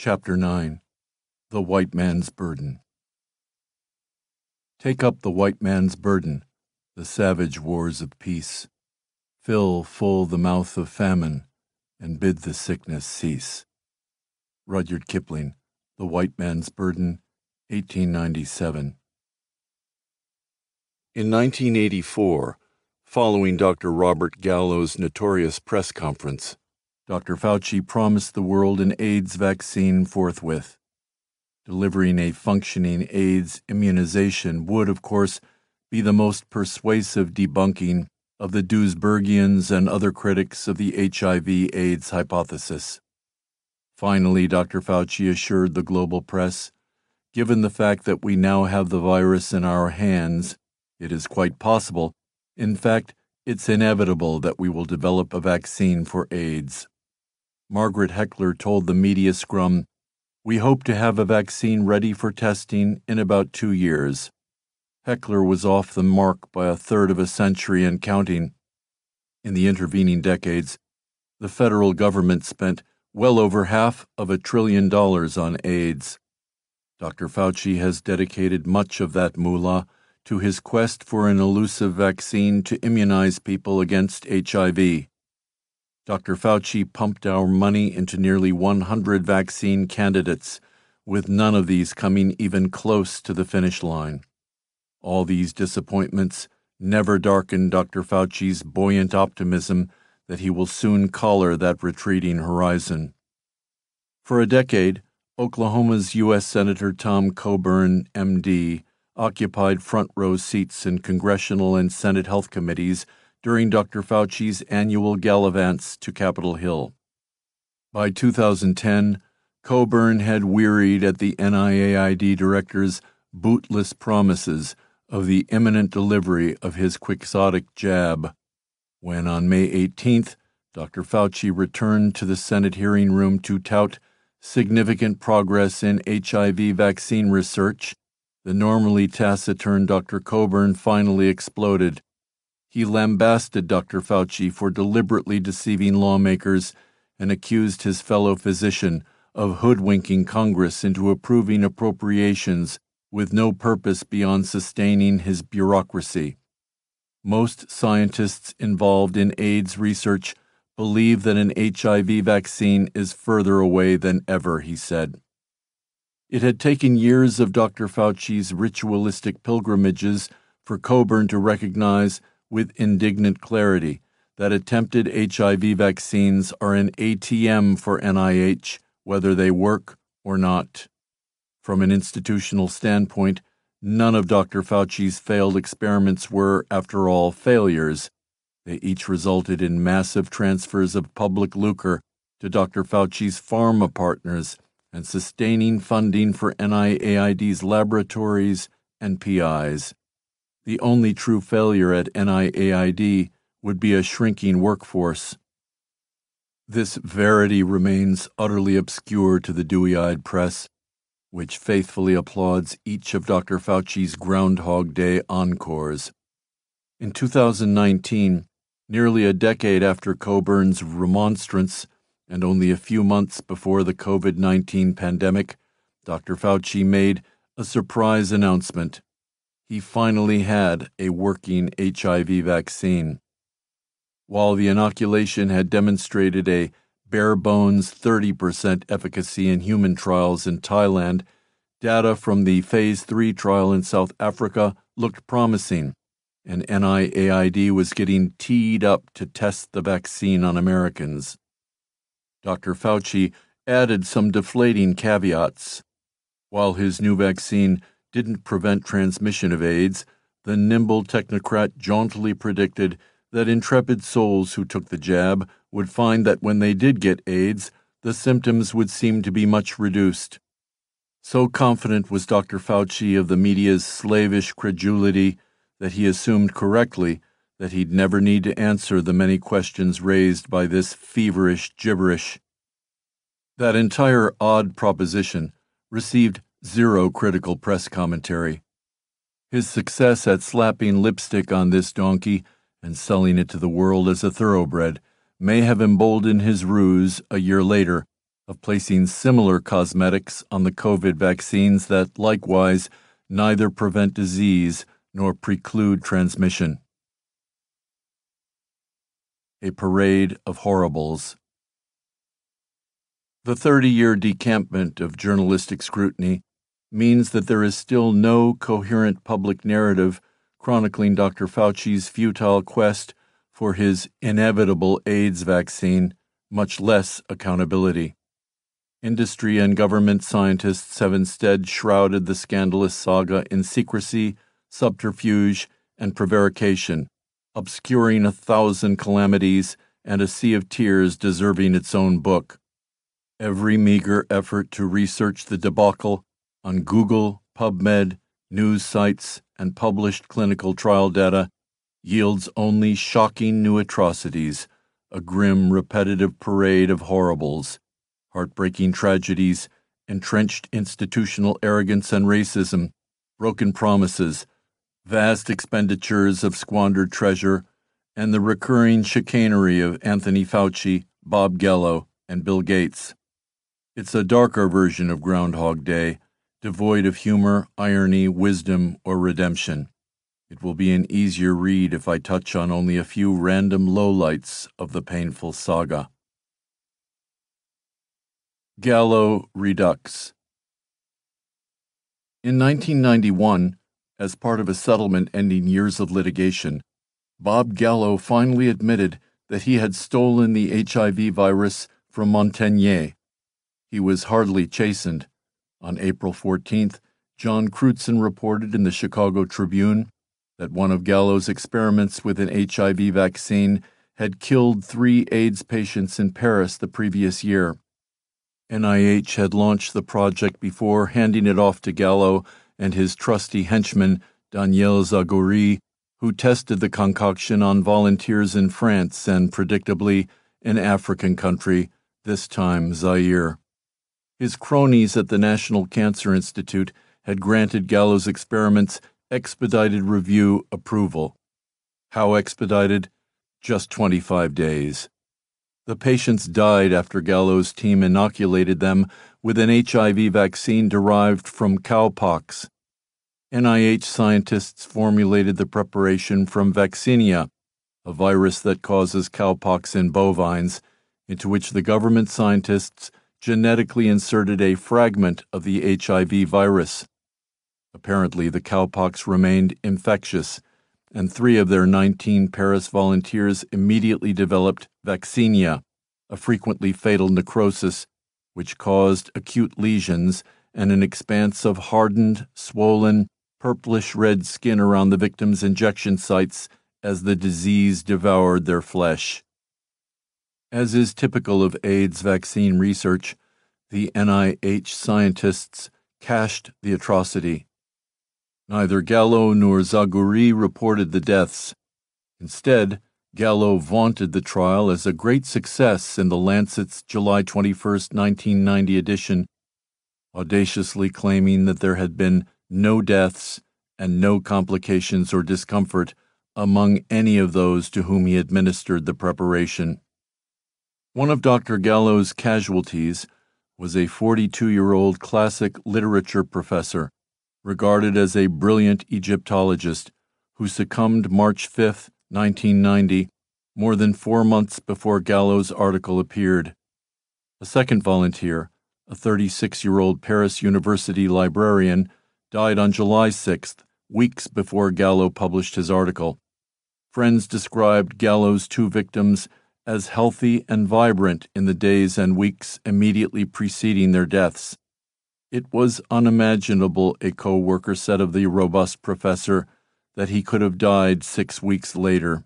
Chapter 9 The White Man's Burden Take up the white man's burden, the savage wars of peace. Fill full the mouth of famine, and bid the sickness cease. Rudyard Kipling, The White Man's Burden, 1897. In 1984, following Dr. Robert Gallo's notorious press conference, Dr. Fauci promised the world an AIDS vaccine forthwith. Delivering a functioning AIDS immunization would, of course, be the most persuasive debunking of the Duesbergians and other critics of the HIV AIDS hypothesis. Finally, Dr. Fauci assured the global press given the fact that we now have the virus in our hands, it is quite possible, in fact, it's inevitable that we will develop a vaccine for AIDS. Margaret Heckler told the media scrum, We hope to have a vaccine ready for testing in about two years. Heckler was off the mark by a third of a century and counting. In the intervening decades, the federal government spent well over half of a trillion dollars on AIDS. Dr. Fauci has dedicated much of that moolah to his quest for an elusive vaccine to immunize people against HIV. Dr. Fauci pumped our money into nearly 100 vaccine candidates, with none of these coming even close to the finish line. All these disappointments never darkened Dr. Fauci's buoyant optimism that he will soon collar that retreating horizon. For a decade, Oklahoma's U.S. Senator Tom Coburn, M.D., occupied front row seats in congressional and Senate health committees during Dr. Fauci's annual gallivants to Capitol Hill. By 2010, Coburn had wearied at the NIAID director's bootless promises of the imminent delivery of his quixotic jab. When on May 18th, Dr. Fauci returned to the Senate hearing room to tout significant progress in HIV vaccine research, the normally taciturn Dr. Coburn finally exploded he lambasted Dr. Fauci for deliberately deceiving lawmakers and accused his fellow physician of hoodwinking Congress into approving appropriations with no purpose beyond sustaining his bureaucracy. Most scientists involved in AIDS research believe that an HIV vaccine is further away than ever, he said. It had taken years of Dr. Fauci's ritualistic pilgrimages for Coburn to recognize with indignant clarity that attempted HIV vaccines are an ATM for NIH, whether they work or not. From an institutional standpoint, none of Dr. Fauci's failed experiments were, after all, failures. They each resulted in massive transfers of public lucre to Dr. Fauci's pharma partners and sustaining funding for NIAID's laboratories and PIs. The only true failure at NIAID would be a shrinking workforce. This verity remains utterly obscure to the dewy eyed press, which faithfully applauds each of Dr. Fauci's Groundhog Day encores. In 2019, nearly a decade after Coburn's remonstrance and only a few months before the COVID 19 pandemic, Dr. Fauci made a surprise announcement he finally had a working HIV vaccine. While the inoculation had demonstrated a bare bones 30% efficacy in human trials in Thailand, data from the Phase 3 trial in South Africa looked promising, and NIAID was getting teed up to test the vaccine on Americans. Dr. Fauci added some deflating caveats. While his new vaccine didn't prevent transmission of AIDS, the nimble technocrat jauntily predicted that intrepid souls who took the jab would find that when they did get AIDS, the symptoms would seem to be much reduced. So confident was Dr. Fauci of the media's slavish credulity that he assumed correctly that he'd never need to answer the many questions raised by this feverish gibberish. That entire odd proposition received zero critical press commentary. His success at slapping lipstick on this donkey and selling it to the world as a thoroughbred may have emboldened his ruse a year later of placing similar cosmetics on the COVID vaccines that likewise neither prevent disease nor preclude transmission. A Parade of Horribles. The 30 year decampment of journalistic scrutiny means that there is still no coherent public narrative chronicling Dr. Fauci's futile quest for his inevitable AIDS vaccine, much less accountability. Industry and government scientists have instead shrouded the scandalous saga in secrecy, subterfuge, and prevarication, obscuring a thousand calamities and a sea of tears deserving its own book. Every meager effort to research the debacle on Google, PubMed, news sites, and published clinical trial data yields only shocking new atrocities, a grim, repetitive parade of horribles heartbreaking tragedies, entrenched institutional arrogance and racism, broken promises, vast expenditures of squandered treasure, and the recurring chicanery of Anthony Fauci, Bob Gallo, and Bill Gates. It's a darker version of Groundhog Day, devoid of humor, irony, wisdom, or redemption. It will be an easier read if I touch on only a few random lowlights of the painful saga. Gallo Redux. In 1991, as part of a settlement ending years of litigation, Bob Gallo finally admitted that he had stolen the HIV virus from Montagnier. He was hardly chastened. On April 14th, John Crewdson reported in the Chicago Tribune that one of Gallo's experiments with an HIV vaccine had killed three AIDS patients in Paris the previous year. NIH had launched the project before handing it off to Gallo and his trusty henchman, Daniel Zagury, who tested the concoction on volunteers in France and, predictably, an African country, this time Zaire. His cronies at the National Cancer Institute had granted Gallo's experiments expedited review approval. How expedited? Just 25 days. The patients died after Gallo's team inoculated them with an HIV vaccine derived from cowpox. NIH scientists formulated the preparation from vaccinia, a virus that causes cowpox in bovines, into which the government scientists genetically inserted a fragment of the HIV virus. Apparently, the cowpox remained infectious, and three of their 19 Paris volunteers immediately developed vaccinia, a frequently fatal necrosis which caused acute lesions and an expanse of hardened, swollen, purplish red skin around the victim's injection sites as the disease devoured their flesh. As is typical of AIDS vaccine research, the NIH scientists cached the atrocity. Neither Gallo nor Zagury reported the deaths. Instead, Gallo vaunted the trial as a great success in the Lancet's July 21, 1990 edition, audaciously claiming that there had been no deaths and no complications or discomfort among any of those to whom he administered the preparation. One of Dr. Gallo's casualties was a 42 year old classic literature professor regarded as a brilliant Egyptologist, who succumbed March 5, 1990, more than four months before Gallo's article appeared. A second volunteer, a 36 year old Paris University librarian, died on July 6, weeks before Gallo published his article. Friends described Gallo's two victims as healthy and vibrant in the days and weeks immediately preceding their deaths. It was unimaginable, a co worker said of the robust professor, that he could have died six weeks later.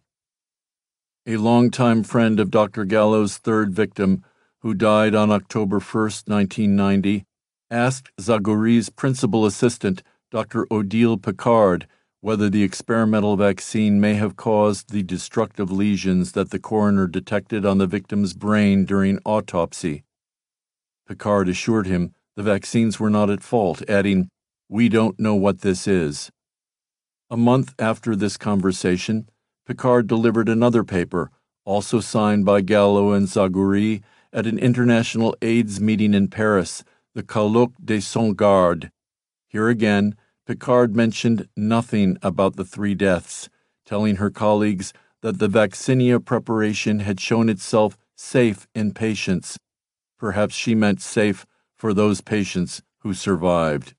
A longtime friend of Dr. Gallo's third victim, who died on October 1, 1990, asked Zagury's principal assistant, Dr. Odile Picard, whether the experimental vaccine may have caused the destructive lesions that the coroner detected on the victim's brain during autopsy. Picard assured him the vaccines were not at fault, adding, We don't know what this is. A month after this conversation, Picard delivered another paper, also signed by Gallo and Zagury, at an international AIDS meeting in Paris, the Colloque des Cent Gardes. Here again, Picard mentioned nothing about the three deaths, telling her colleagues that the vaccinia preparation had shown itself safe in patients. Perhaps she meant safe for those patients who survived.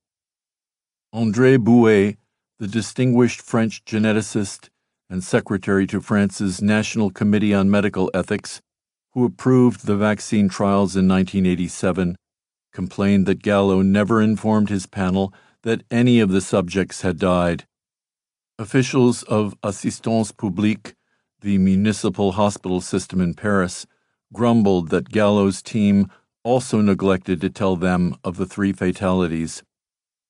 André Boué, the distinguished French geneticist and secretary to France's National Committee on Medical Ethics, who approved the vaccine trials in 1987, complained that Gallo never informed his panel that any of the subjects had died. Officials of Assistance Publique, the municipal hospital system in Paris, grumbled that Gallo's team also neglected to tell them of the three fatalities.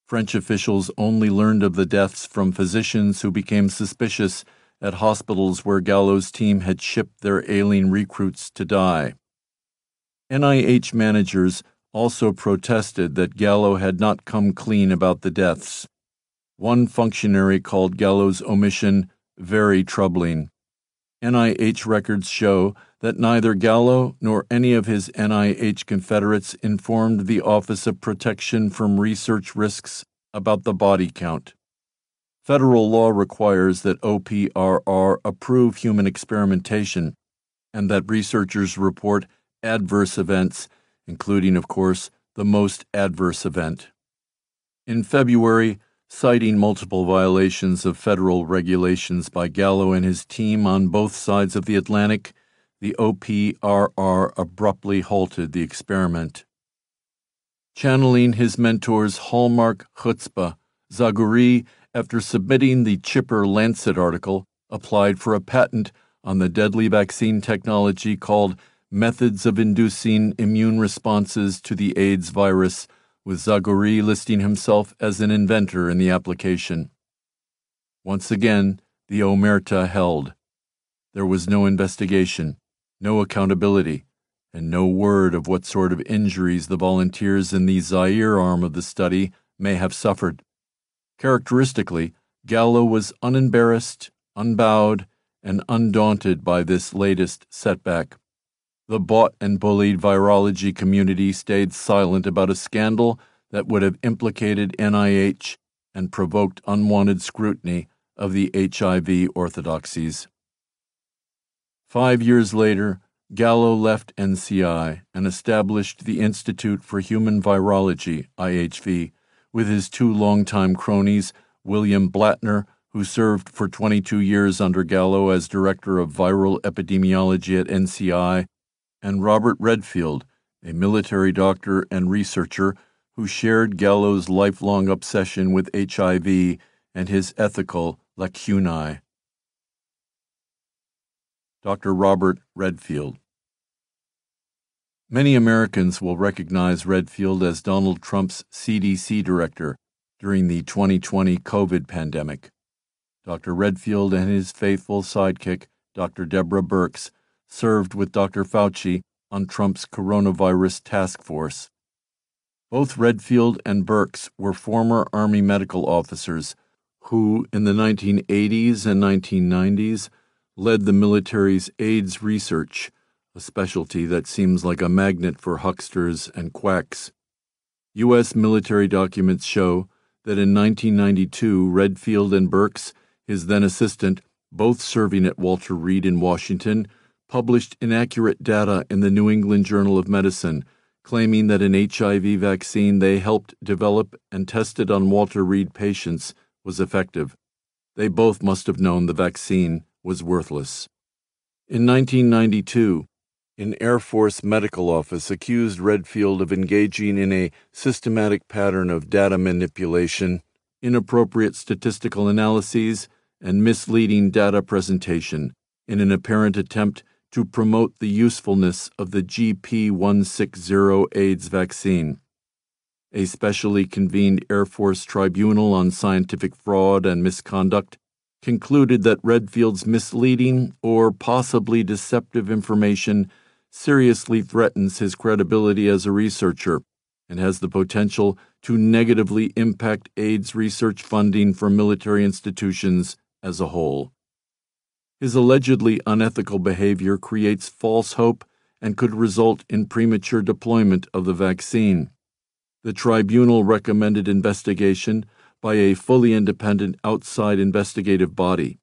French officials only learned of the deaths from physicians who became suspicious at hospitals where Gallo's team had shipped their ailing recruits to die. NIH managers also protested that Gallo had not come clean about the deaths. One functionary called Gallo's omission very troubling. NIH records show that neither Gallo nor any of his NIH confederates informed the Office of Protection from Research Risks about the body count. Federal law requires that OPRR approve human experimentation and that researchers report adverse events including, of course, the most adverse event. In February, citing multiple violations of federal regulations by Gallo and his team on both sides of the Atlantic, the OPRR abruptly halted the experiment. Channeling his mentor's hallmark chutzpah, Zagury, after submitting the Chipper Lancet article, applied for a patent on the deadly vaccine technology called methods of inducing immune responses to the AIDS virus, with Zagury listing himself as an inventor in the application. Once again, the Omerta held. There was no investigation, no accountability, and no word of what sort of injuries the volunteers in the Zaire arm of the study may have suffered. Characteristically, Gallo was unembarrassed, unbowed, and undaunted by this latest setback. The bought and bullied virology community stayed silent about a scandal that would have implicated NIH and provoked unwanted scrutiny of the HIV orthodoxies. Five years later, Gallo left NCI and established the Institute for Human Virology, IHV, with his two longtime cronies, William Blattner, who served for 22 years under Gallo as Director of Viral Epidemiology at NCI, and Robert Redfield, a military doctor and researcher who shared Gallo's lifelong obsession with HIV and his ethical lacunae. Dr. Robert Redfield. Many Americans will recognize Redfield as Donald Trump's CDC director during the 2020 COVID pandemic. Dr. Redfield and his faithful sidekick, Dr. Deborah Birx, served with Dr. Fauci on Trump's coronavirus task force. Both Redfield and Birx were former Army medical officers who, in the 1980s and 1990s, led the military's AIDS research, a specialty that seems like a magnet for hucksters and quacks. U.S. military documents show that in 1992, Redfield and Birx, his then assistant, both serving at Walter Reed in Washington, published inaccurate data in the New England Journal of Medicine, claiming that an HIV vaccine they helped develop and tested on Walter Reed patients was effective. They both must have known the vaccine was worthless. In 1992, an Air Force medical office accused Redfield of engaging in a systematic pattern of data manipulation, inappropriate statistical analyses, and misleading data presentation in an apparent attempt to promote the usefulness of the GP 160 AIDS vaccine. A specially convened Air Force tribunal on scientific fraud and misconduct concluded that Redfield's misleading or possibly deceptive information seriously threatens his credibility as a researcher and has the potential to negatively impact AIDS research funding for military institutions as a whole. His allegedly unethical behavior creates false hope and could result in premature deployment of the vaccine. The tribunal recommended investigation by a fully independent outside investigative body.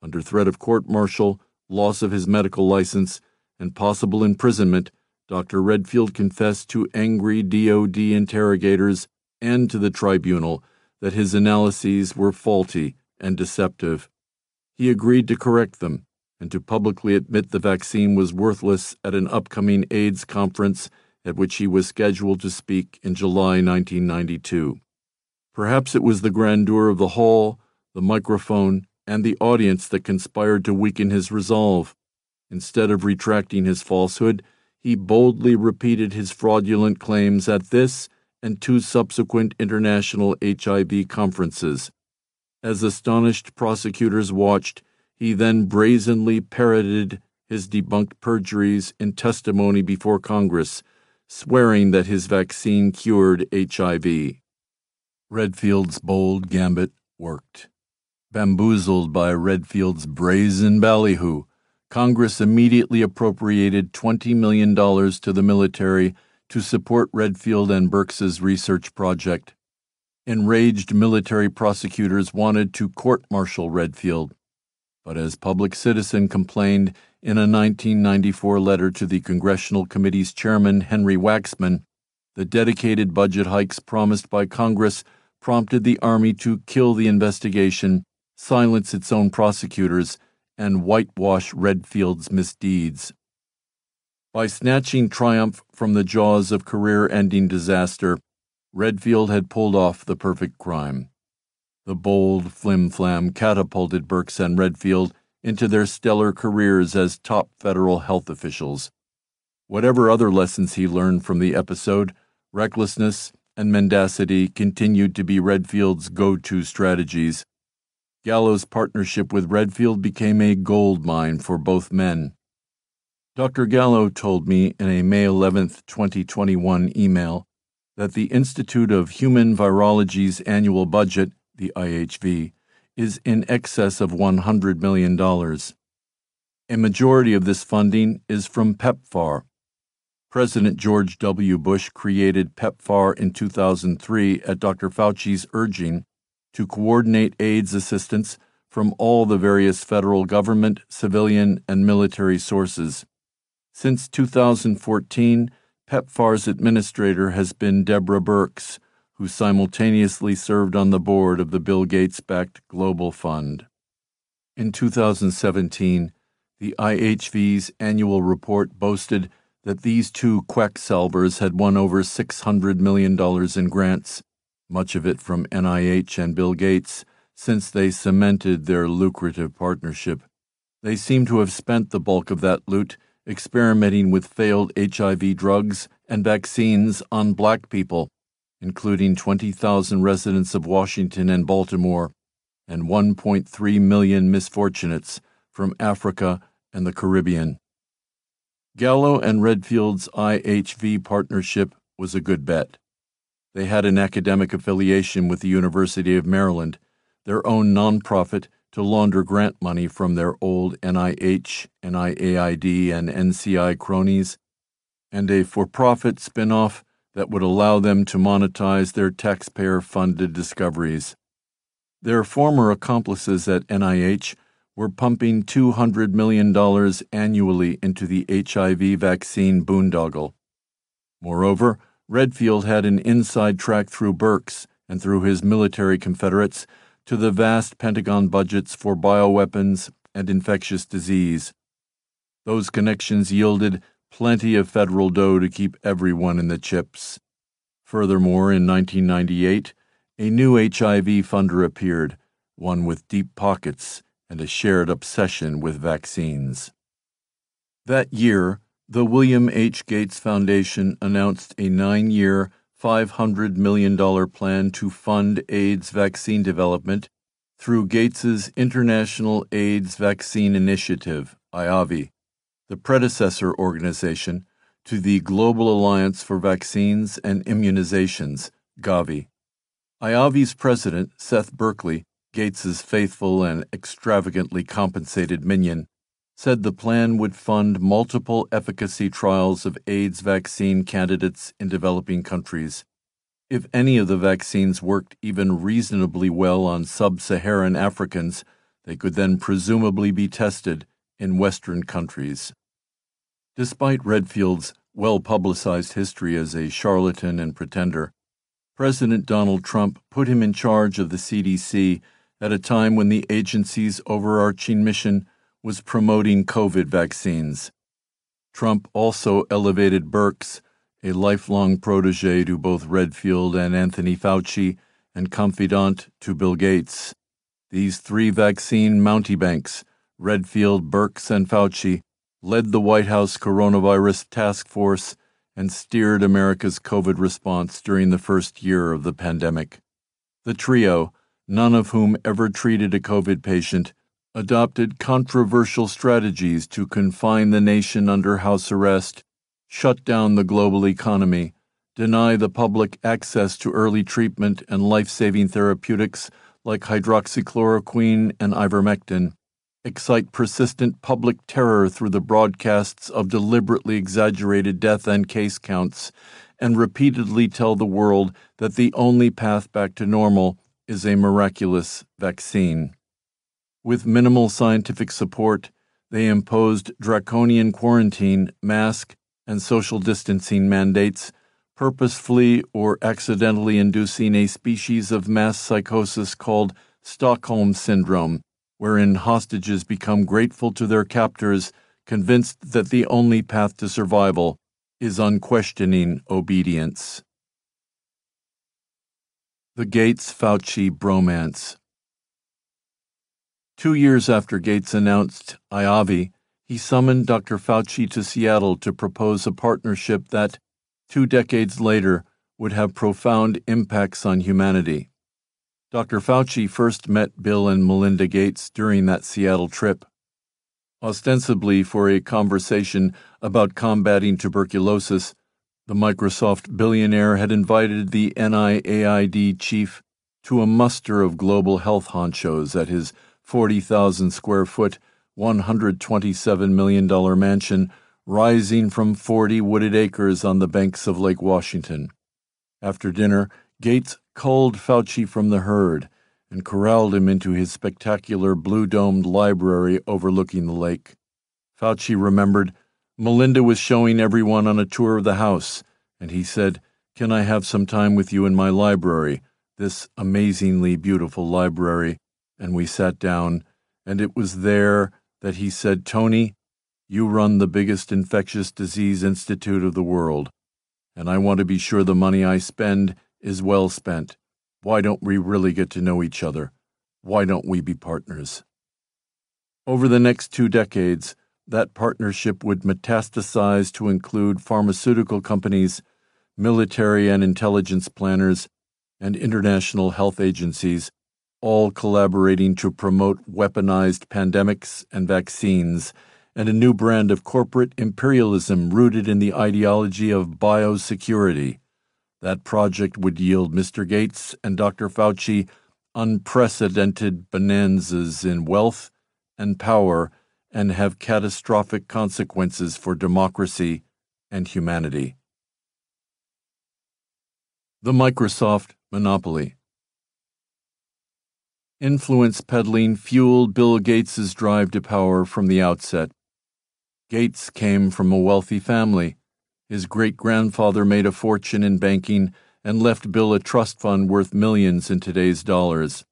Under threat of court martial, loss of his medical license, and possible imprisonment, Dr. Redfield confessed to angry DOD interrogators and to the tribunal that his analyses were faulty and deceptive. He agreed to correct them and to publicly admit the vaccine was worthless at an upcoming AIDS conference at which he was scheduled to speak in July 1992. Perhaps it was the grandeur of the hall, the microphone, and the audience that conspired to weaken his resolve. Instead of retracting his falsehood, he boldly repeated his fraudulent claims at this and two subsequent international HIV conferences. As astonished prosecutors watched, he then brazenly parroted his debunked perjuries in testimony before Congress, swearing that his vaccine cured HIV. Redfield's bold gambit worked. Bamboozled by Redfield's brazen ballyhoo, Congress immediately appropriated $20 million to the military to support Redfield and Birx's research project. Enraged military prosecutors wanted to court martial Redfield, but as Public Citizen complained in a 1994 letter to the Congressional Committee's chairman, Henry Waxman, the dedicated budget hikes promised by Congress prompted the Army to kill the investigation, silence its own prosecutors, and whitewash Redfield's misdeeds. By snatching triumph from the jaws of career ending disaster, Redfield had pulled off the perfect crime. The bold flim flam catapulted Birx and Redfield into their stellar careers as top federal health officials. Whatever other lessons he learned from the episode, recklessness and mendacity continued to be Redfield's go to strategies. Gallo's partnership with Redfield became a gold mine for both men. Dr. Gallo told me in a May 11, 2021 email that the Institute of Human Virology's annual budget, the IHV, is in excess of $100 million. A majority of this funding is from PEPFAR. President George W. Bush created PEPFAR in 2003 at Dr. Fauci's urging to coordinate AIDS assistance from all the various federal government, civilian, and military sources. Since 2014, PEPFAR's administrator has been Deborah Birx, who simultaneously served on the board of the Bill Gates backed Global Fund. In 2017, the IHV's annual report boasted that these two quacksalvers had won over $600 million in grants, much of it from NIH and Bill Gates, since they cemented their lucrative partnership. They seem to have spent the bulk of that loot experimenting with failed HIV drugs and vaccines on black people, including 20,000 residents of Washington and Baltimore and 1.3 million misfortunates from Africa and the Caribbean. Gallo and Redfield's IHV partnership was a good bet. They had an academic affiliation with the University of Maryland, their own nonprofit to launder grant money from their old NIH, NIAID, and NCI cronies, and a for profit spin off that would allow them to monetize their taxpayer funded discoveries. Their former accomplices at NIH were pumping $200 million annually into the HIV vaccine boondoggle. Moreover, Redfield had an inside track through Birx and through his military confederates to the vast Pentagon budgets for bioweapons and infectious disease. Those connections yielded plenty of federal dough to keep everyone in the chips. Furthermore, in 1998, a new HIV funder appeared, one with deep pockets and a shared obsession with vaccines. That year, the William H. Gates Foundation announced a nine year, $500 million plan to fund AIDS vaccine development through Gates's International AIDS Vaccine Initiative, IAVI, the predecessor organization to the Global Alliance for Vaccines and Immunizations, Gavi. IAVI's president, Seth Berkley, Gates's faithful and extravagantly compensated minion, said the plan would fund multiple efficacy trials of AIDS vaccine candidates in developing countries. If any of the vaccines worked even reasonably well on sub Saharan Africans, they could then presumably be tested in Western countries. Despite Redfield's well publicized history as a charlatan and pretender, President Donald Trump put him in charge of the CDC at a time when the agency's overarching mission was promoting COVID vaccines. Trump also elevated Birx, a lifelong protege to both Redfield and Anthony Fauci, and confidant to Bill Gates. These three vaccine mountebanks, Redfield, Birx, and Fauci, led the White House Coronavirus Task Force and steered America's COVID response during the first year of the pandemic. The trio, none of whom ever treated a COVID patient, adopted controversial strategies to confine the nation under house arrest, shut down the global economy, deny the public access to early treatment and life saving therapeutics like hydroxychloroquine and ivermectin, excite persistent public terror through the broadcasts of deliberately exaggerated death and case counts, and repeatedly tell the world that the only path back to normal is a miraculous vaccine. With minimal scientific support, they imposed draconian quarantine, mask, and social distancing mandates, purposefully or accidentally inducing a species of mass psychosis called Stockholm Syndrome, wherein hostages become grateful to their captors, convinced that the only path to survival is unquestioning obedience. The Gates Fauci Bromance Two years after Gates announced IAVI, he summoned Dr. Fauci to Seattle to propose a partnership that, two decades later, would have profound impacts on humanity. Dr. Fauci first met Bill and Melinda Gates during that Seattle trip, ostensibly for a conversation about combating tuberculosis. The Microsoft billionaire had invited the NIAID chief to a muster of global health honchos at his 40,000 square foot, $127 million mansion rising from 40 wooded acres on the banks of Lake Washington. After dinner, Gates culled Fauci from the herd and corralled him into his spectacular blue domed library overlooking the lake. Fauci remembered Melinda was showing everyone on a tour of the house, and he said, Can I have some time with you in my library, this amazingly beautiful library? And we sat down, and it was there that he said, Tony, you run the biggest infectious disease institute of the world, and I want to be sure the money I spend is well spent. Why don't we really get to know each other? Why don't we be partners? Over the next two decades, that partnership would metastasize to include pharmaceutical companies, military and intelligence planners, and international health agencies all collaborating to promote weaponized pandemics and vaccines, and a new brand of corporate imperialism rooted in the ideology of biosecurity. That project would yield Mr. Gates and Dr. Fauci unprecedented bonanzas in wealth and power and have catastrophic consequences for democracy and humanity. The Microsoft Monopoly Influence peddling fueled Bill Gates's drive to power from the outset. Gates came from a wealthy family. His great grandfather made a fortune in banking and left Bill a trust fund worth millions in today's dollars.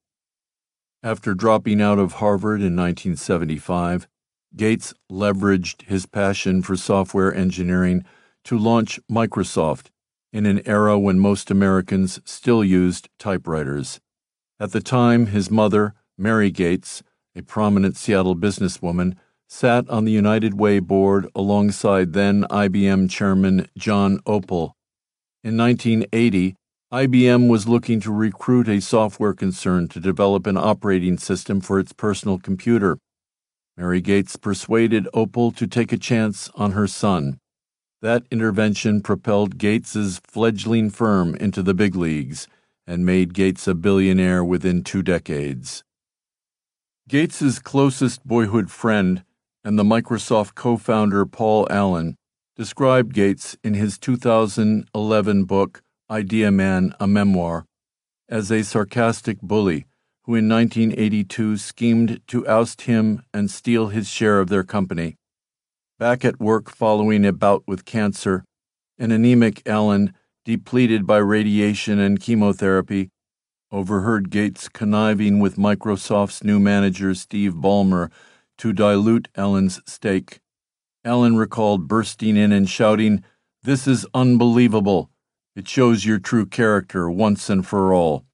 After dropping out of Harvard in 1975, Gates leveraged his passion for software engineering to launch Microsoft in an era when most Americans still used typewriters. At the time, his mother, Mary Gates, a prominent Seattle businesswoman, sat on the United Way board alongside then IBM chairman John Opel. In 1980, IBM was looking to recruit a software concern to develop an operating system for its personal computer. Mary Gates persuaded Opel to take a chance on her son. That intervention propelled Gates's fledgling firm into the big leagues and made Gates a billionaire within two decades. Gates's closest boyhood friend and the Microsoft co founder Paul Allen described Gates in his 2011 book, Idea Man, a Memoir, as a sarcastic bully who in 1982 schemed to oust him and steal his share of their company. Back at work following a bout with cancer, an anemic Allen, depleted by radiation and chemotherapy, overheard Gates conniving with Microsoft's new manager Steve Ballmer to dilute Allen's stake. Allen recalled bursting in and shouting, This is unbelievable. It shows your true character once and for all.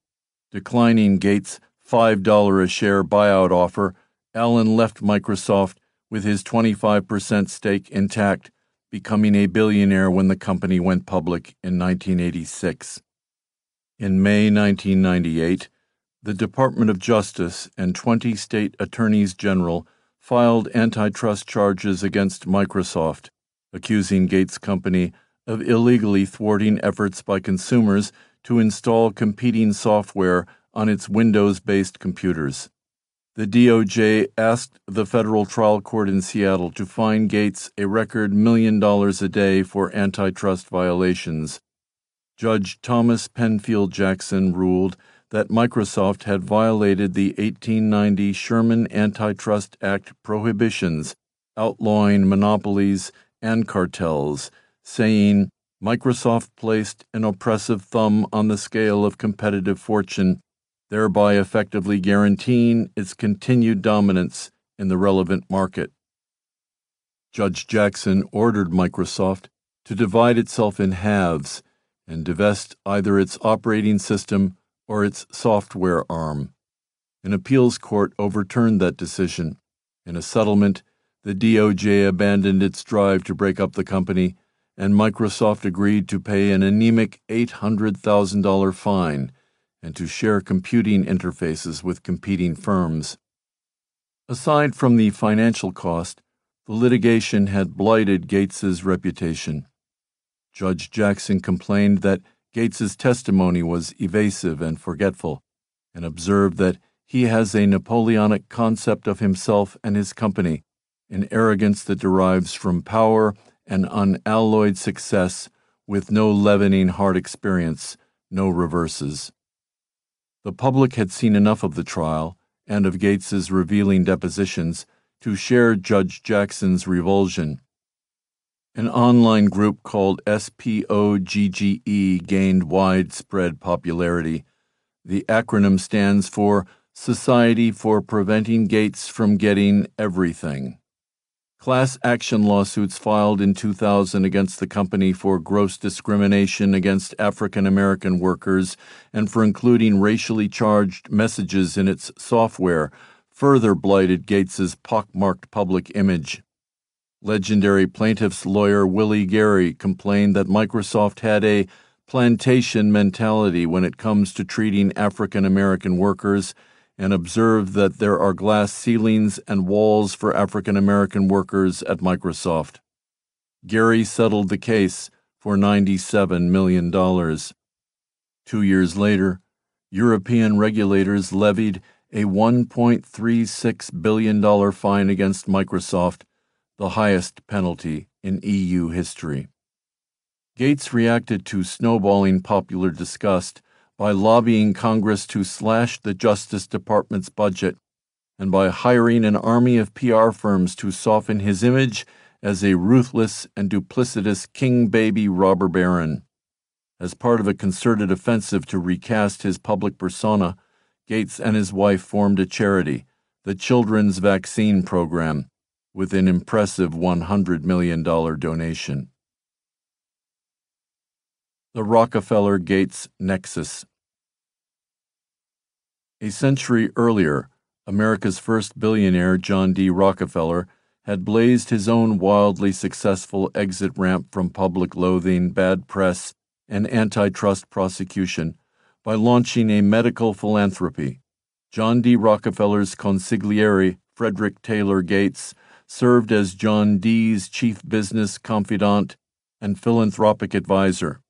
Declining Gates' $5 a share buyout offer, Allen left Microsoft with his 25% stake intact, becoming a billionaire when the company went public in 1986. In May 1998, the Department of Justice and 20 state attorneys general filed antitrust charges against Microsoft, accusing Gates' company of illegally thwarting efforts by consumers to install competing software on its Windows based computers. The DOJ asked the federal trial court in Seattle to fine Gates a record million dollars a day for antitrust violations. Judge Thomas Penfield Jackson ruled that Microsoft had violated the 1890 Sherman Antitrust Act prohibitions outlawing monopolies and cartels, saying Microsoft placed an oppressive thumb on the scale of competitive fortune, thereby effectively guaranteeing its continued dominance in the relevant market. Judge Jackson ordered Microsoft to divide itself in halves and divest either its operating system or its software arm. An appeals court overturned that decision. In a settlement, the DOJ abandoned its drive to break up the company, and Microsoft agreed to pay an anemic $800,000 fine and to share computing interfaces with competing firms. Aside from the financial cost, the litigation had blighted Gates's reputation. Judge Jackson complained that Gates's testimony was evasive and forgetful, and observed that he has a Napoleonic concept of himself and his company, an arrogance that derives from power and unalloyed success with no leavening hard experience, no reverses. The public had seen enough of the trial and of Gates's revealing depositions to share Judge Jackson's revulsion an online group called SPOGGE gained widespread popularity. The acronym stands for Society for Preventing Gates from Getting Everything. Class action lawsuits filed in 2000 against the company for gross discrimination against African American workers and for including racially charged messages in its software further blighted Gates's pockmarked public image. Legendary plaintiff's lawyer Willie Gary complained that Microsoft had a plantation mentality when it comes to treating African American workers and observed that there are glass ceilings and walls for African American workers at Microsoft. Gary settled the case for $97 million. Two years later, European regulators levied a $1.36 billion fine against Microsoft the highest penalty in EU history. Gates reacted to snowballing popular disgust by lobbying Congress to slash the Justice Department's budget and by hiring an army of PR firms to soften his image as a ruthless and duplicitous king baby robber baron. As part of a concerted offensive to recast his public persona, Gates and his wife formed a charity, the Children's Vaccine Program, with an impressive $100 million donation. The Rockefeller Gates Nexus. A century earlier, America's first billionaire, John D. Rockefeller, had blazed his own wildly successful exit ramp from public loathing, bad press, and antitrust prosecution by launching a medical philanthropy. John D. Rockefeller's consigliere, Frederick Taylor Gates, served as John D.'s chief business confidant and philanthropic advisor.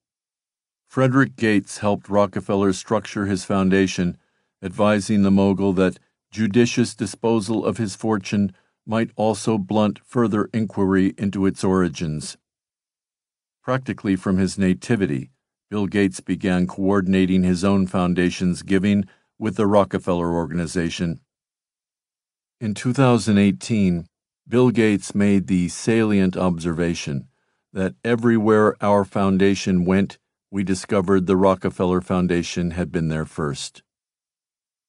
Frederick Gates helped Rockefeller structure his foundation, advising the mogul that judicious disposal of his fortune might also blunt further inquiry into its origins. Practically from his nativity, Bill Gates began coordinating his own foundation's giving with the Rockefeller Organization. In 2018, Bill Gates made the salient observation that everywhere our foundation went, we discovered the Rockefeller Foundation had been there first.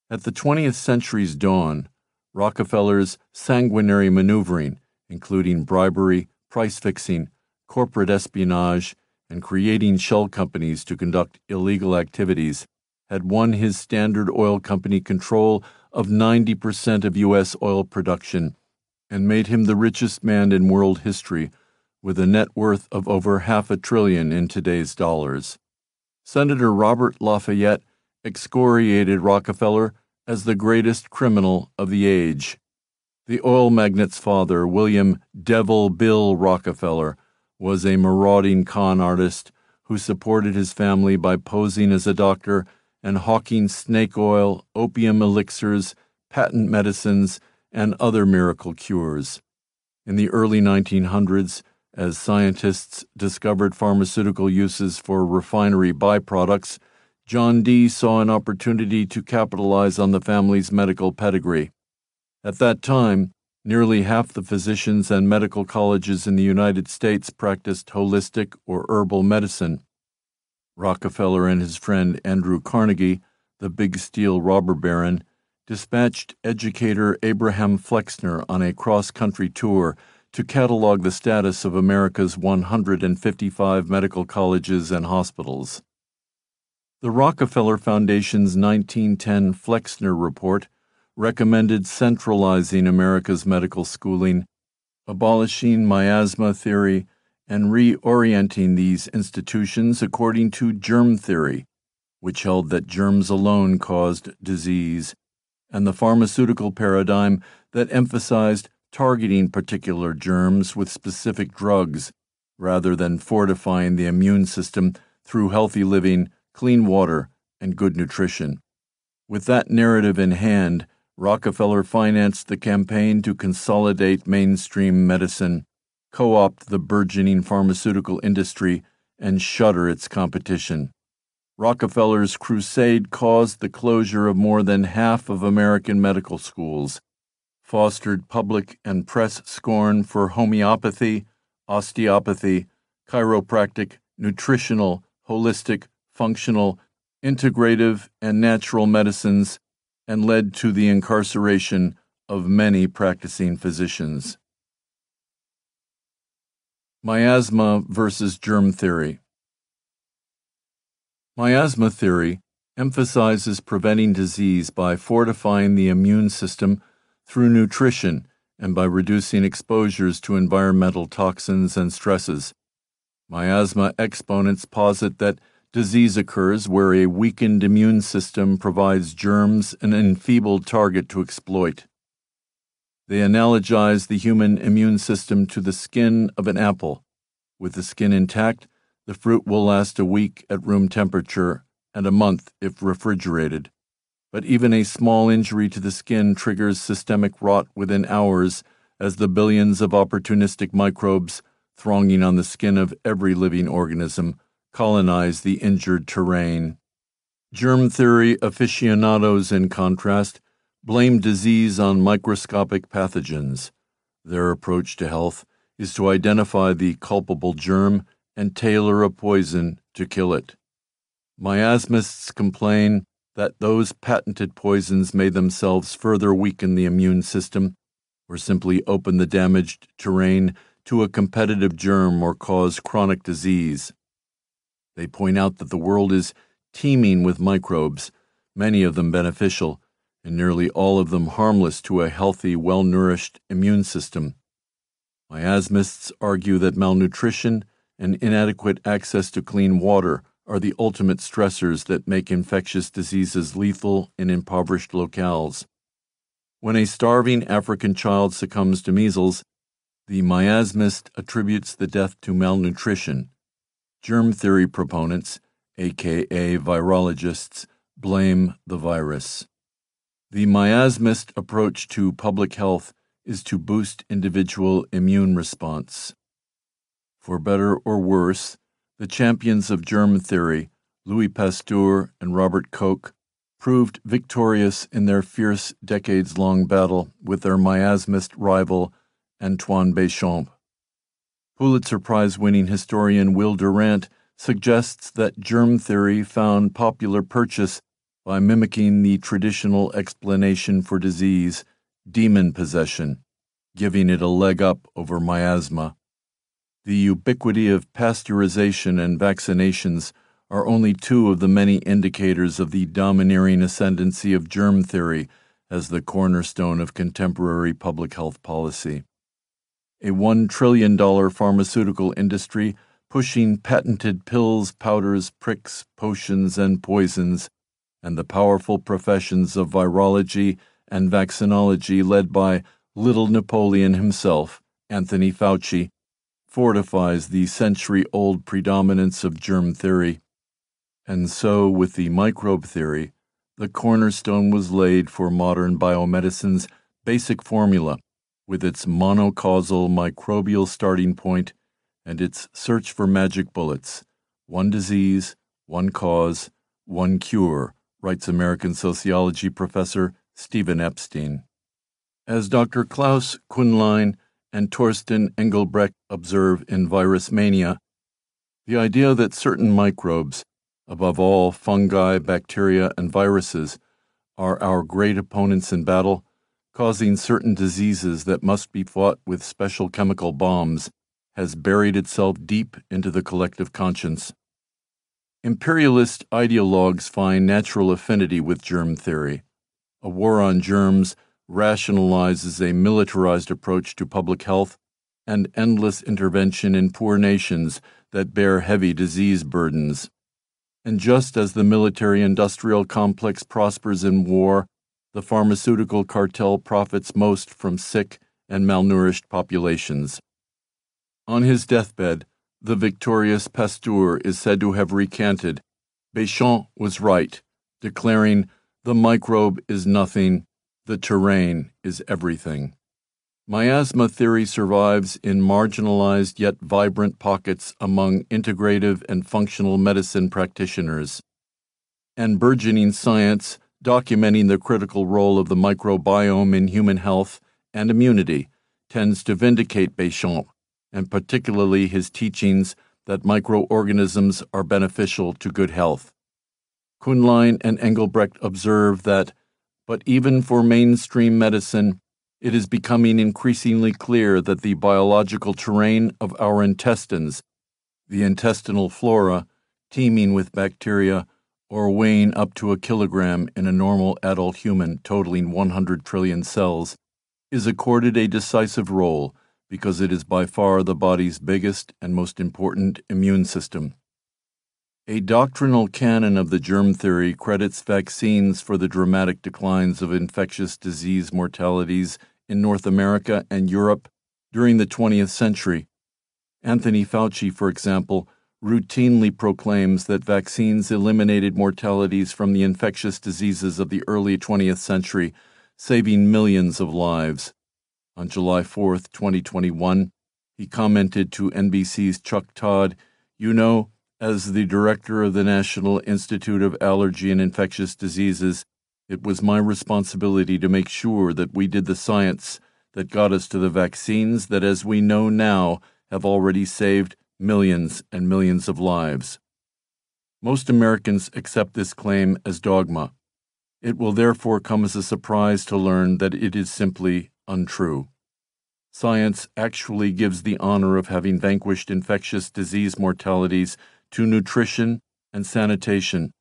At the 20th century's dawn, Rockefeller's sanguinary maneuvering, including bribery, price fixing, corporate espionage, and creating shell companies to conduct illegal activities, had won his Standard Oil Company control of 90% of U.S. oil production and made him the richest man in world history with a net worth of over half a trillion in today's dollars. Senator Robert La Follette excoriated Rockefeller as the greatest criminal of the age. The oil magnate's father, William Devil Bill Rockefeller, was a marauding con artist who supported his family by posing as a doctor and hawking snake oil, opium elixirs, patent medicines, and other miracle cures. In the early 1900s, as scientists discovered pharmaceutical uses for refinery byproducts, John D. saw an opportunity to capitalize on the family's medical pedigree. At that time, nearly half the physicians and medical colleges in the United States practiced holistic or herbal medicine. Rockefeller and his friend Andrew Carnegie, the big steel robber baron, dispatched educator Abraham Flexner on a cross country tour to catalog the status of America's 155 medical colleges and hospitals. The Rockefeller Foundation's 1910 Flexner Report recommended centralizing America's medical schooling, abolishing miasma theory, and reorienting these institutions according to germ theory, which held that germs alone caused disease, and the pharmaceutical paradigm that emphasized targeting particular germs with specific drugs rather than fortifying the immune system through healthy living clean water, and good nutrition. With that narrative in hand, Rockefeller financed the campaign to consolidate mainstream medicine, co opt the burgeoning pharmaceutical industry, and shutter its competition. Rockefeller's crusade caused the closure of more than half of American medical schools, fostered public and press scorn for homeopathy, osteopathy, chiropractic, nutritional, holistic, functional, integrative, and natural medicines and led to the incarceration of many practicing physicians. Miasma versus germ theory. Miasma theory emphasizes preventing disease by fortifying the immune system through nutrition and by reducing exposures to environmental toxins and stresses. Miasma exponents posit that Disease occurs where a weakened immune system provides germs an enfeebled target to exploit. They analogize the human immune system to the skin of an apple. With the skin intact, the fruit will last a week at room temperature and a month if refrigerated. But even a small injury to the skin triggers systemic rot within hours as the billions of opportunistic microbes thronging on the skin of every living organism colonize the injured terrain. Germ theory aficionados, in contrast, blame disease on microscopic pathogens. Their approach to health is to identify the culpable germ and tailor a poison to kill it. Miasmists complain that those patented poisons may themselves further weaken the immune system or simply open the damaged terrain to a competitive germ or cause chronic disease. They point out that the world is teeming with microbes, many of them beneficial, and nearly all of them harmless to a healthy, well nourished immune system. Miasmists argue that malnutrition and inadequate access to clean water are the ultimate stressors that make infectious diseases lethal in impoverished locales. When a starving African child succumbs to measles, the miasmist attributes the death to malnutrition Germ theory proponents, aka virologists, blame the virus. The miasmist approach to public health is to boost individual immune response. For better or worse, the champions of germ theory, Louis Pasteur and Robert Koch, proved victorious in their fierce decades long battle with their miasmist rival, Antoine Béchamp. Pulitzer Prize winning historian Will Durant suggests that germ theory found popular purchase by mimicking the traditional explanation for disease, demon possession, giving it a leg up over miasma. The ubiquity of pasteurization and vaccinations are only two of the many indicators of the domineering ascendancy of germ theory as the cornerstone of contemporary public health policy. A $1 trillion pharmaceutical industry pushing patented pills, powders, pricks, potions, and poisons, and the powerful professions of virology and vaccinology led by little Napoleon himself, Anthony Fauci, fortifies the century old predominance of germ theory and so, with the microbe theory, the cornerstone was laid for modern biomedicine's basic formula, with its monocausal microbial starting point and its search for magic bullets one disease, one cause, one cure, writes American sociology professor Stephen Epstein. As Dr. Claus Köhnlein and Torsten Engelbrecht observe in Virus Mania, the idea that certain microbes above all, fungi, bacteria, and viruses are our great opponents in battle, causing certain diseases that must be fought with special chemical bombs, has buried itself deep into the collective conscience. Imperialist ideologues find natural affinity with germ theory. A war on germs rationalizes a militarized approach to public health and endless intervention in poor nations that bear heavy disease burdens. And just as the military industrial complex prospers in war, the pharmaceutical cartel profits most from sick and malnourished populations. On his deathbed, the victorious Pasteur is said to have recanted Béchamp was right, declaring, The microbe is nothing, the terrain is everything. Miasma theory survives in marginalized yet vibrant pockets among integrative and functional medicine practitioners. And burgeoning science documenting the critical role of the microbiome in human health and immunity tends to vindicate Béchamp, and particularly his teachings that microorganisms are beneficial to good health. Köhnlein and Engelbrecht observe that, but even for mainstream medicine, it is becoming increasingly clear that the biological terrain of our intestines, the intestinal flora, teeming with bacteria, or weighing up to a kilogram in a normal adult human totaling 100 trillion cells, is accorded a decisive role because it is by far the body's biggest and most important immune system. A doctrinal canon of the germ theory credits vaccines for the dramatic declines of infectious disease mortalities in North America and Europe during the 20th century. Anthony Fauci, for example, routinely proclaims that vaccines eliminated mortalities from the infectious diseases of the early 20th century, saving millions of lives. On July 4, 2021, he commented to NBC's Chuck Todd, You know, as the director of the National Institute of Allergy and Infectious Diseases, it was my responsibility to make sure that we did the science that got us to the vaccines that, as we know now, have already saved millions and millions of lives. Most Americans accept this claim as dogma. It will therefore come as a surprise to learn that it is simply untrue. Science actually gives the honor of having vanquished infectious disease mortalities to nutrition and sanitation.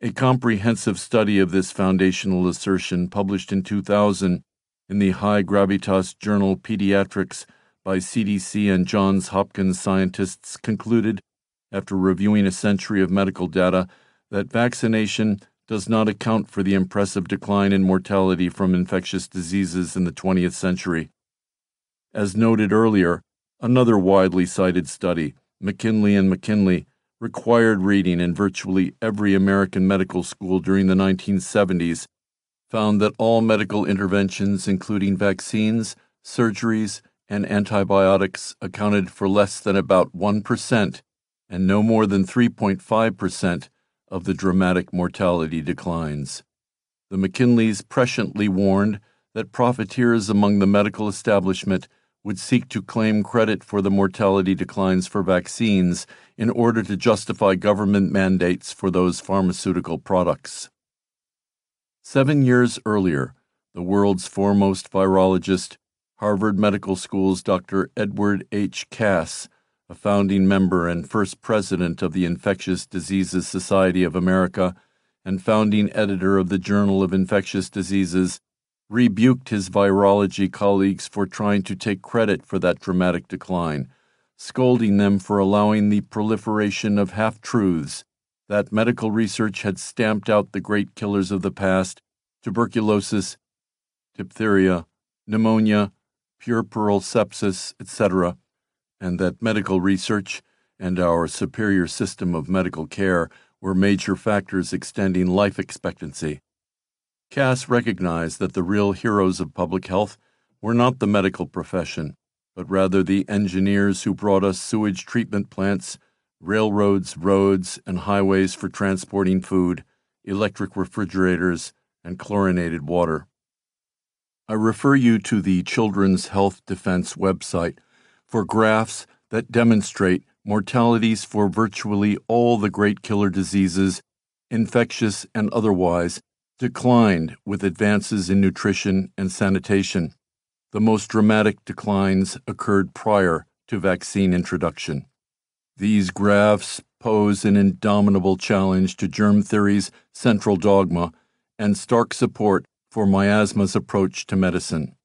A comprehensive study of this foundational assertion, published in 2000 in the High Gravitas Journal Pediatrics by CDC and Johns Hopkins scientists, concluded, after reviewing a century of medical data, that vaccination does not account for the impressive decline in mortality from infectious diseases in the 20th century. As noted earlier, another widely cited study, McKinlay and McKinlay, required reading in virtually every American medical school during the 1970s, found that all medical interventions, including vaccines, surgeries, and antibiotics, accounted for less than about 1% and no more than 3.5% of the dramatic mortality declines. The McKinlays presciently warned that profiteers among the medical establishment would seek to claim credit for the mortality declines for vaccines in order to justify government mandates for those pharmaceutical products. Seven years earlier, the world's foremost virologist, Harvard Medical School's Dr. Edward H. Kass, a founding member and first president of the Infectious Diseases Society of America and founding editor of the Journal of Infectious Diseases, rebuked his virology colleagues for trying to take credit for that dramatic decline, scolding them for allowing the proliferation of half truths that medical research had stamped out the great killers of the past tuberculosis, diphtheria, pneumonia, puerperal sepsis, etc., and that medical research and our superior system of medical care were major factors extending life expectancy. Kass recognized that the real heroes of public health were not the medical profession, but rather the engineers who brought us sewage treatment plants, railroads, roads, and highways for transporting food, electric refrigerators, and chlorinated water. I refer you to the Children's Health Defense website for graphs that demonstrate mortalities for virtually all the great killer diseases, infectious and otherwise, declined with advances in nutrition and sanitation. The most dramatic declines occurred prior to vaccine introduction. These graphs pose an indomitable challenge to germ theory's central dogma and stark support for miasma's approach to medicine.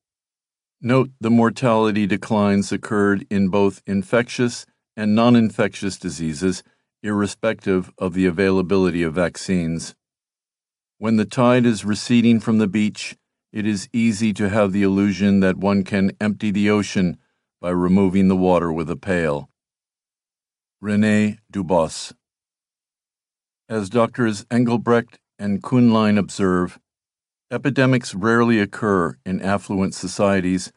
Note the mortality declines occurred in both infectious and non infectious diseases, irrespective of the availability of vaccines. When the tide is receding from the beach, it is easy to have the illusion that one can empty the ocean by removing the water with a pail. Rene Dubos. As Doctors Engelbrecht and Köhnlein observe, Epidemics rarely occur in affluent societies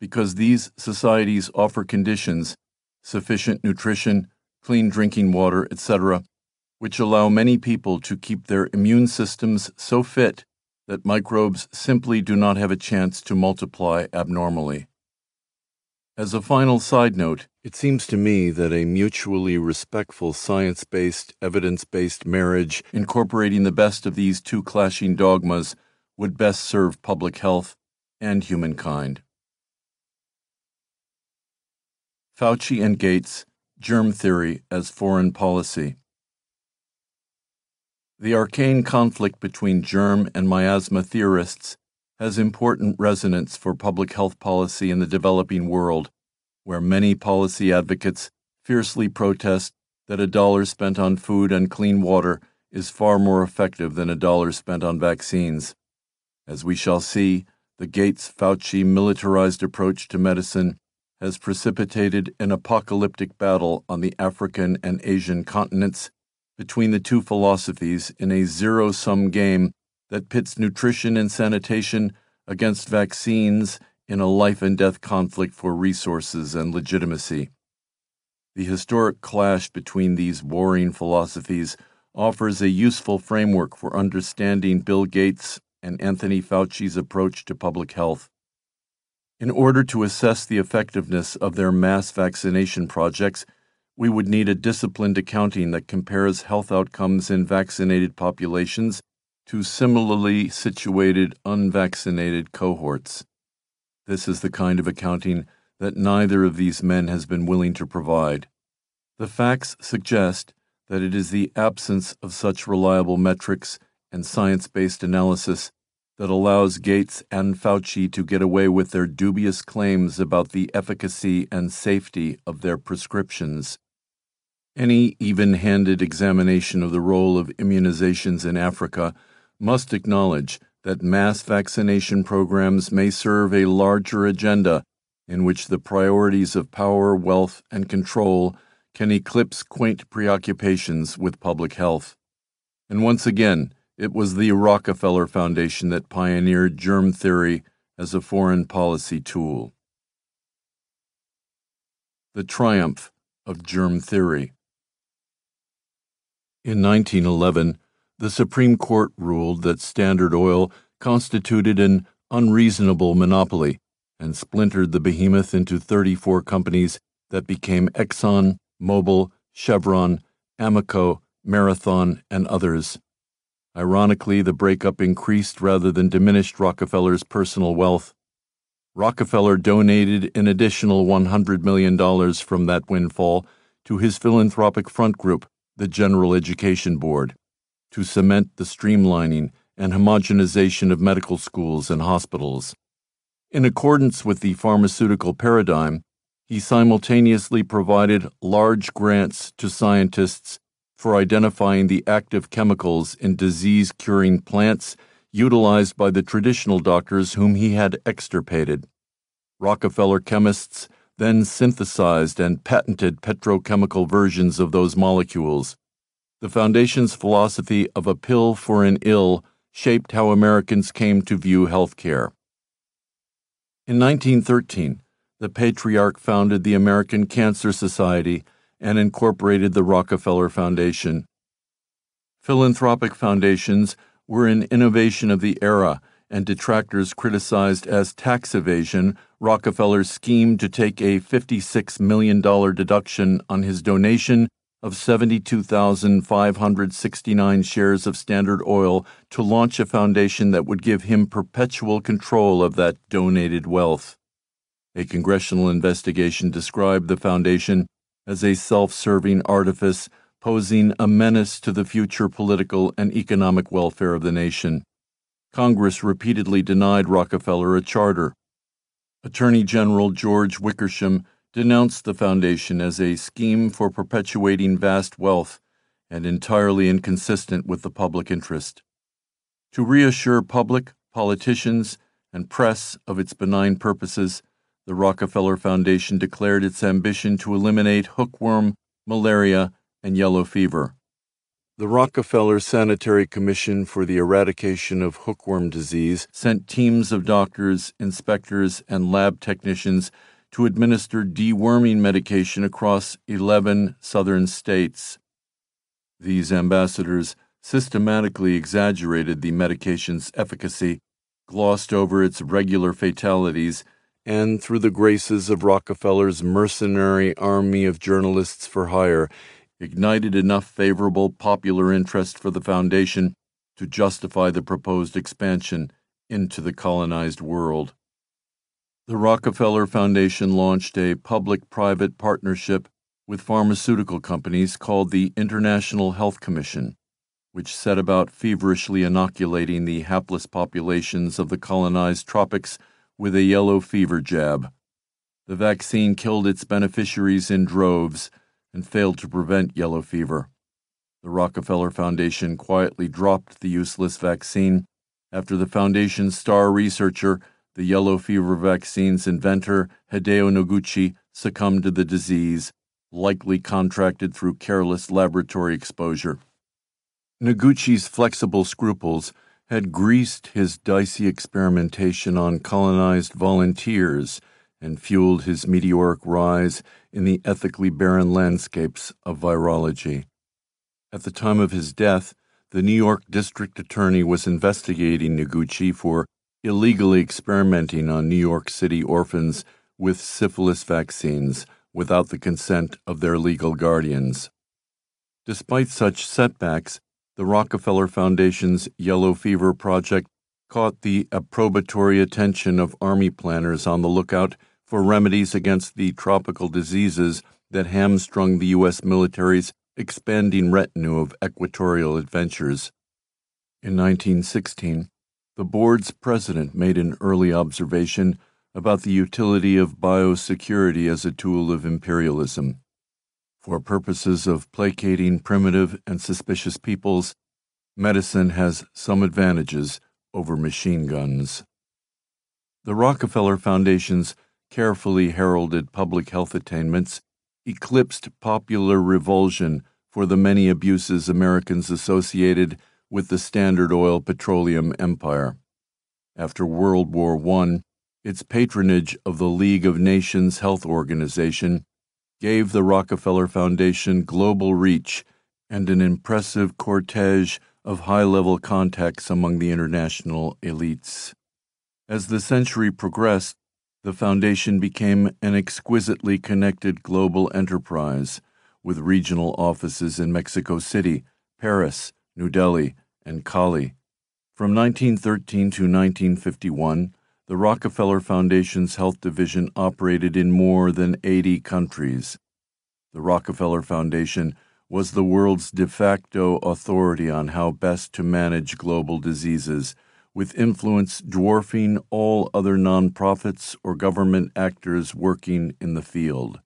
because these societies offer conditions, sufficient nutrition, clean drinking water, etc., which allow many people to keep their immune systems so fit that microbes simply do not have a chance to multiply abnormally. As a final side note, it seems to me that a mutually respectful science based, evidence based marriage incorporating the best of these two clashing dogmas would best serve public health and humankind. Fauci and Gates Germ Theory as Foreign Policy. The arcane conflict between germ and miasma theorists has important resonance for public health policy in the developing world, where many policy advocates fiercely protest that a dollar spent on food and clean water is far more effective than a dollar spent on vaccines. As we shall see, the Gates Fauci militarized approach to medicine has precipitated an apocalyptic battle on the African and Asian continents between the two philosophies in a zero sum game that pits nutrition and sanitation against vaccines in a life and death conflict for resources and legitimacy. The historic clash between these warring philosophies offers a useful framework for understanding Bill Gates and Anthony Fauci's approach to public health. In order to assess the effectiveness of their mass vaccination projects, we would need a disciplined accounting that compares health outcomes in vaccinated populations to similarly situated unvaccinated cohorts. This is the kind of accounting that neither of these men has been willing to provide. The facts suggest that it is the absence of such reliable metrics and science based analysis that allows Gates and Fauci to get away with their dubious claims about the efficacy and safety of their prescriptions. Any even handed examination of the role of immunizations in Africa must acknowledge that mass vaccination programs may serve a larger agenda in which the priorities of power, wealth, and control can eclipse quaint preoccupations with public health. And once again, It was the Rockefeller Foundation that pioneered germ theory as a foreign policy tool. The triumph of germ theory. In 1911, the Supreme Court ruled that Standard Oil constituted an unreasonable monopoly and splintered the behemoth into 34 companies that became Exxon, Mobil, Chevron, Amoco, Marathon, and others. Ironically, the breakup increased rather than diminished Rockefeller's personal wealth. Rockefeller donated an additional $100 million from that windfall to his philanthropic front group, the General Education Board, to cement the streamlining and homogenization of medical schools and hospitals. In accordance with the pharmaceutical paradigm, he simultaneously provided large grants to scientists for identifying the active chemicals in disease curing plants utilized by the traditional doctors whom he had extirpated. Rockefeller chemists then synthesized and patented petrochemical versions of those molecules. The Foundation's philosophy of a pill for an ill shaped how Americans came to view health care. In 1913, the patriarch founded the American Cancer Society and incorporated the Rockefeller Foundation. Philanthropic foundations were an innovation of the era, and detractors criticized as tax evasion Rockefeller's scheme to take a $56 million deduction on his donation of 72,569 shares of Standard Oil to launch a foundation that would give him perpetual control of that donated wealth. A congressional investigation described the foundation as a self serving artifice posing a menace to the future political and economic welfare of the nation. Congress repeatedly denied Rockefeller a charter. Attorney General George Wickersham denounced the foundation as a scheme for perpetuating vast wealth and entirely inconsistent with the public interest. To reassure public, politicians, and press of its benign purposes, the Rockefeller Foundation declared its ambition to eliminate hookworm, malaria, and yellow fever. The Rockefeller Sanitary Commission for the Eradication of Hookworm Disease sent teams of doctors, inspectors, and lab technicians to administer deworming medication across 11 southern states. These ambassadors systematically exaggerated the medication's efficacy, glossed over its regular fatalities, and through the graces of Rockefeller's mercenary army of journalists for hire, ignited enough favorable popular interest for the Foundation to justify the proposed expansion into the colonized world. The Rockefeller Foundation launched a public private partnership with pharmaceutical companies called the International Health Commission, which set about feverishly inoculating the hapless populations of the colonized tropics with a yellow fever jab. The vaccine killed its beneficiaries in droves and failed to prevent yellow fever. The Rockefeller Foundation quietly dropped the useless vaccine after the Foundation's star researcher the yellow fever vaccine's inventor, Hideo Noguchi, succumbed to the disease, likely contracted through careless laboratory exposure. Noguchi's flexible scruples had greased his dicey experimentation on colonized volunteers and fueled his meteoric rise in the ethically barren landscapes of virology. At the time of his death, the New York District Attorney was investigating Noguchi for illegally experimenting on New York City orphans with syphilis vaccines without the consent of their legal guardians. Despite such setbacks, the Rockefeller Foundation's Yellow Fever Project caught the approbatory attention of Army planners on the lookout for remedies against the tropical diseases that hamstrung the U.S. military's expanding retinue of equatorial adventures. In 1916, the board's president made an early observation about the utility of biosecurity as a tool of imperialism. For purposes of placating primitive and suspicious peoples, medicine has some advantages over machine guns. The Rockefeller Foundation's carefully heralded public health attainments eclipsed popular revulsion for the many abuses Americans associated with the Standard Oil Petroleum Empire. After World War I, its patronage of the League of Nations Health Organization gave the Rockefeller Foundation global reach and an impressive cortege of high level contacts among the international elites. As the century progressed, the foundation became an exquisitely connected global enterprise with regional offices in Mexico City, Paris, New Delhi, and Cali. From 1913 to 1951, the Rockefeller Foundation's health division operated in more than 80 countries. The Rockefeller Foundation was the world's de facto authority on how best to manage global diseases with influence dwarfing all other nonprofits or government actors working in the field.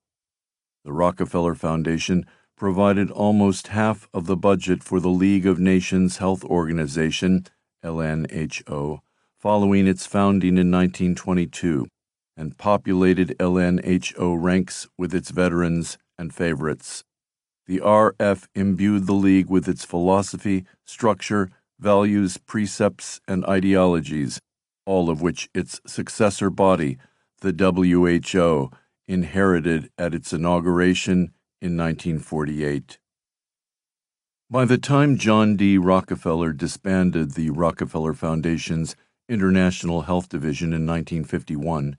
The Rockefeller Foundation provided almost half of the budget for the League of Nations Health Organization, LNHO, following its founding in 1922, and populated LNHO ranks with its veterans and favorites. The RF imbued the League with its philosophy, structure, values, precepts, and ideologies, all of which its successor body, the WHO, inherited at its inauguration in 1948. By the time John D. Rockefeller disbanded the Rockefeller Foundation's International Health Division in 1951,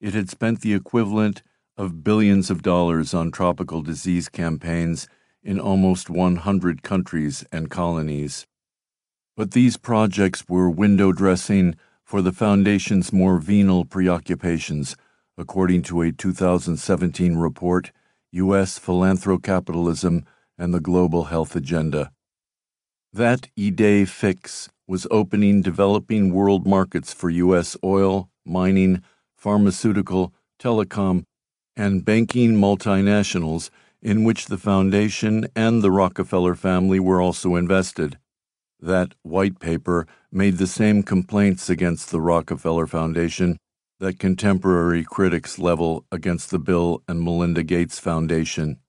it had spent the equivalent of billions of dollars on tropical disease campaigns in almost 100 countries and colonies. But these projects were window dressing for the Foundation's more venal preoccupations, according to a 2017 report U.S. Philanthrocapitalism and the Global Health Agenda. That idée fixe was opening developing world markets for U.S. oil, mining, pharmaceutical, telecom, and banking multinationals in which the Foundation and the Rockefeller family were also invested. That white paper made the same complaints against the Rockefeller Foundation that contemporary critics level against the Bill and Melinda Gates Foundation.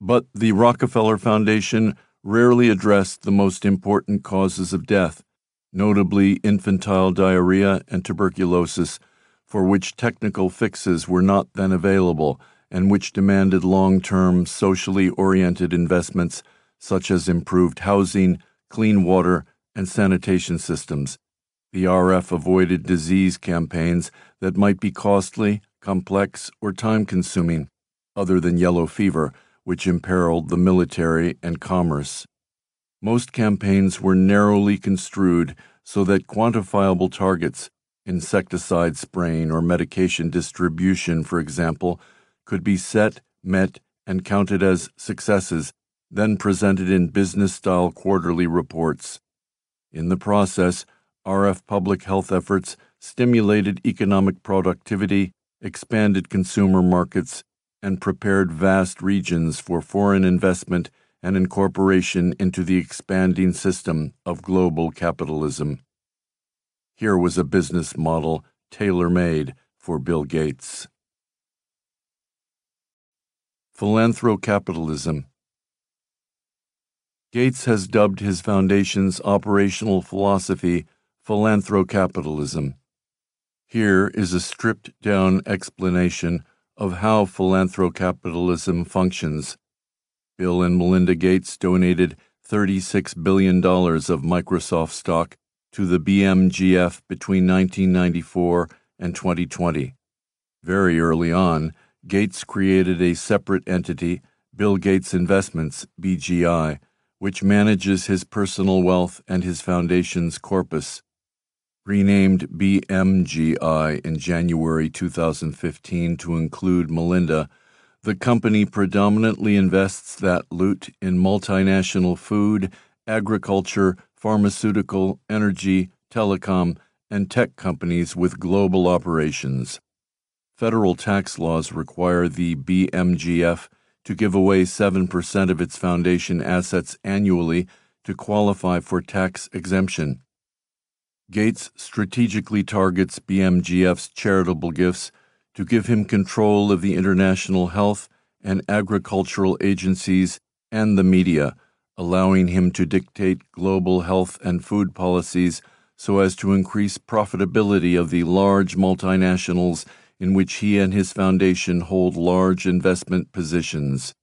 But the Rockefeller Foundation rarely addressed the most important causes of death, notably infantile diarrhea and tuberculosis, for which technical fixes were not then available and which demanded long term, socially oriented investments such as improved housing, clean water, and sanitation systems. The RF avoided disease campaigns that might be costly, complex, or time consuming, other than yellow fever, which imperiled the military and commerce. Most campaigns were narrowly construed so that quantifiable targets, insecticide spraying or medication distribution, for example, could be set, met, and counted as successes, then presented in business style quarterly reports. In the process, RF public health efforts stimulated economic productivity, expanded consumer markets, and prepared vast regions for foreign investment and incorporation into the expanding system of global capitalism. Here was a business model tailor made for Bill Gates. Philanthrocapitalism. Gates has dubbed his foundation's operational philosophy philanthrocapitalism. Here is a stripped down explanation of how philanthrocapitalism functions. Bill and Melinda Gates donated $36 billion of Microsoft stock to the BMGF between 1994 and 2020. Very early on, Gates created a separate entity, Bill Gates Investments, BGI, which manages his personal wealth and his foundation's corpus. Renamed BMGI in January 2015 to include Melinda, the company predominantly invests that loot in multinational food, agriculture, pharmaceutical, energy, telecom, and tech companies with global operations federal tax laws require the BMGF to give away 7% of its foundation assets annually to qualify for tax exemption. Gates strategically targets BMGF's charitable gifts to give him control of the international health and agricultural agencies and the media, allowing him to dictate global health and food policies so as to increase profitability of the large multinationals in which he and his foundation hold large investment positions.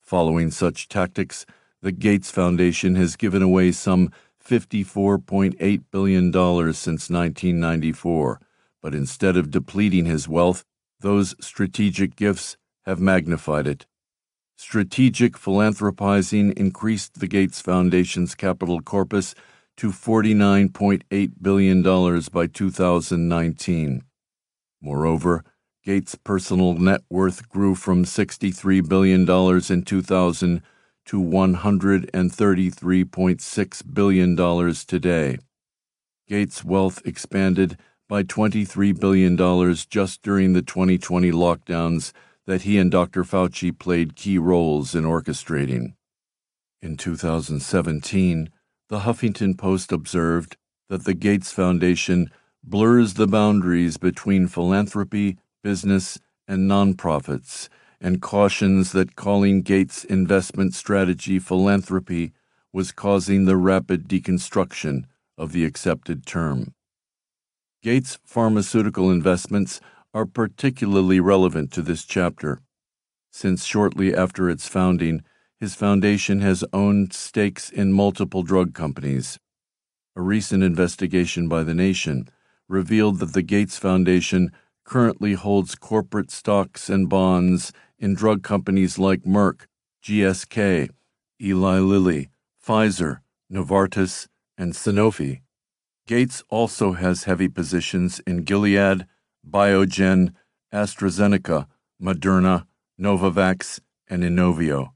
Following such tactics, the Gates Foundation has given away some $54.8 billion since 1994, but instead of depleting his wealth, those strategic gifts have magnified it. Strategic philanthropizing increased the Gates Foundation's capital corpus to $49.8 billion by 2019. Moreover, Gates' personal net worth grew from $63 billion in 2000 to $133.6 billion today. Gates' wealth expanded by $23 billion just during the 2020 lockdowns that he and Dr. Fauci played key roles in orchestrating. In 2017, the Huffington Post observed that the Gates Foundation blurs the boundaries between philanthropy, business, and nonprofits, and cautions that calling Gates' investment strategy philanthropy was causing the rapid deconstruction of the accepted term. Gates' pharmaceutical investments are particularly relevant to this chapter, since shortly after its founding, his foundation has owned stakes in multiple drug companies. A recent investigation by The Nation revealed that the Gates Foundation currently holds corporate stocks and bonds in drug companies like Merck, GSK, Eli Lilly, Pfizer, Novartis, and Sanofi. Gates also has heavy positions in Gilead, Biogen, AstraZeneca, Moderna, Novavax, and Inovio.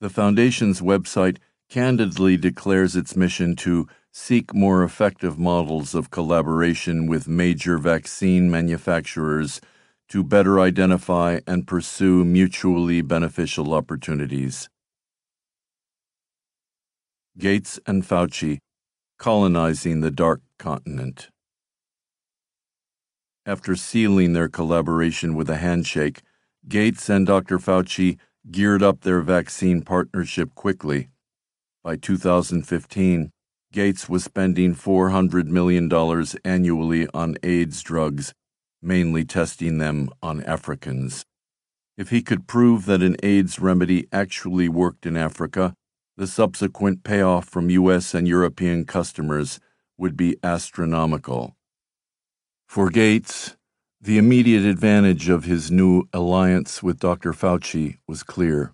The Foundation's website candidly declares its mission to seek more effective models of collaboration with major vaccine manufacturers to better identify and pursue mutually beneficial opportunities. Gates and Fauci colonizing the Dark Continent. After sealing their collaboration with a handshake, Gates and Dr. Fauci geared up their vaccine partnership quickly. By 2015, Gates was spending $400 million annually on AIDS drugs, mainly testing them on Africans. If he could prove that an AIDS remedy actually worked in Africa, the subsequent payoff from U.S. and European customers would be astronomical. For Gates, the immediate advantage of his new alliance with Dr. Fauci was clear.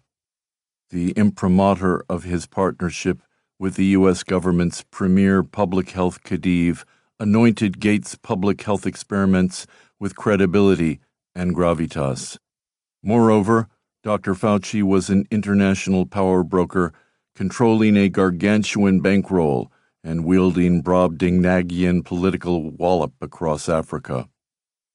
The imprimatur of his partnership with the U.S. government's premier public health Khedive anointed Gates' public health experiments with credibility and gravitas. Moreover, Dr. Fauci was an international power broker controlling a gargantuan bankroll and wielding Brobdingnagian political wallop across Africa.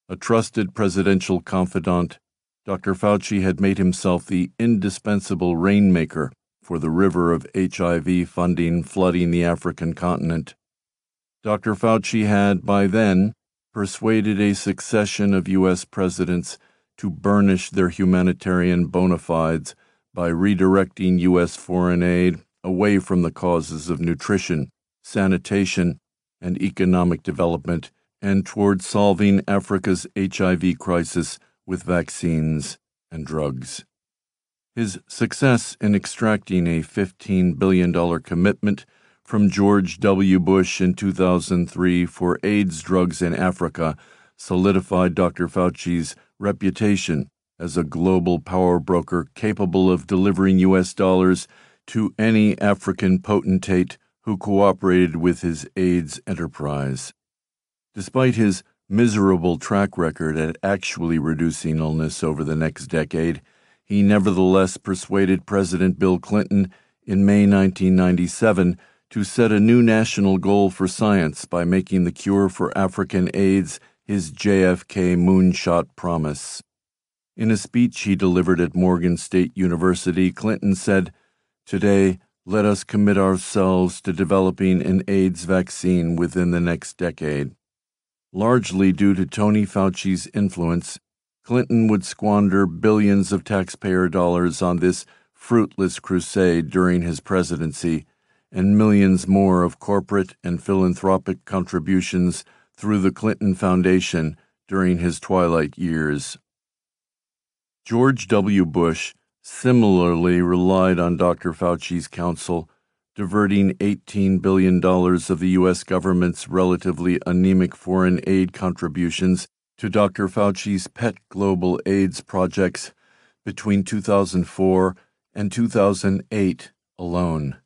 A trusted presidential confidant, Dr. Fauci had made himself the indispensable rainmaker for the river of HIV funding flooding the African continent. Dr. Fauci had, by then, persuaded a succession of U.S. presidents to burnish their humanitarian bona fides by redirecting U.S. foreign aid away from the causes of nutrition, sanitation, and economic development and toward solving Africa's HIV crisis with vaccines and drugs. His success in extracting a $15 billion commitment from George W. Bush in 2003 for AIDS drugs in Africa solidified Dr. Fauci's reputation as a global power broker capable of delivering U.S. dollars to any African potentate who cooperated with his AIDS enterprise. Despite his miserable track record at actually reducing illness over the next decade, he nevertheless persuaded President Bill Clinton in May 1997 to set a new national goal for science by making the cure for African AIDS his JFK moonshot promise. In a speech he delivered at Morgan State University, Clinton said, Today, let us commit ourselves to developing an AIDS vaccine within the next decade. Largely due to Tony Fauci's influence, Clinton would squander billions of taxpayer dollars on this fruitless crusade during his presidency, and millions more of corporate and philanthropic contributions through the Clinton Foundation during his twilight years. George W. Bush similarly relied on Dr. Fauci's counsel, diverting $18 billion of the U.S. government's relatively anemic foreign aid contributions to Dr. Fauci's pet global AIDS projects between 2004 and 2008 alone.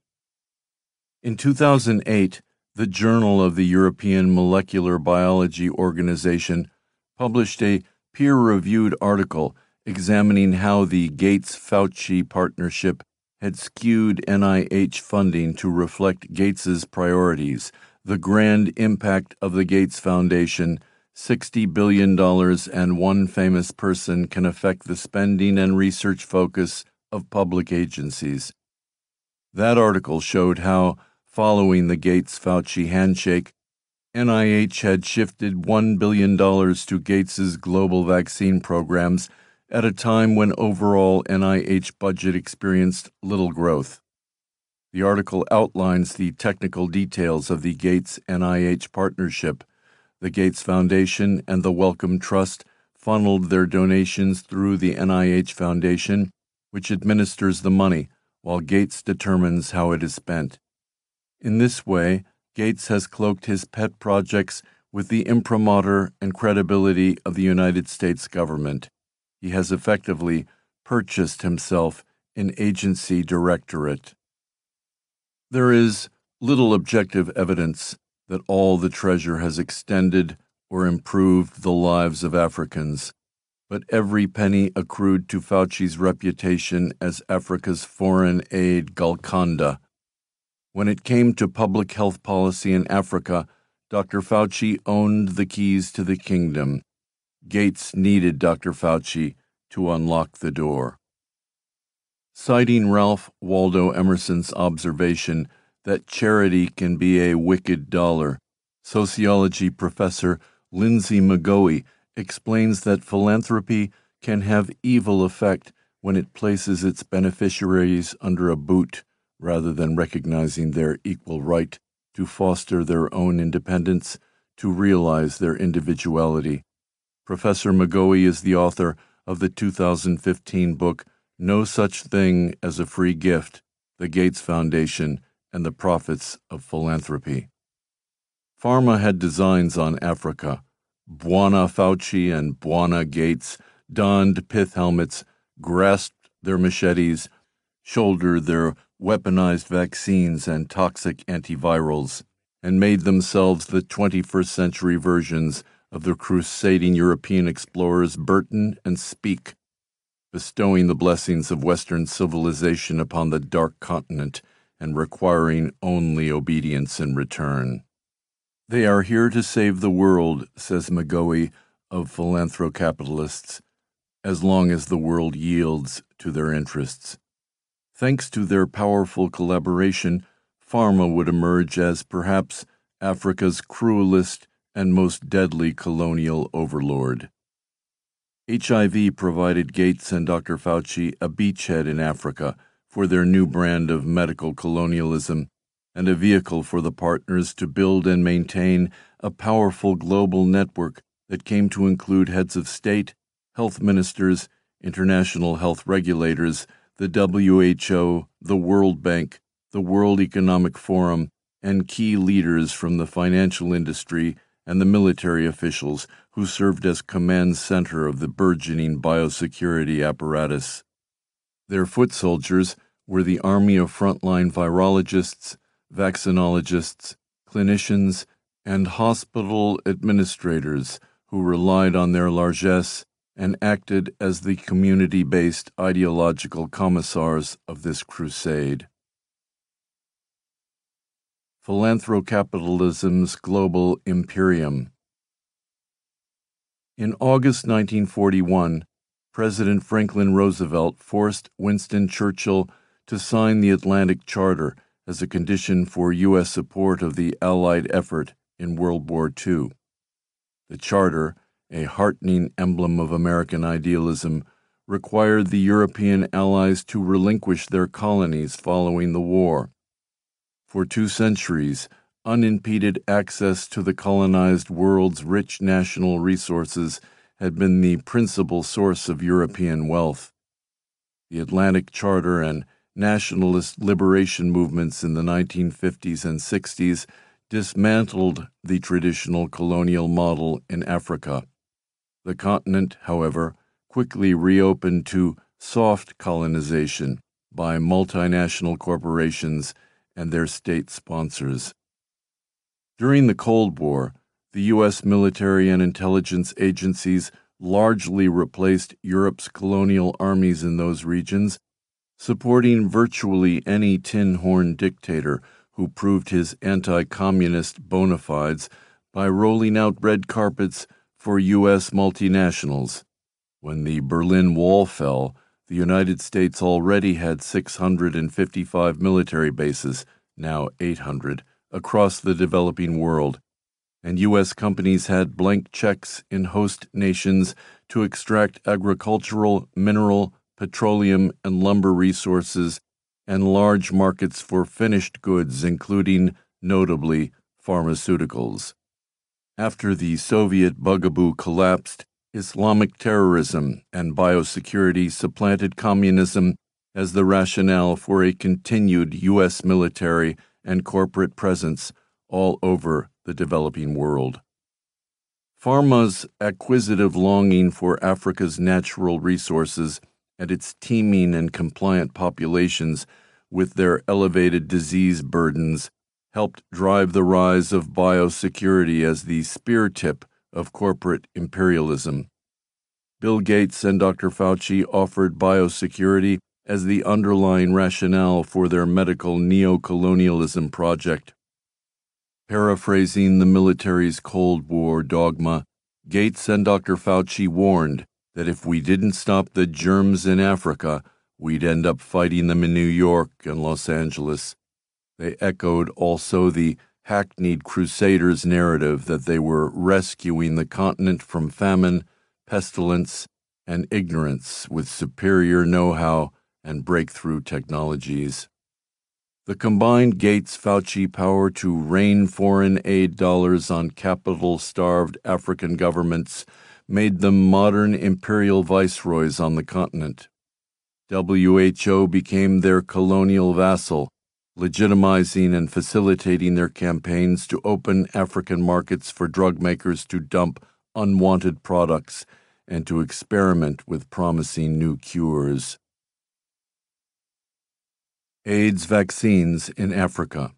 In 2008, the Journal of the European Molecular Biology Organization published a peer reviewed article examining how the Gates Fauci partnership had skewed NIH funding to reflect Gates's priorities, the grand impact of the Gates Foundation $60 billion and one famous person can affect the spending and research focus of public agencies. That article showed how, following the Gates Fauci handshake, NIH had shifted $1 billion to Gates's global vaccine programs at a time when overall NIH budget experienced little growth. The article outlines the technical details of the Gates NIH partnership the Gates Foundation and the Wellcome Trust funneled their donations through the NIH Foundation, which administers the money, while Gates determines how it is spent. In this way, Gates has cloaked his pet projects with the imprimatur and credibility of the United States government. He has effectively purchased himself an agency directorate. There is little objective evidence that all the treasure has extended or improved the lives of Africans, but every penny accrued to Fauci's reputation as Africa's foreign aid Golconda. When it came to public health policy in Africa, Dr. Fauci owned the keys to the kingdom. Gates needed Dr. Fauci to unlock the door. Citing Ralph Waldo Emerson's observation that charity can be a wicked dollar. Sociology professor Linsey McGoey explains that philanthropy can have evil effect when it places its beneficiaries under a boot rather than recognizing their equal right to foster their own independence, to realize their individuality. Professor McGoey is the author of the 2015 book No Such Thing as a Free Gift The Gates Foundation and the profits of philanthropy. Pharma had designs on Africa. Bwana Fauci and Bwana Gates donned pith helmets, grasped their machetes, shouldered their weaponized vaccines and toxic antivirals, and made themselves the 21st century versions of the crusading European explorers Burton and Speke, bestowing the blessings of Western civilization upon the dark continent and requiring only obedience in return. They are here to save the world, says McGoey of philanthrocapitalists, as long as the world yields to their interests. Thanks to their powerful collaboration, pharma would emerge as perhaps Africa's cruelest and most deadly colonial overlord. HIV provided Gates and Dr. Fauci a beachhead in Africa for their new brand of medical colonialism and a vehicle for the partners to build and maintain a powerful global network that came to include heads of state, health ministers, international health regulators, the WHO, the World Bank, the World Economic Forum, and key leaders from the financial industry and the military officials who served as command center of the burgeoning biosecurity apparatus. Their foot soldiers were the army of frontline virologists, vaccinologists, clinicians, and hospital administrators who relied on their largesse and acted as the community based ideological commissars of this crusade. Philanthrocapitalism's Global Imperium. In August 1941, President Franklin Roosevelt forced Winston Churchill to sign the Atlantic Charter as a condition for U.S. support of the Allied effort in World War II. The Charter, a heartening emblem of American idealism, required the European allies to relinquish their colonies following the war. For two centuries, unimpeded access to the colonized world's rich national resources had been the principal source of European wealth. The Atlantic Charter and nationalist liberation movements in the 1950s and 60s dismantled the traditional colonial model in Africa. The continent, however, quickly reopened to soft colonization by multinational corporations and their state sponsors. During the Cold War, the U.S. military and intelligence agencies largely replaced Europe's colonial armies in those regions, supporting virtually any tin horn dictator who proved his anti communist bona fides by rolling out red carpets for U.S. multinationals. When the Berlin Wall fell, the United States already had 655 military bases, now 800 across the developing world, and U.S. companies had blank checks in host nations to extract agricultural, mineral, petroleum, and lumber resources and large markets for finished goods, including, notably, pharmaceuticals. After the Soviet bugaboo collapsed, Islamic terrorism and biosecurity supplanted communism as the rationale for a continued U.S. military and corporate presence all over the developing world. Pharma's acquisitive longing for Africa's natural resources and its teeming and compliant populations with their elevated disease burdens helped drive the rise of biosecurity as the spear tip of corporate imperialism. Bill Gates and Dr. Fauci offered biosecurity as the underlying rationale for their medical neocolonialism project. Paraphrasing the military's Cold War dogma, Gates and Dr. Fauci warned that if we didn't stop the germs in Africa, we'd end up fighting them in New York and Los Angeles. They echoed also the hackneyed crusaders' narrative that they were rescuing the continent from famine, pestilence, and ignorance with superior know how and breakthrough technologies. The combined Gates Fauci power to rain foreign aid dollars on capital starved African governments made them modern imperial viceroys on the continent. WHO became their colonial vassal, legitimizing and facilitating their campaigns to open African markets for drug makers to dump unwanted products and to experiment with promising new cures. AIDS vaccines in Africa.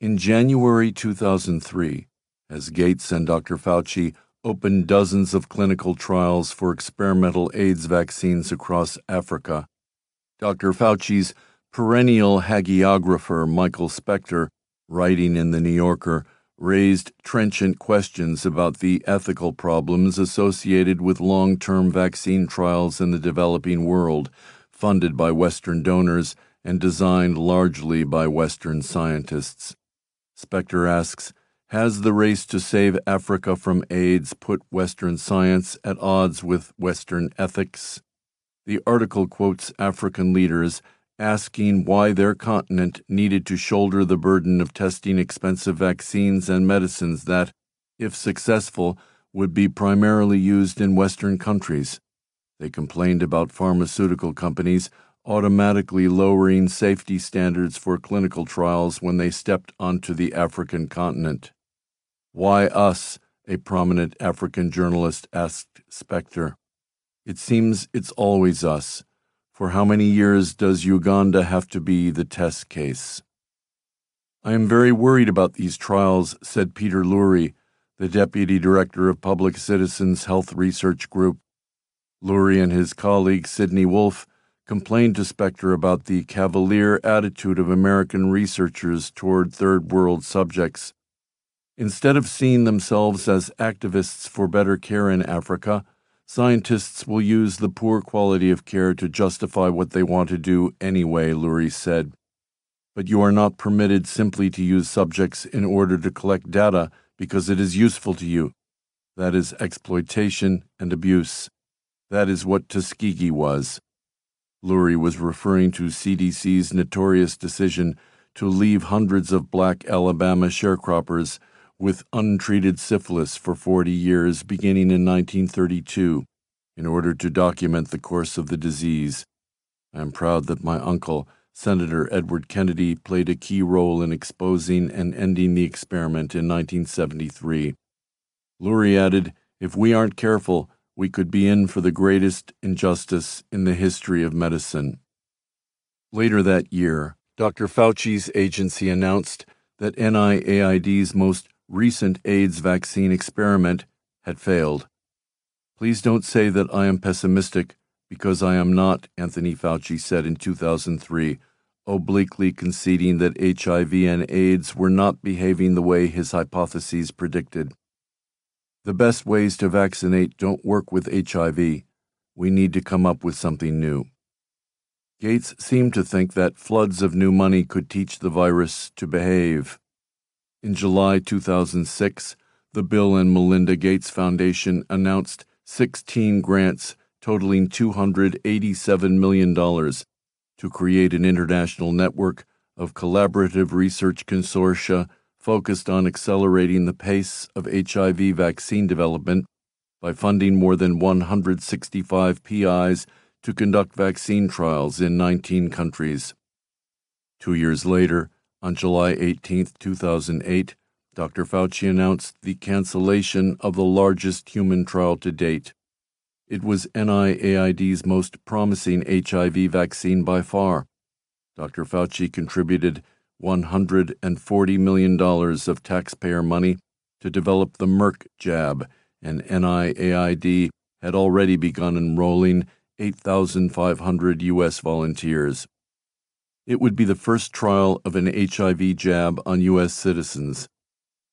In January 2003, as Gates and Dr. Fauci opened dozens of clinical trials for experimental AIDS vaccines across Africa, Dr. Fauci's perennial hagiographer, Michael Specter, writing in The New Yorker, raised trenchant questions about the ethical problems associated with long term vaccine trials in the developing world funded by Western donors and designed largely by Western scientists. Specter asks Has the race to save Africa from AIDS put Western science at odds with Western ethics? The article quotes African leaders asking why their continent needed to shoulder the burden of testing expensive vaccines and medicines that, if successful, would be primarily used in Western countries. They complained about pharmaceutical companies automatically lowering safety standards for clinical trials when they stepped onto the African continent. Why us? a prominent African journalist asked Specter. It seems it's always us. For how many years does Uganda have to be the test case? I am very worried about these trials, said Peter Lurie, the deputy director of Public Citizens Health Research Group. Lurie and his colleague Sidney Wolfe complained to Specter about the cavalier attitude of American researchers toward third world subjects. Instead of seeing themselves as activists for better care in Africa, scientists will use the poor quality of care to justify what they want to do anyway, Lurie said. But you are not permitted simply to use subjects in order to collect data because it is useful to you. That is exploitation and abuse. That is what Tuskegee was. Lurie was referring to CDC's notorious decision to leave hundreds of black Alabama sharecroppers with untreated syphilis for 40 years beginning in 1932 in order to document the course of the disease. I am proud that my uncle, Senator Edward Kennedy, played a key role in exposing and ending the experiment in 1973. Lurie added, If we aren't careful, we could be in for the greatest injustice in the history of medicine. Later that year, Dr. Fauci's agency announced that NIAID's most recent AIDS vaccine experiment had failed. Please don't say that I am pessimistic, because I am not, Anthony Fauci said in 2003, obliquely conceding that HIV and AIDS were not behaving the way his hypotheses predicted. The best ways to vaccinate don't work with HIV. We need to come up with something new. Gates seemed to think that floods of new money could teach the virus to behave. In July 2006, the Bill and Melinda Gates Foundation announced 16 grants totaling $287 million to create an international network of collaborative research consortia focused on accelerating the pace of HIV vaccine development by funding more than 165 PIs to conduct vaccine trials in 19 countries. Two years later, on July 18, 2008, Dr. Fauci announced the cancellation of the largest human trial to date. It was NIAID's most promising HIV vaccine by far. Dr. Fauci contributed $140 million of taxpayer money to develop the Merck jab, and NIAID had already begun enrolling 8,500 U.S. volunteers. It would be the first trial of an HIV jab on U.S. citizens.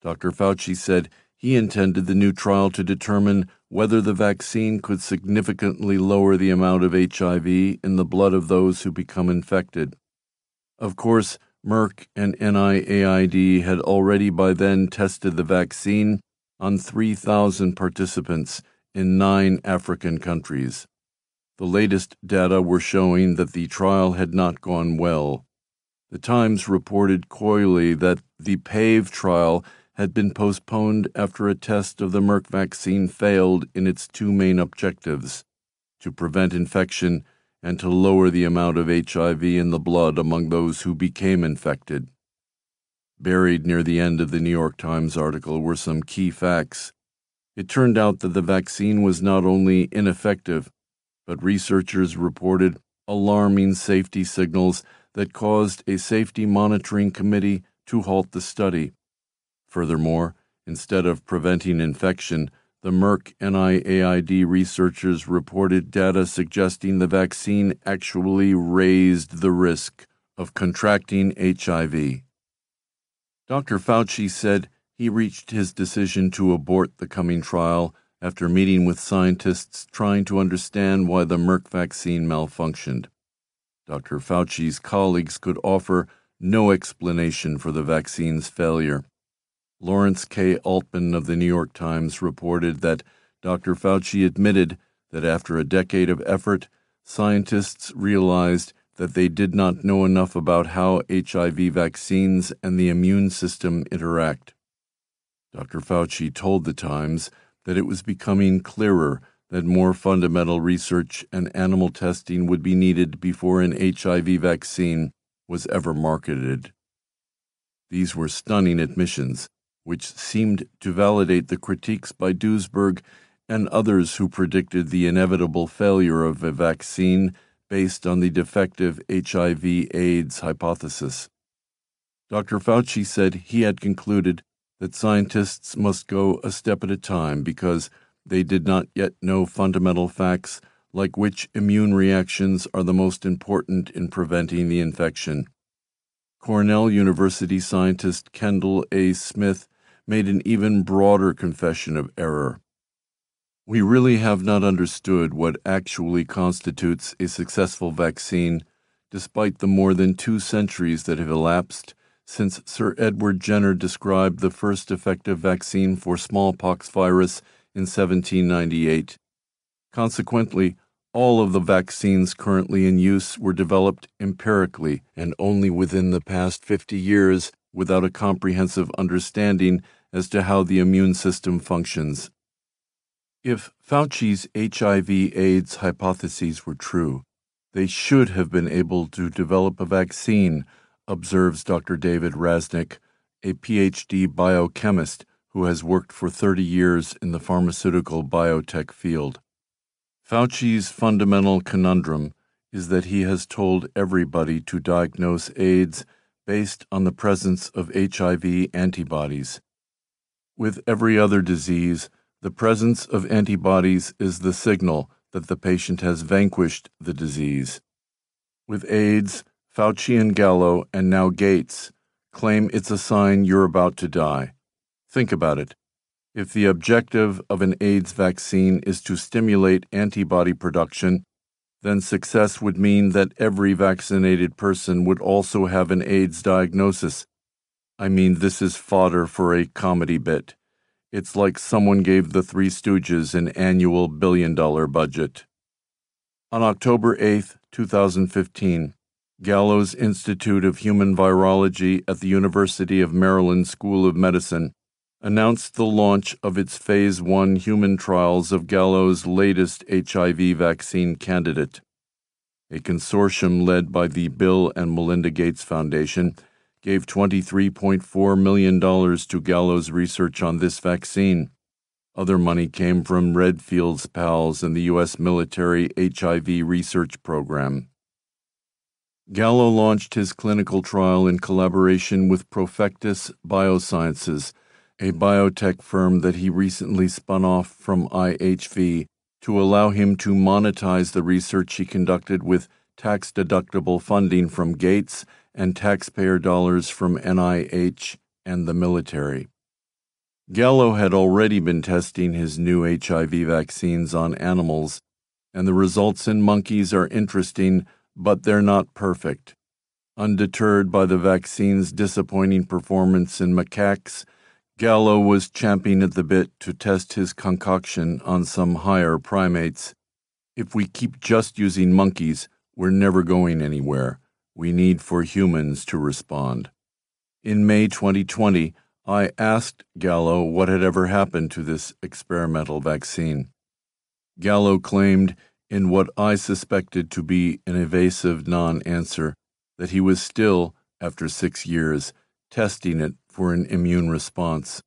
Dr. Fauci said he intended the new trial to determine whether the vaccine could significantly lower the amount of HIV in the blood of those who become infected. Of course, Merck and NIAID had already by then tested the vaccine on 3,000 participants in nine African countries. The latest data were showing that the trial had not gone well. The Times reported coyly that the PAVE trial had been postponed after a test of the Merck vaccine failed in its two main objectives to prevent infection and to lower the amount of HIV in the blood among those who became infected. Buried near the end of the New York Times article were some key facts. It turned out that the vaccine was not only ineffective, but researchers reported alarming safety signals that caused a safety monitoring committee to halt the study. Furthermore, instead of preventing infection, the Merck NIAID researchers reported data suggesting the vaccine actually raised the risk of contracting HIV. Dr. Fauci said he reached his decision to abort the coming trial after meeting with scientists trying to understand why the Merck vaccine malfunctioned. Dr. Fauci's colleagues could offer no explanation for the vaccine's failure. Lawrence K. Altman of the New York Times reported that Dr. Fauci admitted that after a decade of effort, scientists realized that they did not know enough about how HIV vaccines and the immune system interact. Dr. Fauci told the Times that it was becoming clearer that more fundamental research and animal testing would be needed before an HIV vaccine was ever marketed. These were stunning admissions which seemed to validate the critiques by Duesberg and others who predicted the inevitable failure of a vaccine based on the defective HIV AIDS hypothesis. Dr. Fauci said he had concluded that scientists must go a step at a time because they did not yet know fundamental facts like which immune reactions are the most important in preventing the infection. Cornell University scientist Kendall A. Smith made an even broader confession of error. We really have not understood what actually constitutes a successful vaccine, despite the more than two centuries that have elapsed since Sir Edward Jenner described the first effective vaccine for smallpox virus in 1798. Consequently, all of the vaccines currently in use were developed empirically and only within the past 50 years without a comprehensive understanding as to how the immune system functions. If Fauci's HIV AIDS hypotheses were true, they should have been able to develop a vaccine, observes Dr. David Rasnick, a PhD biochemist who has worked for 30 years in the pharmaceutical biotech field. Fauci's fundamental conundrum is that he has told everybody to diagnose AIDS based on the presence of HIV antibodies. With every other disease, the presence of antibodies is the signal that the patient has vanquished the disease. With AIDS, Fauci and Gallo, and now Gates, claim it's a sign you're about to die. Think about it. If the objective of an AIDS vaccine is to stimulate antibody production, then success would mean that every vaccinated person would also have an AIDS diagnosis. I mean, this is fodder for a comedy bit. It's like someone gave the Three Stooges an annual billion dollar budget. On October 8, 2015, Gallo's Institute of Human Virology at the University of Maryland School of Medicine announced the launch of its Phase 1 human trials of Gallo's latest HIV vaccine candidate. A consortium led by the Bill and Melinda Gates Foundation gave $23.4 million to Gallo's research on this vaccine. Other money came from Redfield's pals in the U.S. military HIV research program. Gallo launched his clinical trial in collaboration with Profectus Biosciences a biotech firm that he recently spun off from IHV to allow him to monetize the research he conducted with tax deductible funding from Gates and taxpayer dollars from NIH and the military. Gallo had already been testing his new HIV vaccines on animals, and the results in monkeys are interesting, but they're not perfect. Undeterred by the vaccine's disappointing performance in macaques, Gallo was champing at the bit to test his concoction on some higher primates. If we keep just using monkeys, we're never going anywhere. We need for humans to respond. In May 2020, I asked Gallo what had ever happened to this experimental vaccine. Gallo claimed, in what I suspected to be an evasive non answer, that he was still, after six years, testing it for an immune response.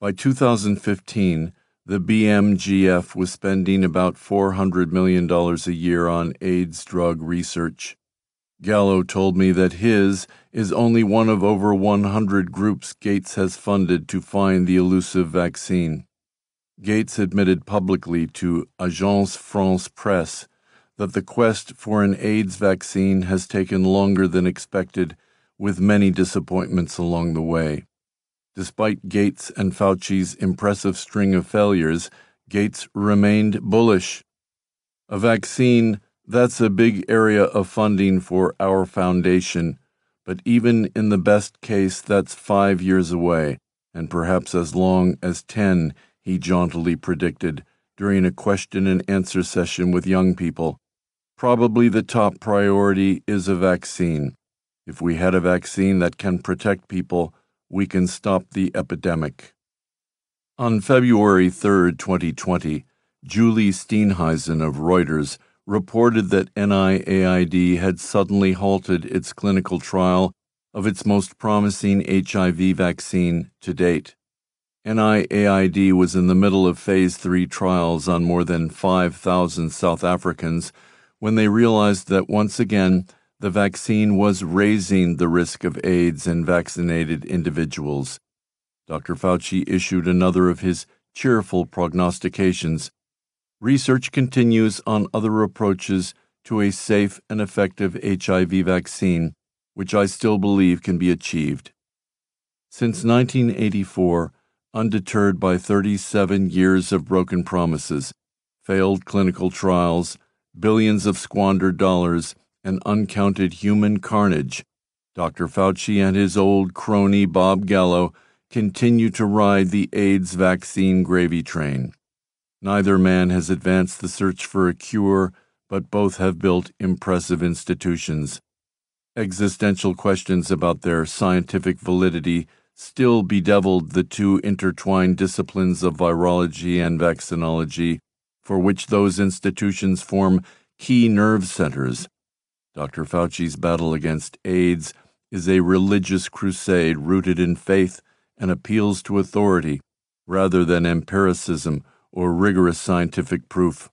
By 2015, the BMGF was spending about $400 million a year on AIDS drug research. Gallo told me that his is only one of over 100 groups Gates has funded to find the elusive vaccine. Gates admitted publicly to Agence France Presse that the quest for an AIDS vaccine has taken longer than expected with many disappointments along the way. Despite Gates and Fauci's impressive string of failures, Gates remained bullish. A vaccine, that's a big area of funding for our foundation, but even in the best case, that's five years away, and perhaps as long as ten, he jauntily predicted during a question and answer session with young people. Probably the top priority is a vaccine. If we had a vaccine that can protect people, we can stop the epidemic. On February 3, 2020, Julie Steenhuysen of Reuters reported that NIAID had suddenly halted its clinical trial of its most promising HIV vaccine to date. NIAID was in the middle of phase 3 trials on more than 5,000 South Africans when they realized that once again the vaccine was raising the risk of AIDS in vaccinated individuals. Dr. Fauci issued another of his cheerful prognostications. Research continues on other approaches to a safe and effective HIV vaccine, which I still believe can be achieved. Since 1984, undeterred by 37 years of broken promises, failed clinical trials, billions of squandered dollars, and uncounted human carnage, Dr. Fauci and his old crony Bob Gallo continue to ride the AIDS vaccine gravy train. Neither man has advanced the search for a cure, but both have built impressive institutions. Existential questions about their scientific validity still bedeviled the two intertwined disciplines of virology and vaccinology, for which those institutions form key nerve centers. Dr. Fauci's battle against AIDS is a religious crusade rooted in faith and appeals to authority rather than empiricism or rigorous scientific proof.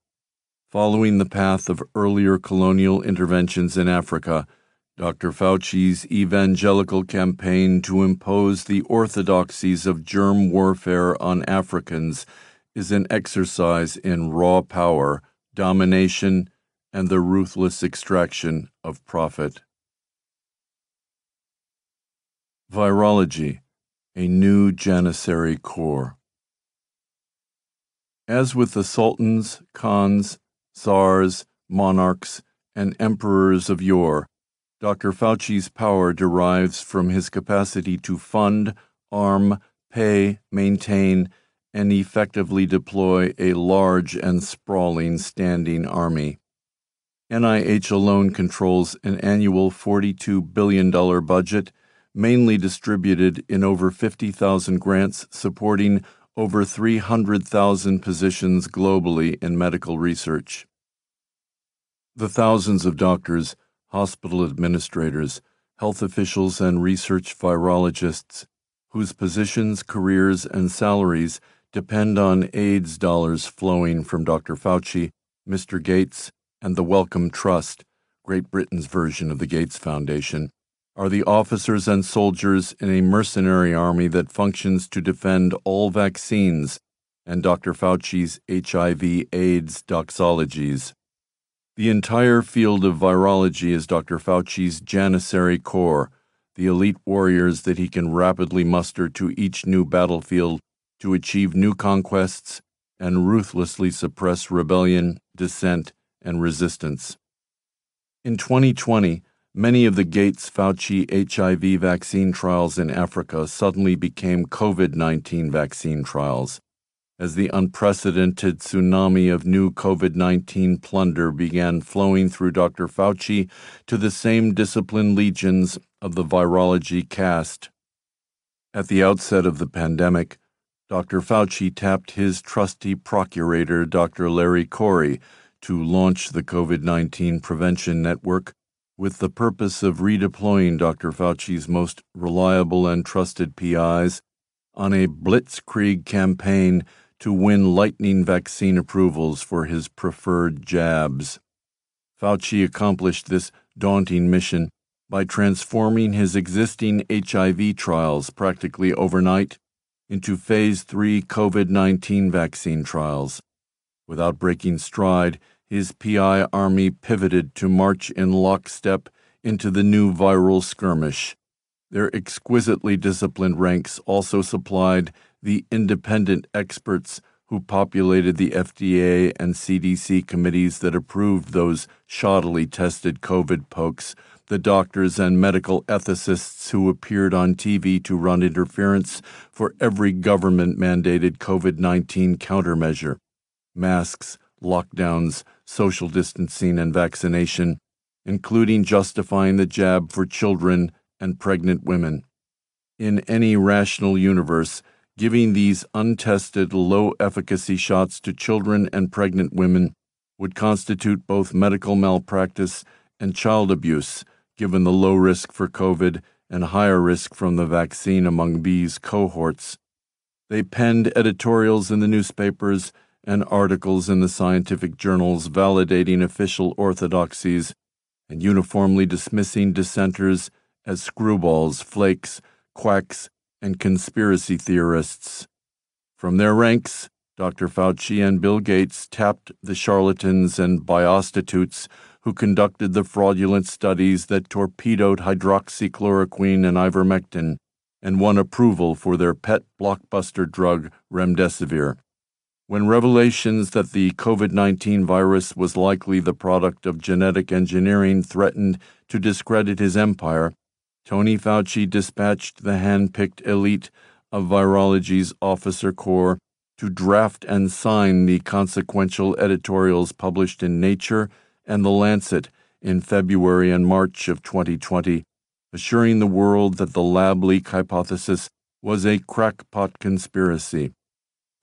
Following the path of earlier colonial interventions in Africa, Dr. Fauci's evangelical campaign to impose the orthodoxies of germ warfare on Africans is an exercise in raw power, domination, and the ruthless extraction of profit. Virology, a new Janissary corps. As with the sultans, khans, czars, monarchs, and emperors of yore, Dr. Fauci's power derives from his capacity to fund, arm, pay, maintain, and effectively deploy a large and sprawling standing army. NIH alone controls an annual $42 billion budget, mainly distributed in over 50,000 grants supporting over 300,000 positions globally in medical research. The thousands of doctors hospital administrators, health officials, and research virologists whose positions, careers, and salaries depend on AIDS dollars flowing from Dr. Fauci, Mr. Gates, and the Wellcome Trust, Great Britain's version of the Gates Foundation, are the officers and soldiers in a mercenary army that functions to defend all vaccines and Dr. Fauci's HIV AIDS doxologies. The entire field of virology is Dr. Fauci's Janissary Corps, the elite warriors that he can rapidly muster to each new battlefield to achieve new conquests and ruthlessly suppress rebellion, dissent, and resistance. In 2020, many of the Gates Fauci HIV vaccine trials in Africa suddenly became COVID 19 vaccine trials as the unprecedented tsunami of new COVID 19 plunder began flowing through Dr. Fauci to the same disciplined legions of the virology caste. At the outset of the pandemic, Dr. Fauci tapped his trusty procurator, Dr. Larry Corey, to launch the COVID 19 Prevention Network with the purpose of redeploying Dr. Fauci's most reliable and trusted PIs on a blitzkrieg campaign to win lightning vaccine approvals for his preferred jabs. Fauci accomplished this daunting mission by transforming his existing HIV trials practically overnight into phase 3 COVID 19 vaccine trials. Without breaking stride, his PI army pivoted to march in lockstep into the new viral skirmish. Their exquisitely disciplined ranks also supplied the independent experts who populated the FDA and CDC committees that approved those shoddily tested COVID pokes, the doctors and medical ethicists who appeared on TV to run interference for every government mandated COVID 19 countermeasure masks, lockdowns, social distancing, and vaccination, including justifying the jab for children and pregnant women. In any rational universe, giving these untested, low efficacy shots to children and pregnant women would constitute both medical malpractice and child abuse, given the low risk for COVID and higher risk from the vaccine among these cohorts. They penned editorials in the newspapers and articles in the scientific journals validating official orthodoxies and uniformly dismissing dissenters as screwballs, flakes, quacks, and conspiracy theorists. From their ranks, Dr. Fauci and Bill Gates tapped the charlatans and biostitutes who conducted the fraudulent studies that torpedoed hydroxychloroquine and ivermectin and won approval for their pet blockbuster drug remdesivir. When revelations that the COVID 19 virus was likely the product of genetic engineering threatened to discredit his empire, Tony Fauci dispatched the hand picked elite of virology's officer corps to draft and sign the consequential editorials published in Nature and The Lancet in February and March of 2020, assuring the world that the lab leak hypothesis was a crackpot conspiracy.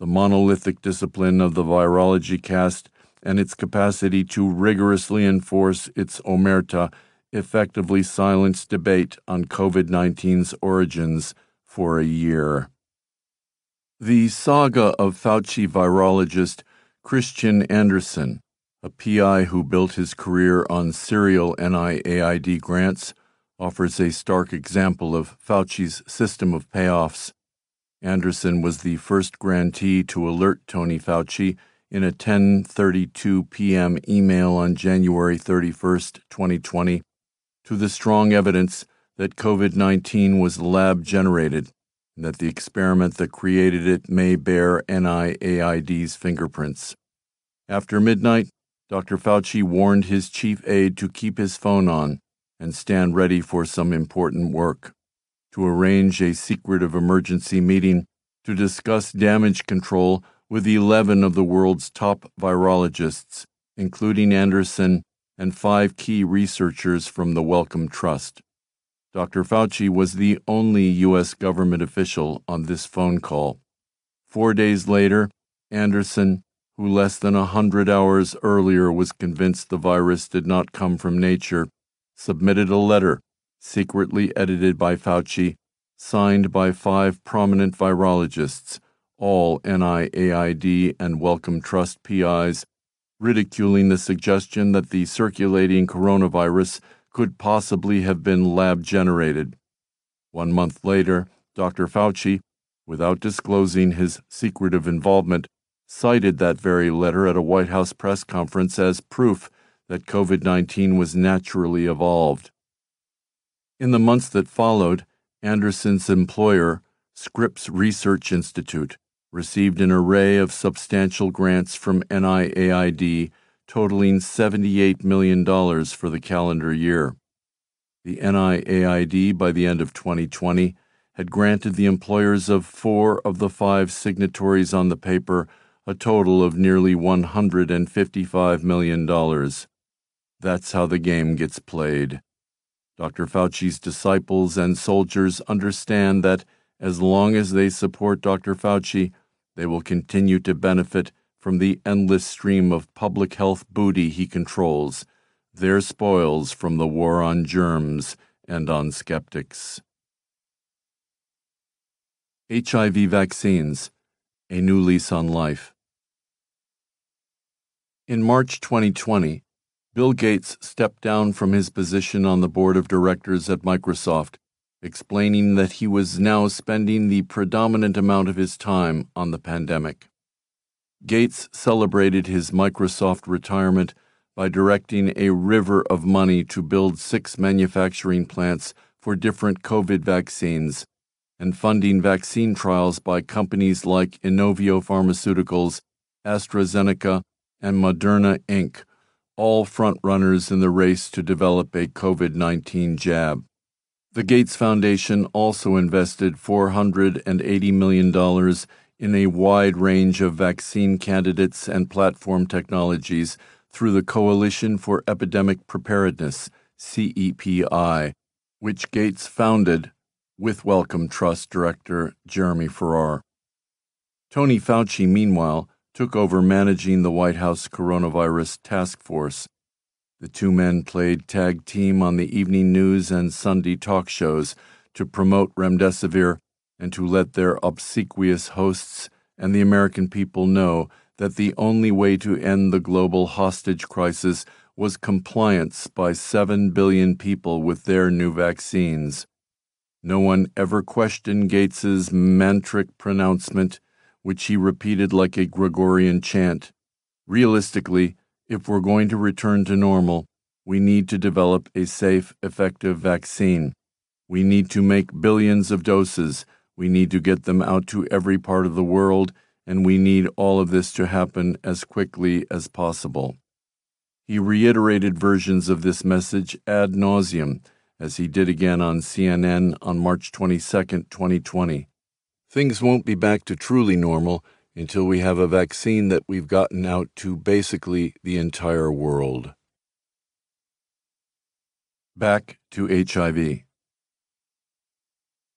The monolithic discipline of the virology caste and its capacity to rigorously enforce its omerta effectively silenced debate on COVID 19's origins for a year. The saga of Fauci virologist Kristian Andersen, a PI who built his career on serial NIAID grants, offers a stark example of Fauci's system of payoffs. Andersen was the first grantee to alert Tony Fauci in a 10:32 p.m. email on January 31, 2020, to the strong evidence that COVID-19 was lab generated and that the experiment that created it may bear NIAID's fingerprints. After midnight, Dr. Fauci warned his chief aide to keep his phone on and stand ready for some important work, to arrange a secretive emergency meeting to discuss damage control with 11 of the world's top virologists, including Andersen and five key researchers from the Wellcome Trust. Dr. Fauci was the only U.S. government official on this phone call. Four days later, Andersen, who less than a hundred hours earlier was convinced the virus did not come from nature, submitted a letter, secretly edited by Fauci, signed by five prominent virologists all NIAID and Wellcome Trust PIs, ridiculing the suggestion that the circulating coronavirus could possibly have been lab generated. One month later, Dr. Fauci, without disclosing his secretive involvement, cited that very letter at a White House press conference as proof that COVID 19 was naturally evolved. In the months that followed, Andersen's employer, Scripps Research Institute, received an array of substantial grants from NIAID totaling $78 million for the calendar year. The NIAID, by the end of 2020, had granted the employers of four of the five signatories on the paper a total of nearly $155 million. That's how the game gets played. Dr. Fauci's disciples and soldiers understand that as long as they support Dr. Fauci, they will continue to benefit from the endless stream of public health booty he controls, their spoils from the war on germs and on skeptics. HIV vaccines, a new lease on life. In March 2020, Bill Gates stepped down from his position on the board of directors at Microsoft explaining that he was now spending the predominant amount of his time on the pandemic. Gates celebrated his Microsoft retirement by directing a river of money to build six manufacturing plants for different COVID vaccines and funding vaccine trials by companies like Inovio Pharmaceuticals, AstraZeneca, and Moderna Inc., all frontrunners in the race to develop a COVID 19 jab. The Gates Foundation also invested $480 million in a wide range of vaccine candidates and platform technologies through the Coalition for Epidemic Preparedness, CEPI, which Gates founded with Wellcome Trust Director Jeremy Farrar. Tony Fauci, meanwhile, took over managing the White House Coronavirus Task Force the two men played tag team on the evening news and Sunday talk shows to promote remdesivir and to let their obsequious hosts and the American people know that the only way to end the global hostage crisis was compliance by 7 billion people with their new vaccines. No one ever questioned Gates's mantric pronouncement, which he repeated like a Gregorian chant. Realistically, if we're going to return to normal, we need to develop a safe, effective vaccine. We need to make billions of doses. We need to get them out to every part of the world, and we need all of this to happen as quickly as possible. He reiterated versions of this message ad nauseum, as he did again on CNN on March 22, 2020. Things won't be back to truly normal until we have a vaccine that we've gotten out to basically the entire world. Back to HIV.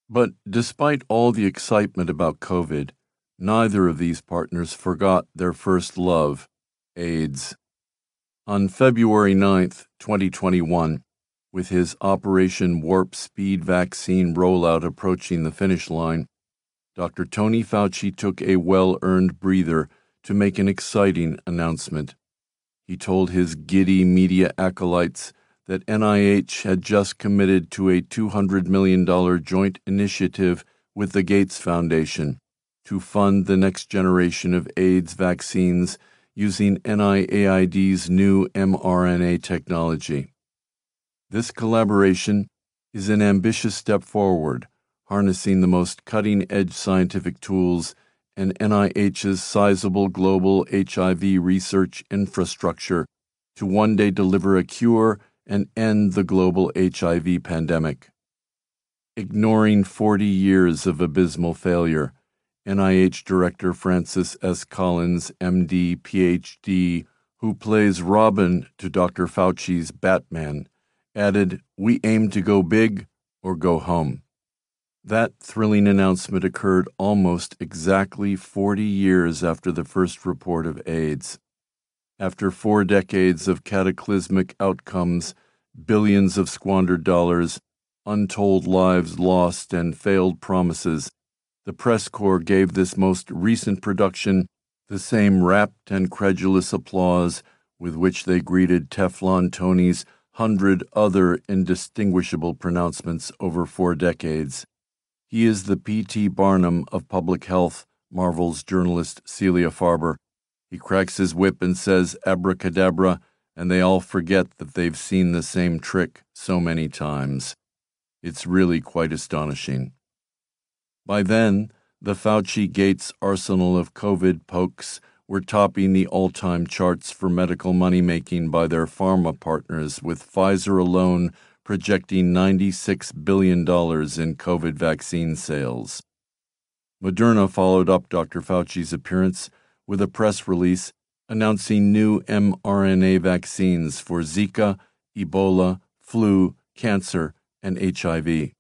But despite all the excitement about COVID, neither of these partners forgot their first love, AIDS. On February 9, 2021, with his Operation Warp Speed vaccine rollout approaching the finish line, Dr. Tony Fauci took a well earned breather to make an exciting announcement. He told his giddy media acolytes that NIH had just committed to a $200 million joint initiative with the Gates Foundation to fund the next generation of AIDS vaccines using NIAID's new mRNA technology. This collaboration is an ambitious step forward harnessing the most cutting edge scientific tools and NIH's sizable global HIV research infrastructure to one day deliver a cure and end the global HIV pandemic. Ignoring 40 years of abysmal failure, NIH Director Francis S. Collins, MD, PhD, who plays Robin to Dr. Fauci's Batman, added, We aim to go big or go home. That thrilling announcement occurred almost exactly 40 years after the first report of AIDS. After four decades of cataclysmic outcomes, billions of squandered dollars, untold lives lost, and failed promises, the press corps gave this most recent production the same rapt and credulous applause with which they greeted Teflon Tony's hundred other indistinguishable pronouncements over four decades. He is the P.T. Barnum of public health, marvels journalist Celia Farber. He cracks his whip and says abracadabra, and they all forget that they've seen the same trick so many times. It's really quite astonishing. By then, the Fauci Gates arsenal of COVID pokes were topping the all time charts for medical money making by their pharma partners, with Pfizer alone projecting $96 billion in COVID vaccine sales. Moderna followed up Dr. Fauci's appearance with a press release announcing new mRNA vaccines for Zika, Ebola, flu, cancer, and HIV.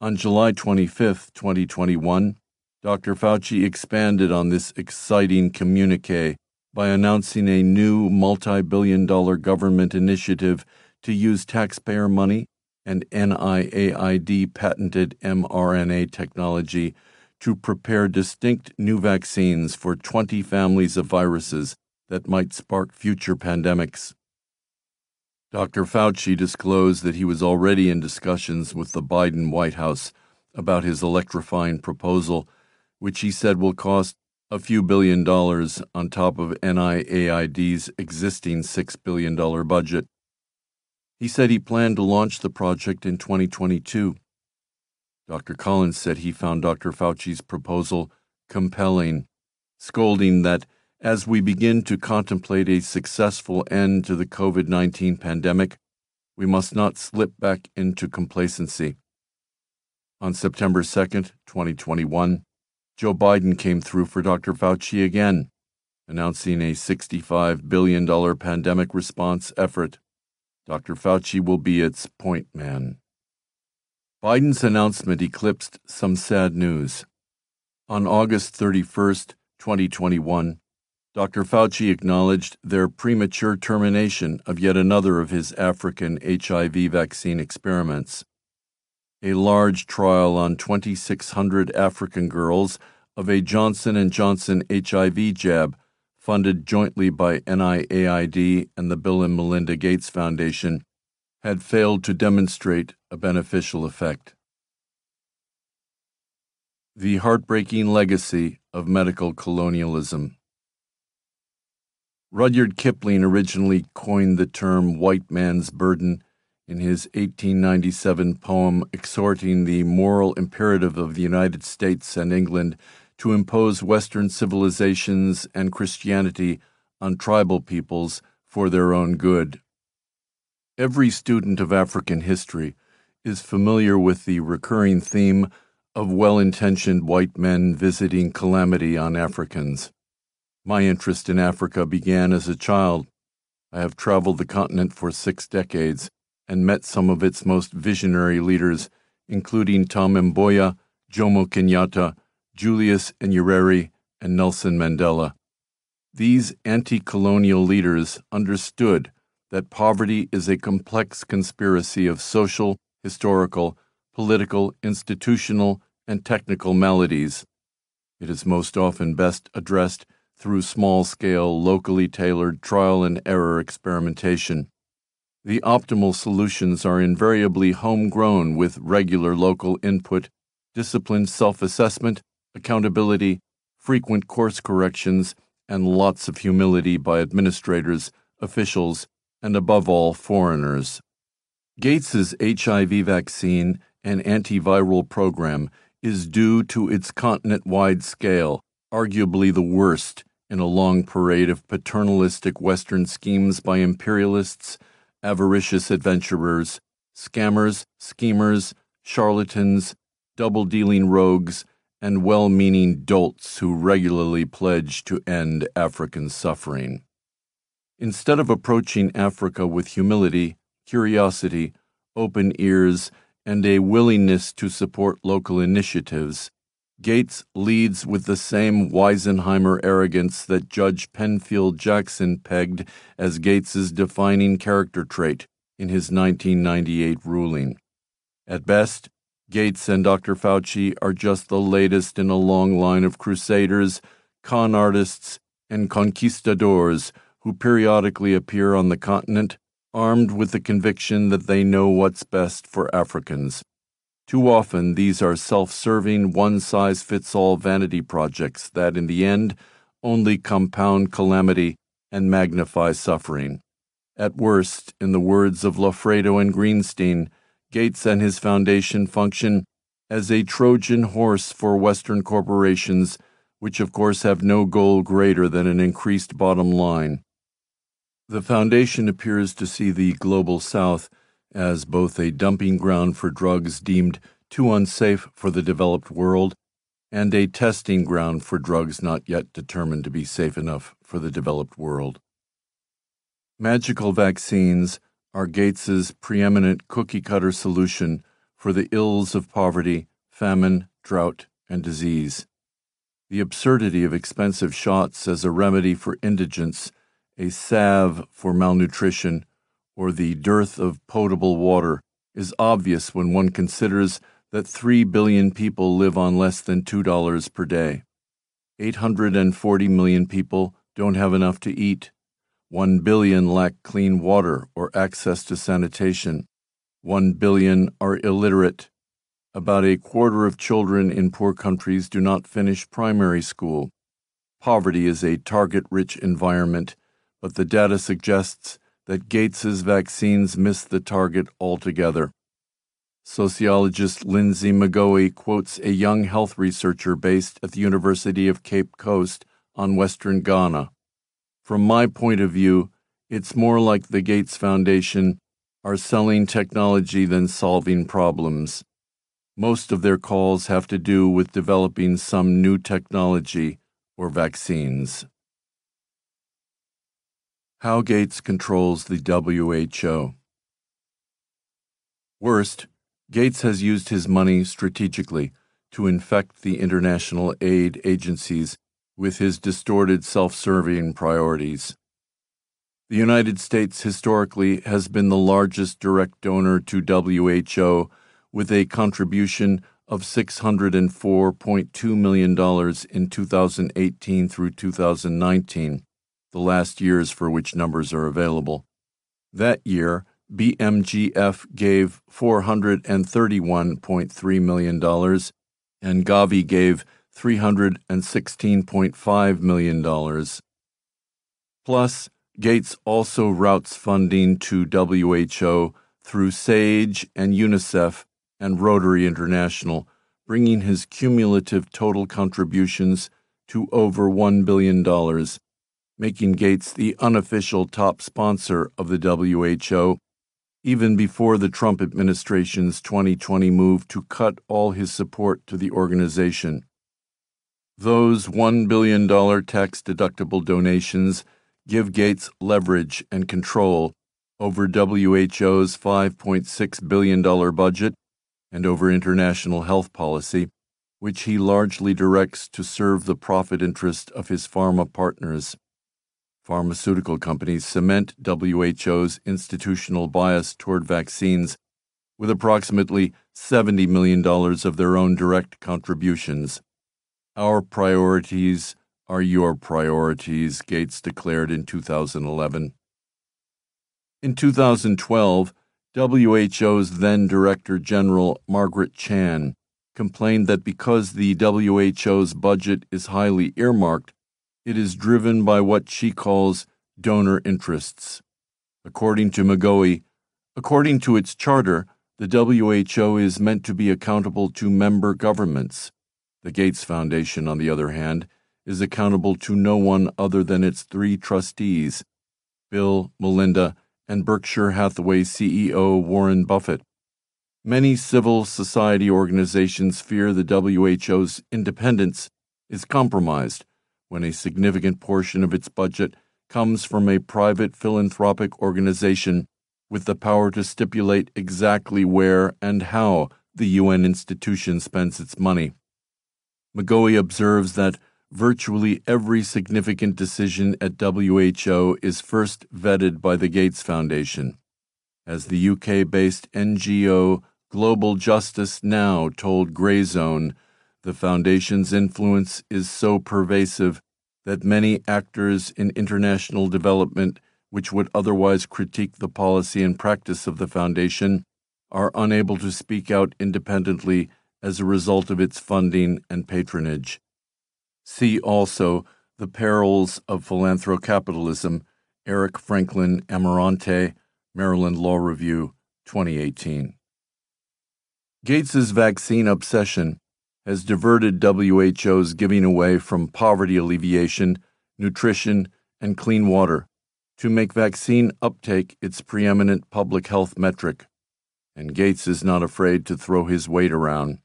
On July 25, 2021, Dr. Fauci expanded on this exciting communique by announcing a new multi billion dollar government initiative to use taxpayer money and NIAID patented mRNA technology to prepare distinct new vaccines for 20 families of viruses that might spark future pandemics. Dr. Fauci disclosed that he was already in discussions with the Biden White House about his electrifying proposal, which he said will cost a few billion dollars on top of NIAID's existing $6 billion budget. He said he planned to launch the project in 2022. Dr. Collins said he found Dr. Fauci's proposal compelling, scolding that as we begin to contemplate a successful end to the COVID 19 pandemic, we must not slip back into complacency. On September 2, 2021, Joe Biden came through for Dr. Fauci again, announcing a $65 billion pandemic response effort. Dr. Fauci will be its point man. Biden's announcement eclipsed some sad news. On August 31, 2021, Dr. Fauci acknowledged their premature termination of yet another of his African HIV vaccine experiments. A large trial on 2600 African girls of a Johnson & Johnson HIV jab funded jointly by NIAID and the Bill and Melinda Gates Foundation, had failed to demonstrate a beneficial effect. The heartbreaking legacy of medical colonialism. Rudyard Kipling originally coined the term white man's burden in his 1897 poem exhorting the moral imperative of the United States and England to impose Western civilizations and Christianity on tribal peoples for their own good. Every student of African history is familiar with the recurring theme of well intentioned white men visiting calamity on Africans. My interest in Africa began as a child. I have traveled the continent for six decades and met some of its most visionary leaders, including Tom Mboya, Jomo Kenyatta, Julius Nyerere, and Nelson Mandela. These anti colonial leaders understood that poverty is a complex conspiracy of social, historical, political, institutional, and technical maladies. It is most often best addressed through small scale, locally tailored trial and error experimentation. The optimal solutions are invariably homegrown with regular local input, disciplined self assessment, accountability, frequent course corrections, and lots of humility by administrators, officials, and above all, foreigners. Gates's HIV vaccine and antiviral program is due to its continent wide scale, arguably the worst in a long parade of paternalistic Western schemes by imperialists, avaricious adventurers, scammers, schemers, charlatans, double dealing rogues, and well meaning dolts who regularly pledge to end African suffering. Instead of approaching Africa with humility, curiosity, open ears, and a willingness to support local initiatives, Gates leads with the same Weisenheimer arrogance that Judge Penfield Jackson pegged as Gates's defining character trait in his 1998 ruling. At best, Gates and Dr. Fauci are just the latest in a long line of crusaders, con artists, and conquistadors who periodically appear on the continent armed with the conviction that they know what's best for Africans. Too often, these are self serving, one size fits all vanity projects that, in the end, only compound calamity and magnify suffering. At worst, in the words of Loffredo and Greenstein, Gates and his foundation function as a Trojan horse for Western corporations, which of course have no goal greater than an increased bottom line. The Foundation appears to see the Global South as both a dumping ground for drugs deemed too unsafe for the developed world and a testing ground for drugs not yet determined to be safe enough for the developed world. Magical vaccines are Gates's preeminent cookie cutter solution for the ills of poverty, famine, drought, and disease. The absurdity of expensive shots as a remedy for indigence a salve for malnutrition, or the dearth of potable water is obvious when one considers that 3 billion people live on less than $2 per day. 840 million people don't have enough to eat. 1 billion lack clean water or access to sanitation. 1 billion are illiterate. About a quarter of children in poor countries do not finish primary school. Poverty is a target rich environment but the data suggests that Gates's vaccines miss the target altogether. Sociologist Linsey McGoey quotes a young health researcher based at the University of Cape Coast on western Ghana. From my point of view, it's more like the Gates Foundation are selling technology than solving problems. Most of their calls have to do with developing some new technology or vaccines. How Gates Controls the WHO. Worst, Gates has used his money strategically to infect the international aid agencies with his distorted self serving priorities. The United States historically has been the largest direct donor to WHO with a contribution of $604.2 million in 2018 through 2019 the last years for which numbers are available. That year, BMGF gave $431.3 million and Gavi gave $316.5 million. Plus, Gates also routes funding to WHO through SAGE and UNICEF and Rotary International, bringing his cumulative total contributions to over $1 billion making Gates the unofficial top sponsor of the WHO, even before the Trump administration's 2020 move to cut all his support to the organization. Those $1 billion tax deductible donations give Gates leverage and control over WHO's $5.6 billion budget and over international health policy, which he largely directs to serve the profit interest of his pharma partners. Pharmaceutical companies cement WHO's institutional bias toward vaccines with approximately $70 million of their own direct contributions. Our priorities are your priorities, Gates declared in 2011. In 2012, WHO's then Director General Margaret Chan complained that because the WHO's budget is highly earmarked, it is driven by what she calls donor interests. According to McGoey, according to its charter, the WHO is meant to be accountable to member governments. The Gates Foundation, on the other hand, is accountable to no one other than its three trustees Bill, Melinda, and Berkshire Hathaway CEO Warren Buffett. Many civil society organizations fear the WHO's independence is compromised when a significant portion of its budget comes from a private philanthropic organization with the power to stipulate exactly where and how the UN institution spends its money. McGoey observes that virtually every significant decision at WHO is first vetted by the Gates Foundation. As the UK based NGO Global Justice Now told Grayzone, the Foundation's influence is so pervasive that many actors in international development, which would otherwise critique the policy and practice of the Foundation, are unable to speak out independently as a result of its funding and patronage. See also The Perils of Philanthrocapitalism, Eric Franklin Amarante, Maryland Law Review, 2018. Gates's vaccine obsession has diverted WHO's giving away from poverty alleviation, nutrition, and clean water to make vaccine uptake its preeminent public health metric. And Gates is not afraid to throw his weight around.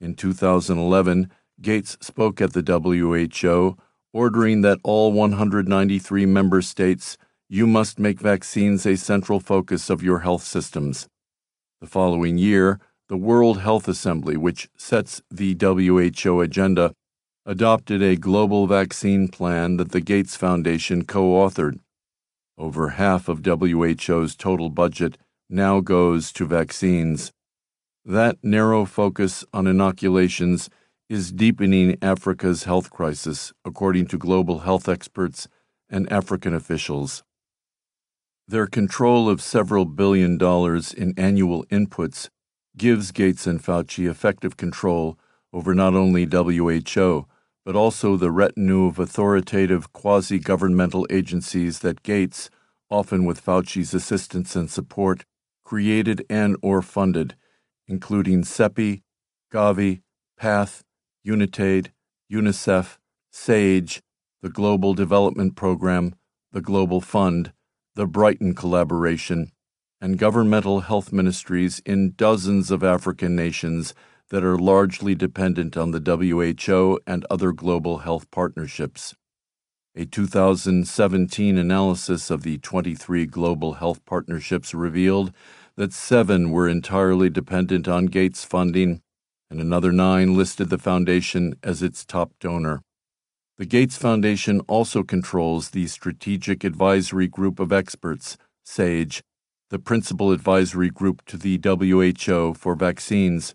In 2011, Gates spoke at the WHO, ordering that all 193 member states you must make vaccines a central focus of your health systems. The following year, the World Health Assembly, which sets the WHO agenda, adopted a global vaccine plan that the Gates Foundation co authored. Over half of WHO's total budget now goes to vaccines. That narrow focus on inoculations is deepening Africa's health crisis, according to global health experts and African officials. Their control of several billion dollars in annual inputs gives Gates and Fauci effective control over not only WHO, but also the retinue of authoritative quasi governmental agencies that Gates, often with Fauci's assistance and support, created and or funded, including CEPI, Gavi, PATH, UNITAID, UNICEF, SAGE, the Global Development Program, the Global Fund, the Brighton Collaboration, and governmental health ministries in dozens of African nations that are largely dependent on the WHO and other global health partnerships. A 2017 analysis of the 23 global health partnerships revealed that seven were entirely dependent on Gates funding and another nine listed the foundation as its top donor. The Gates Foundation also controls the Strategic Advisory Group of Experts, SAGE, the principal advisory group to the WHO for vaccines.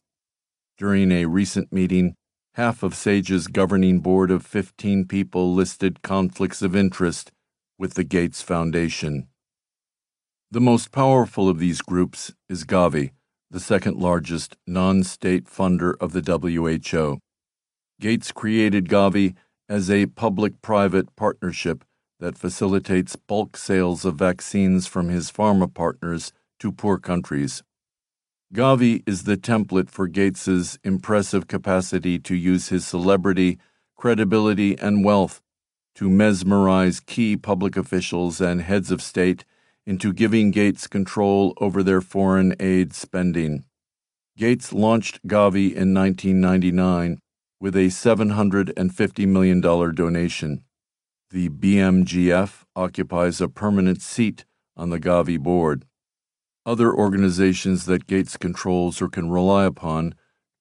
During a recent meeting, half of SAGE's governing board of 15 people listed conflicts of interest with the Gates Foundation. The most powerful of these groups is Gavi the second largest non state funder of the WHO. Gates created Gavi as a public private partnership that facilitates bulk sales of vaccines from his pharma partners to poor countries. Gavi is the template for Gates's impressive capacity to use his celebrity, credibility, and wealth to mesmerize key public officials and heads of state into giving Gates control over their foreign aid spending. Gates launched Gavi in 1999 with a $750 million donation. The BMGF occupies a permanent seat on the Gavi board. Other organizations that Gates controls or can rely upon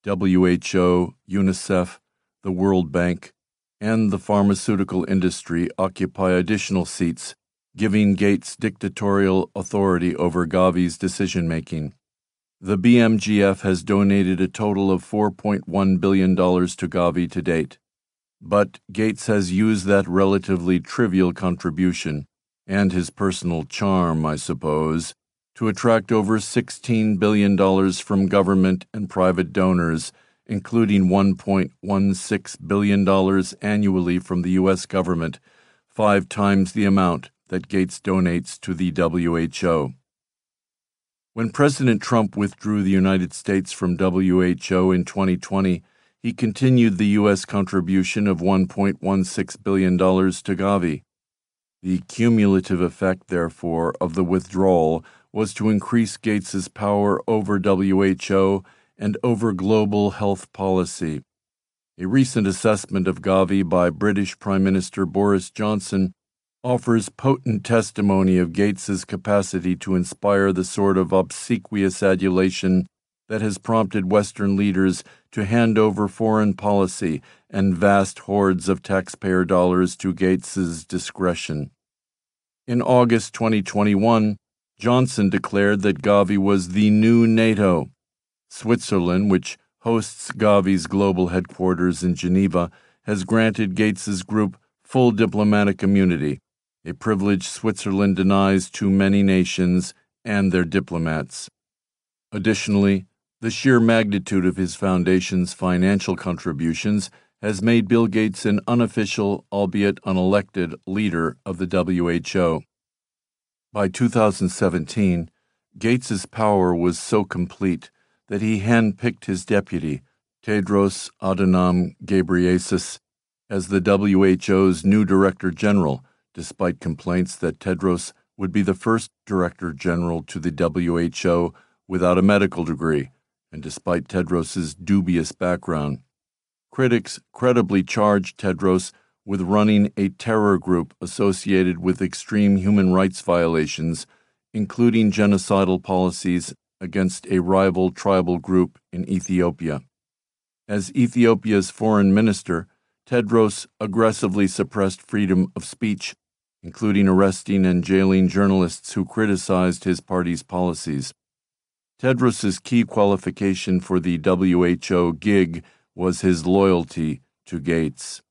WHO, UNICEF, the World Bank, and the pharmaceutical industry occupy additional seats, giving Gates dictatorial authority over Gavi's decision making. The BMGF has donated a total of $4.1 billion to Gavi to date. But Gates has used that relatively trivial contribution, and his personal charm, I suppose, to attract over $16 billion from government and private donors, including $1.16 billion annually from the U.S. government, five times the amount that Gates donates to the WHO. When President Trump withdrew the United States from WHO in 2020, he continued the U.S. contribution of $1.16 billion to Gavi. The cumulative effect, therefore, of the withdrawal was to increase Gates's power over WHO and over global health policy. A recent assessment of Gavi by British Prime Minister Boris Johnson offers potent testimony of Gates's capacity to inspire the sort of obsequious adulation that has prompted Western leaders to hand over foreign policy and vast hordes of taxpayer dollars to Gates's discretion. In August 2021, Johnson declared that Gavi was the new NATO. Switzerland, which hosts Gavi's global headquarters in Geneva, has granted Gates's group full diplomatic immunity, a privilege Switzerland denies to many nations and their diplomats. Additionally, the sheer magnitude of his foundation's financial contributions has made Bill Gates an unofficial, albeit unelected, leader of the WHO. By 2017, Gates's power was so complete that he handpicked his deputy, Tedros Adhanom Ghebreyesus, as the WHO's new Director General, despite complaints that Tedros would be the first Director General to the WHO without a medical degree, and despite Tedros's dubious background. Critics credibly charged Tedros with running a terror group associated with extreme human rights violations, including genocidal policies against a rival tribal group in Ethiopia. As Ethiopia's foreign minister, Tedros aggressively suppressed freedom of speech, including arresting and jailing journalists who criticized his party's policies. Tedros's key qualification for the WHO gig was his loyalty to Gates.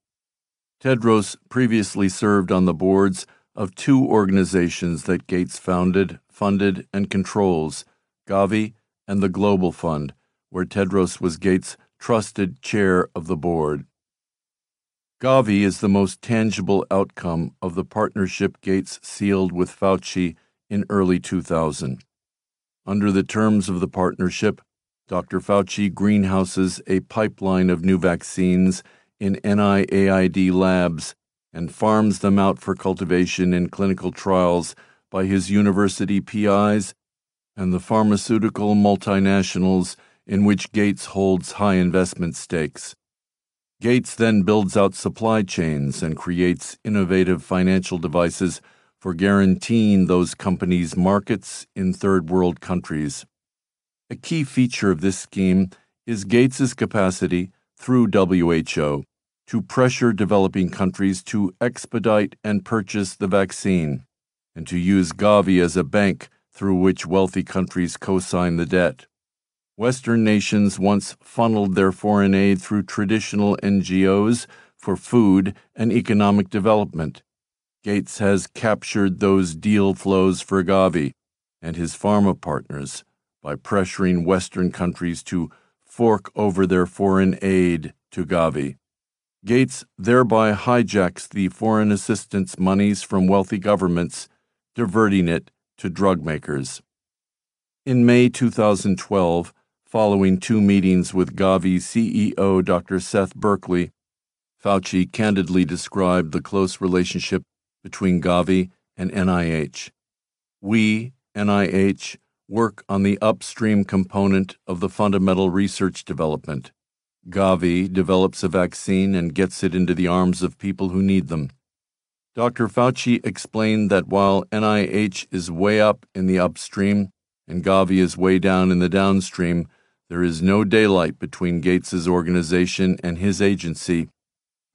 Tedros previously served on the boards of two organizations that Gates founded, funded, and controls Gavi and the Global Fund, where Tedros was Gates' trusted chair of the board. Gavi is the most tangible outcome of the partnership Gates sealed with Fauci in early 2000. Under the terms of the partnership, Dr. Fauci greenhouses a pipeline of new vaccines in NIAID labs and farms them out for cultivation in clinical trials by his university PIs and the pharmaceutical multinationals in which Gates holds high investment stakes. Gates then builds out supply chains and creates innovative financial devices for guaranteeing those companies' markets in third world countries. A key feature of this scheme is Gates's capacity through WHO to pressure developing countries to expedite and purchase the vaccine, and to use Gavi as a bank through which wealthy countries co-sign the debt. Western nations once funneled their foreign aid through traditional NGOs for food and economic development. Gates has captured those deal flows for Gavi and his pharma partners by pressuring Western countries to fork over their foreign aid to Gavi. Gates thereby hijacks the foreign assistance monies from wealthy governments, diverting it to drug makers. In May 2012, following two meetings with Gavi CEO Dr. Seth Berkley, Fauci candidly described the close relationship between Gavi and NIH. we, NIH, work on the upstream component of the fundamental research development. Gavi develops a vaccine and gets it into the arms of people who need them. Dr. Fauci explained that while NIH is way up in the upstream and Gavi is way down in the downstream, there is no daylight between Gates's organization and his agency.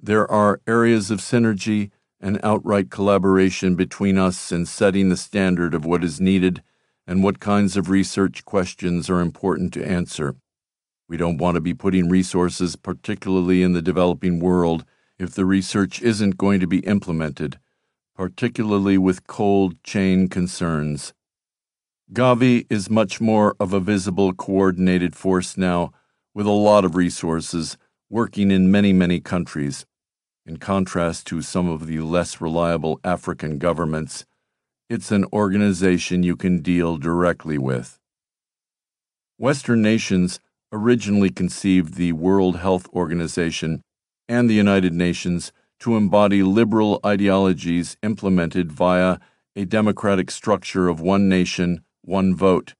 There are areas of synergy and outright collaboration between us in setting the standard of what is needed and what kinds of research questions are important to answer. We don't want to be putting resources, particularly in the developing world, if the research isn't going to be implemented, particularly with cold chain concerns. Gavi is much more of a visible, coordinated force now, with a lot of resources, working in many, many countries. In contrast to some of the less reliable African governments, it's an organization you can deal directly with. Western nations originally conceived the World Health Organization and the United Nations to embody liberal ideologies implemented via a democratic structure of one nation, one vote.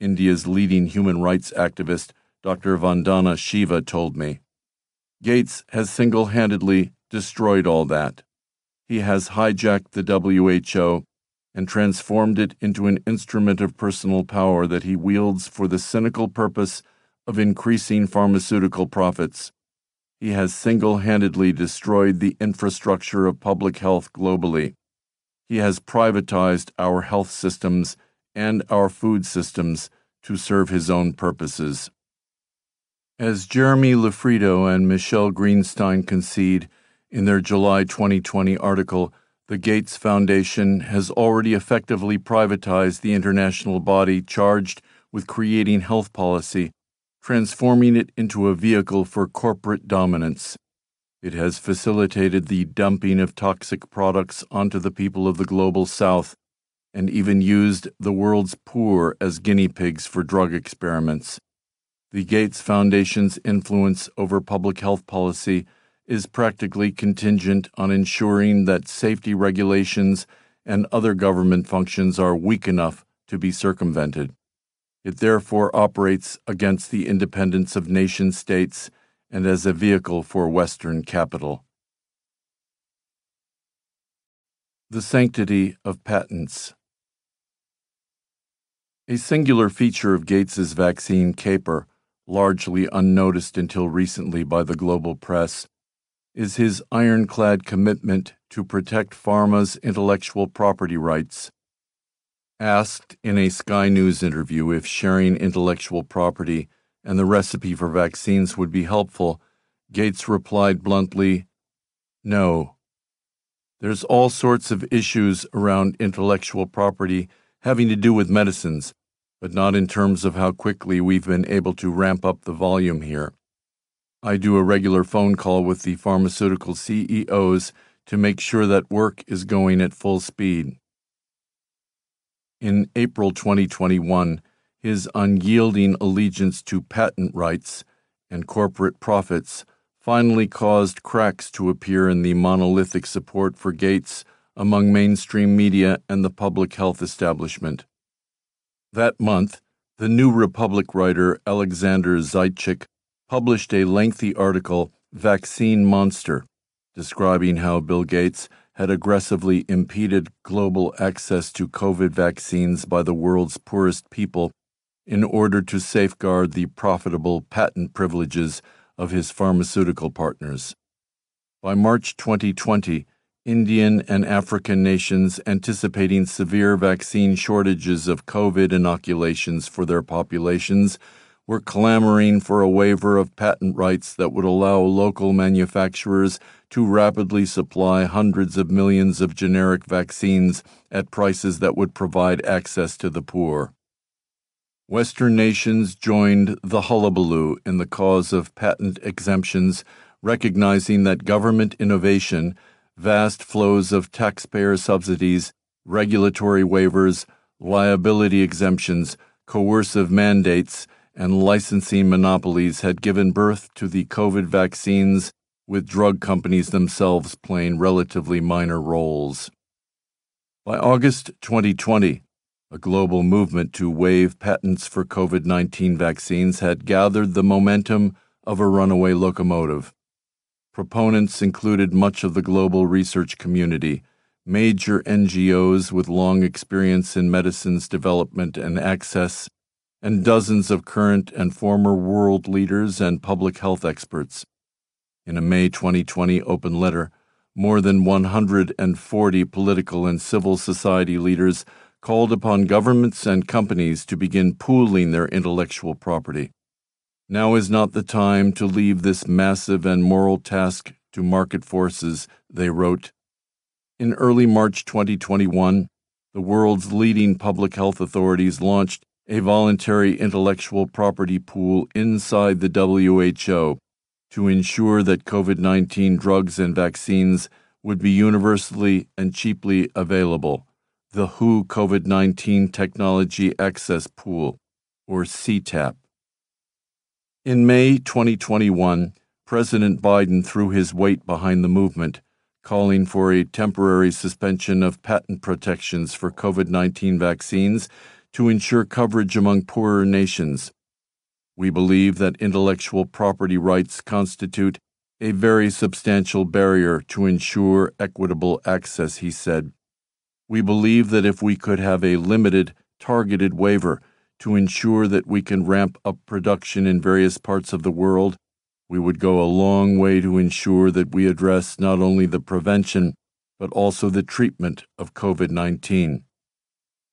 India's leading human rights activist, Dr. Vandana Shiva, told me. Gates has single handedly destroyed all that. He has hijacked the WHO and transformed it into an instrument of personal power that he wields for the cynical purpose of increasing pharmaceutical profits he has single handedly destroyed the infrastructure of public health globally. He has privatized our health systems and our food systems to serve his own purposes. As Jeremy Loffredo and Michelle Greenstein concede in their July 2020 article, the Gates Foundation has already effectively privatized the international body charged with creating health policy transforming it into a vehicle for corporate dominance. It has facilitated the dumping of toxic products onto the people of the global south and even used the world's poor as guinea pigs for drug experiments. The Gates Foundation's influence over public health policy is practically contingent on ensuring that safety regulations and other government functions are weak enough to be circumvented. It therefore operates against the independence of nation states and as a vehicle for Western capital. The sanctity of patents. A singular feature of Gates's vaccine caper, largely unnoticed until recently by the global press, is his ironclad commitment to protect pharma's intellectual property rights Asked in a Sky News interview if sharing intellectual property and the recipe for vaccines would be helpful, Gates replied bluntly, No. There's all sorts of issues around intellectual property having to do with medicines, but not in terms of how quickly we've been able to ramp up the volume here. I do a regular phone call with the pharmaceutical CEOs to make sure that work is going at full speed. In April 2021, his unyielding allegiance to patent rights and corporate profits finally caused cracks to appear in the monolithic support for Gates among mainstream media and the public health establishment. That month, the New Republic writer Alexander Zaitchik published a lengthy article, Vaccine Monster, describing how Bill Gates had aggressively impeded global access to COVID vaccines by the world's poorest people in order to safeguard the profitable patent privileges of his pharmaceutical partners. By March 2020, Indian and African nations anticipating severe vaccine shortages of COVID inoculations for their populations were clamoring for a waiver of patent rights that would allow local manufacturers to rapidly supply hundreds of millions of generic vaccines at prices that would provide access to the poor. Western nations joined the hullabaloo in the cause of patent exemptions, recognizing that government innovation, vast flows of taxpayer subsidies, regulatory waivers, liability exemptions, coercive mandates, and licensing monopolies had given birth to the COVID vaccines with drug companies themselves playing relatively minor roles. By August 2020, a global movement to waive patents for COVID 19 vaccines had gathered the momentum of a runaway locomotive. Proponents included much of the global research community, major NGOs with long experience in medicine's development and access, and dozens of current and former world leaders and public health experts. In a May 2020 open letter, more than 140 political and civil society leaders called upon governments and companies to begin pooling their intellectual property. Now is not the time to leave this massive and moral task to market forces, they wrote. In early March 2021, the world's leading public health authorities launched a voluntary intellectual property pool inside the WHO to ensure that COVID 19 drugs and vaccines would be universally and cheaply available the WHO COVID 19 Technology Access Pool, or CTAP. In May 2021, President Biden threw his weight behind the movement, calling for a temporary suspension of patent protections for COVID 19 vaccines to ensure coverage among poorer nations. We believe that intellectual property rights constitute a very substantial barrier to ensure equitable access, he said. We believe that if we could have a limited, targeted waiver to ensure that we can ramp up production in various parts of the world, we would go a long way to ensure that we address not only the prevention, but also the treatment of COVID 19.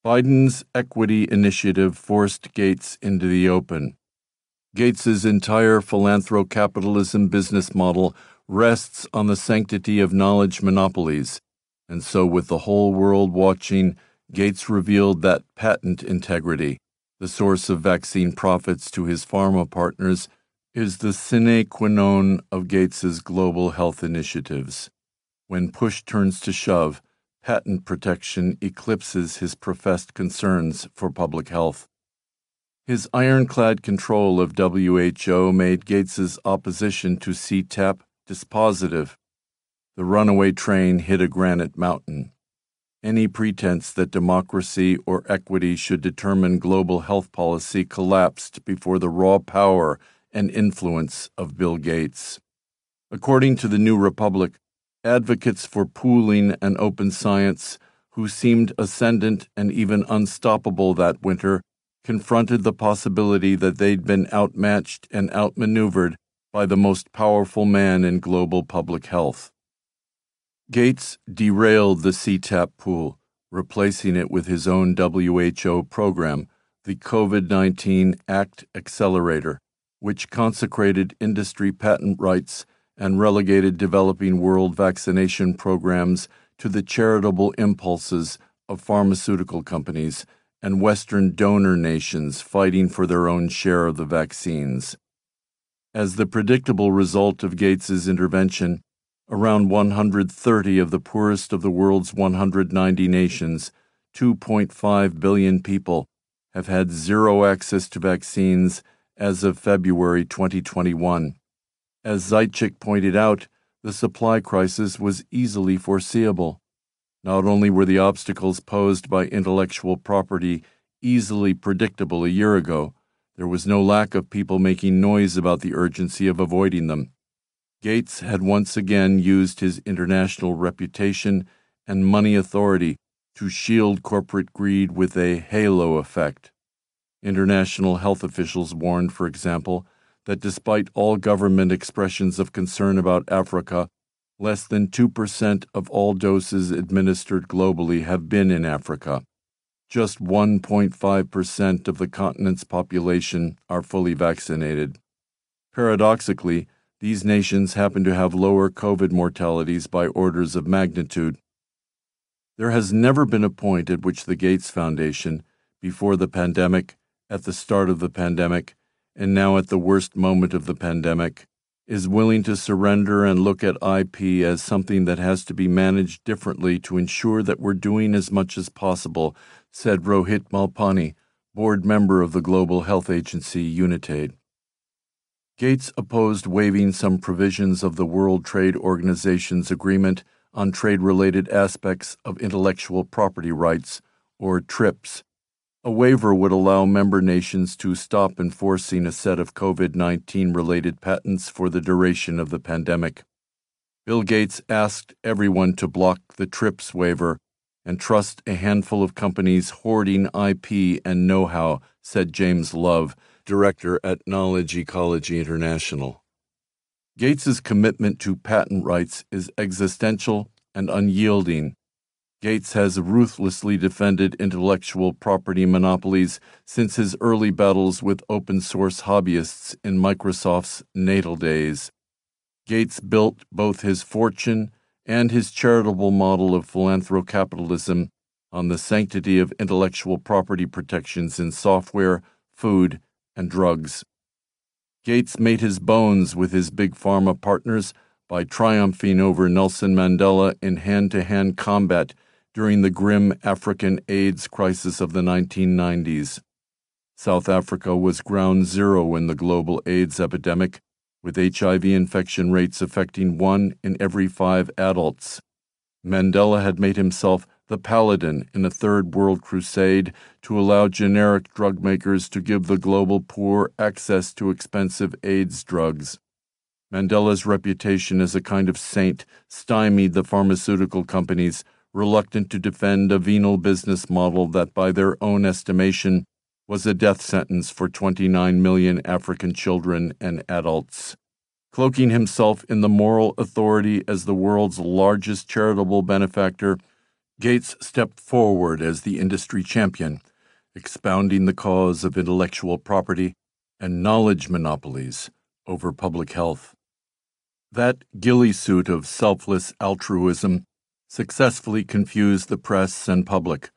Biden's equity initiative forced Gates into the open. Gates's entire philanthrocapitalism business model rests on the sanctity of knowledge monopolies and so, with the whole world watching, Gates revealed that patent integrity, the source of vaccine profits to his pharma partners, is the sine qua non of Gates's global health initiatives. When push turns to shove, patent protection eclipses his professed concerns for public health. His ironclad control of WHO made Gates's opposition to CTAP dispositive the runaway train hit a granite mountain. Any pretense that democracy or equity should determine global health policy collapsed before the raw power and influence of Bill Gates. According to the New Republic, advocates for pooling and open science, who seemed ascendant and even unstoppable that winter, confronted the possibility that they'd been outmatched and outmaneuvered by the most powerful man in global public health. Gates derailed the CTAP pool, replacing it with his own WHO program, the COVID 19 ACT Accelerator, which consecrated industry patent rights and relegated developing world vaccination programs to the charitable impulses of pharmaceutical companies and Western donor nations fighting for their own share of the vaccines. As the predictable result of Gates's intervention, Around 130 of the poorest of the world's 190 nations, 2.5 billion people, have had zero access to vaccines as of February 2021. As Zaitchik pointed out, the supply crisis was easily foreseeable. Not only were the obstacles posed by intellectual property easily predictable a year ago, there was no lack of people making noise about the urgency of avoiding them. Gates had once again used his international reputation and money authority to shield corporate greed with a halo effect. International health officials warned, for example, that despite all government expressions of concern about Africa, less than 2% of all doses administered globally have been in Africa. Just 1.5% of the continent's population are fully vaccinated. Paradoxically, these nations happen to have lower COVID mortalities by orders of magnitude. There has never been a point at which the Gates Foundation, before the pandemic, at the start of the pandemic, and now at the worst moment of the pandemic, is willing to surrender and look at IP as something that has to be managed differently to ensure that we're doing as much as possible, said Rohit Malpani, board member of the global health agency Unitaid. Gates opposed waiving some provisions of the World Trade Organization's Agreement on Trade Related Aspects of Intellectual Property Rights, or TRIPS, A waiver would allow member nations to stop enforcing a set of COVID 19 related patents for the duration of the pandemic. Bill Gates asked everyone to block the TRIPS waiver and trust a handful of companies hoarding IP and know how, said James Love, director at Knowledge Ecology International. Gates's commitment to patent rights is existential and unyielding. Gates has ruthlessly defended intellectual property monopolies since his early battles with open source hobbyists in Microsoft's natal days. Gates built both his fortune and his charitable model of philanthrocapitalism on the sanctity of intellectual property protections in software, food, and drugs. Gates made his bones with his big pharma partners by triumphing over Nelson Mandela in hand to hand combat during the grim African AIDS crisis of the 1990s. South Africa was ground zero in the global AIDS epidemic, with HIV infection rates affecting one in every five adults. Mandela had made himself the paladin in a third world crusade to allow generic drug makers to give the global poor access to expensive AIDS drugs. Mandela's reputation as a kind of saint stymied the pharmaceutical companies reluctant to defend a venal business model that, by their own estimation, was a death sentence for 29 million African children and adults. Cloaking himself in the moral authority as the world's largest charitable benefactor, Gates stepped forward as the industry champion, expounding the cause of intellectual property and knowledge monopolies over public health. That ghillie suit of selfless altruism successfully confused the press and public,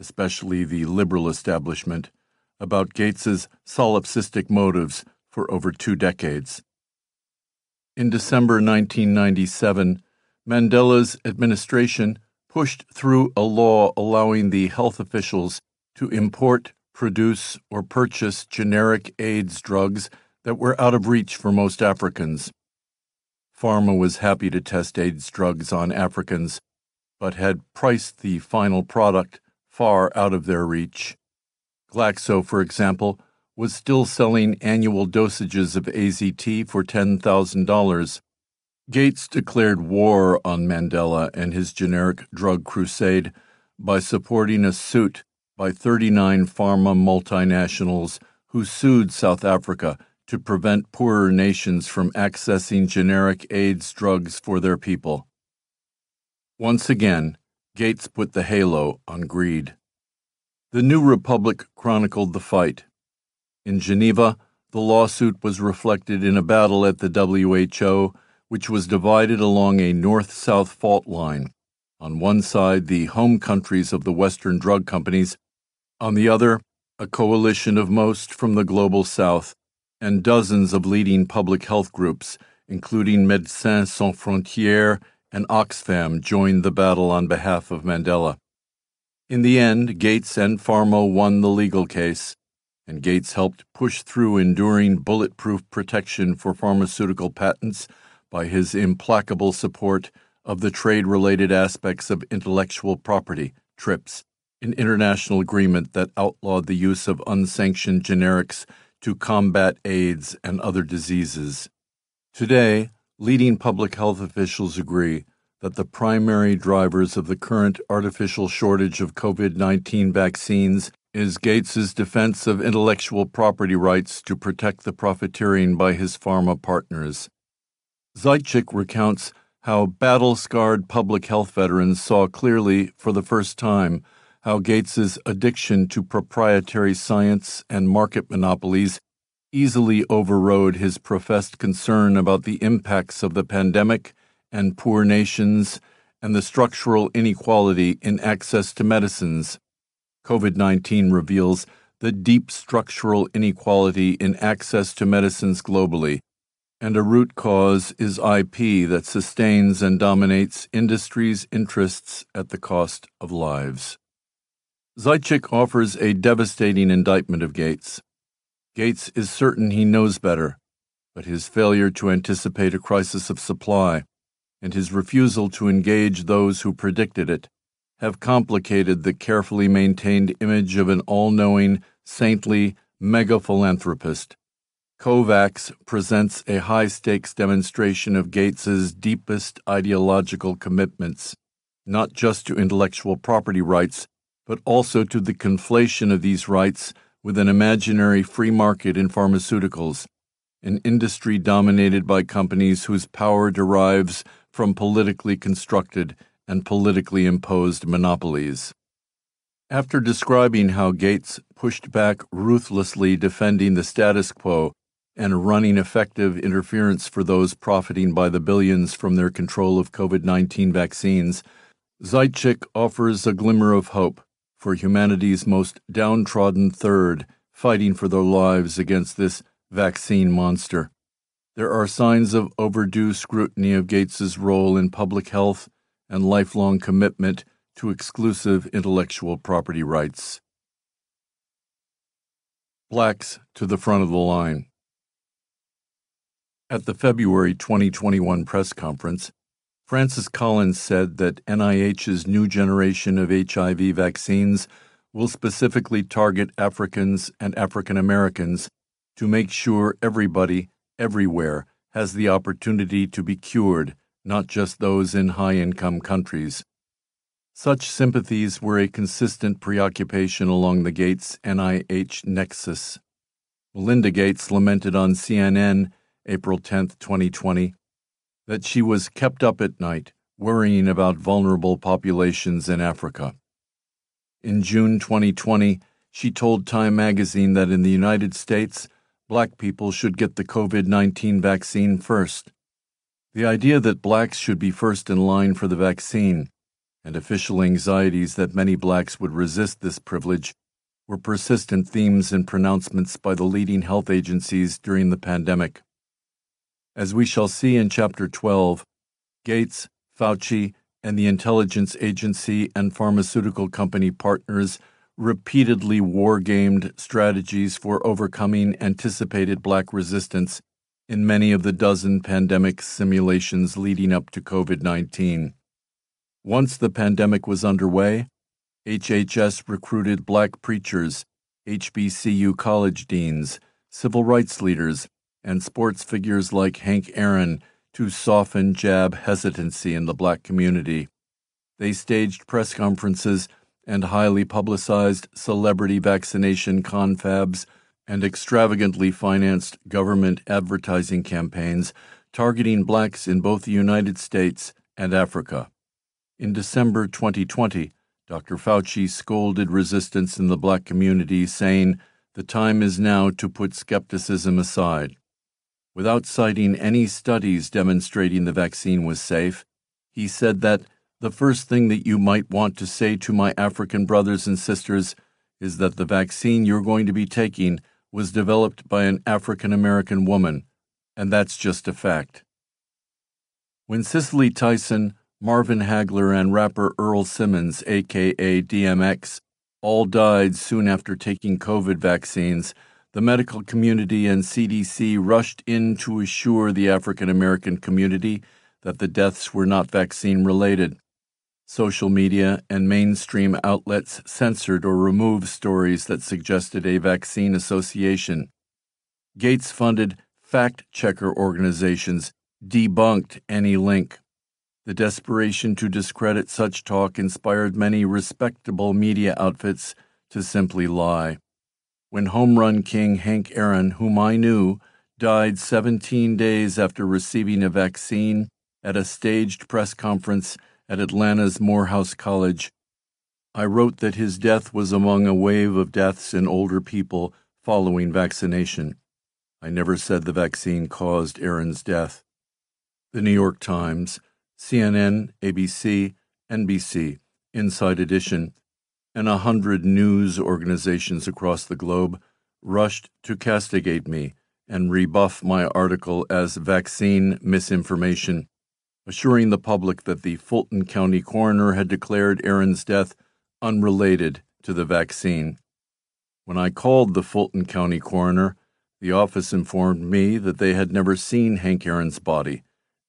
especially the liberal establishment, about Gates's solipsistic motives for over two decades. In December 1997, Mandela's administration pushed through a law allowing the health officials to import, produce, or purchase generic AIDS drugs that were out of reach for most Africans. Pharma was happy to test AIDS drugs on Africans, but had priced the final product far out of their reach. Glaxo, for example, was still selling annual dosages of AZT for $10,000 Gates declared war on Mandela and his generic drug crusade by supporting a suit by 39 pharma multinationals who sued South Africa to prevent poorer nations from accessing generic AIDS drugs for their people. Once again, Gates put the halo on greed. The New Republic chronicled the fight. In Geneva, the lawsuit was reflected in a battle at the WHO which was divided along a north south fault line. On one side, the home countries of the Western drug companies, on the other, a coalition of most from the global south, and dozens of leading public health groups, including Médecins Sans Frontières and Oxfam, joined the battle on behalf of Mandela. In the end, Gates and Pharma won the legal case, and Gates helped push through enduring bulletproof protection for pharmaceutical patents by his implacable support of the trade related aspects of intellectual property, TRIPS, an international agreement that outlawed the use of unsanctioned generics to combat AIDS and other diseases. Today, leading public health officials agree that the primary drivers of the current artificial shortage of COVID 19 vaccines is Gates's defense of intellectual property rights to protect the profiteering by his pharma partners. Zaitchik recounts how battle scarred public health veterans saw clearly for the first time how Gates's addiction to proprietary science and market monopolies easily overrode his professed concern about the impacts of the pandemic and poor nations and the structural inequality in access to medicines. COVID 19 reveals the deep structural inequality in access to medicines globally and a root cause is IP that sustains and dominates industry's interests at the cost of lives. Zaitchik offers a devastating indictment of Gates. Gates is certain he knows better, but his failure to anticipate a crisis of supply and his refusal to engage those who predicted it have complicated the carefully maintained image of an all knowing, saintly mega philanthropist. COVAX presents a high stakes demonstration of Gates's deepest ideological commitments, not just to intellectual property rights, but also to the conflation of these rights with an imaginary free market in pharmaceuticals, an industry dominated by companies whose power derives from politically constructed and politically imposed monopolies. After describing how Gates pushed back ruthlessly defending the status quo and running effective interference for those profiting by the billions from their control of COVID 19 vaccines, Zaitchik offers a glimmer of hope for humanity's most downtrodden third fighting for their lives against this vaccine monster. There are signs of overdue scrutiny of Gates's role in public health and lifelong commitment to exclusive intellectual property rights. Blacks to the front of the line. At the February 2021 press conference, Francis Collins said that NIH's new generation of HIV vaccines will specifically target Africans and African Americans to make sure everybody, everywhere, has the opportunity to be cured, not just those in high income countries. Such sympathies were a consistent preoccupation along the Gates NIH nexus. Melinda Gates lamented on CNN April 10, 2020, that she was kept up at night worrying about vulnerable populations in Africa. In June 2020, she told Time magazine that in the United States, black people should get the COVID 19 vaccine first. The idea that blacks should be first in line for the vaccine and official anxieties that many blacks would resist this privilege were persistent themes in pronouncements by the leading health agencies during the pandemic. As we shall see in Chapter 12, Gates, Fauci, and the intelligence agency and pharmaceutical company partners repeatedly wargamed strategies for overcoming anticipated black resistance in many of the dozen pandemic simulations leading up to COVID 19. Once the pandemic was underway, HHS recruited black preachers, HBCU college deans, civil rights leaders, and sports figures like Hank Aaron to soften jab hesitancy in the black community. They staged press conferences and highly publicized celebrity vaccination confabs and extravagantly financed government advertising campaigns targeting blacks in both the United States and Africa. In December 2020, Dr. Fauci scolded resistance in the black community, saying, The time is now to put skepticism aside. Without citing any studies demonstrating the vaccine was safe, he said that the first thing that you might want to say to my African brothers and sisters is that the vaccine you're going to be taking was developed by an African American woman, and that's just a fact. When Cicely Tyson, Marvin Hagler, and rapper Earl Simmons, aka DMX, all died soon after taking COVID vaccines, the medical community and CDC rushed in to assure the African American community that the deaths were not vaccine related. Social media and mainstream outlets censored or removed stories that suggested a vaccine association. Gates funded fact checker organizations debunked any link. The desperation to discredit such talk inspired many respectable media outfits to simply lie when home run king Hank Aaron, whom I knew, died 17 days after receiving a vaccine at a staged press conference at Atlanta's Morehouse College. I wrote that his death was among a wave of deaths in older people following vaccination. I never said the vaccine caused Aaron's death. The New York Times, CNN, ABC, NBC, Inside Edition, and a hundred news organizations across the globe rushed to castigate me and rebuff my article as vaccine misinformation, assuring the public that the Fulton County coroner had declared Aaron's death unrelated to the vaccine. When I called the Fulton County coroner, the office informed me that they had never seen Hank Aaron's body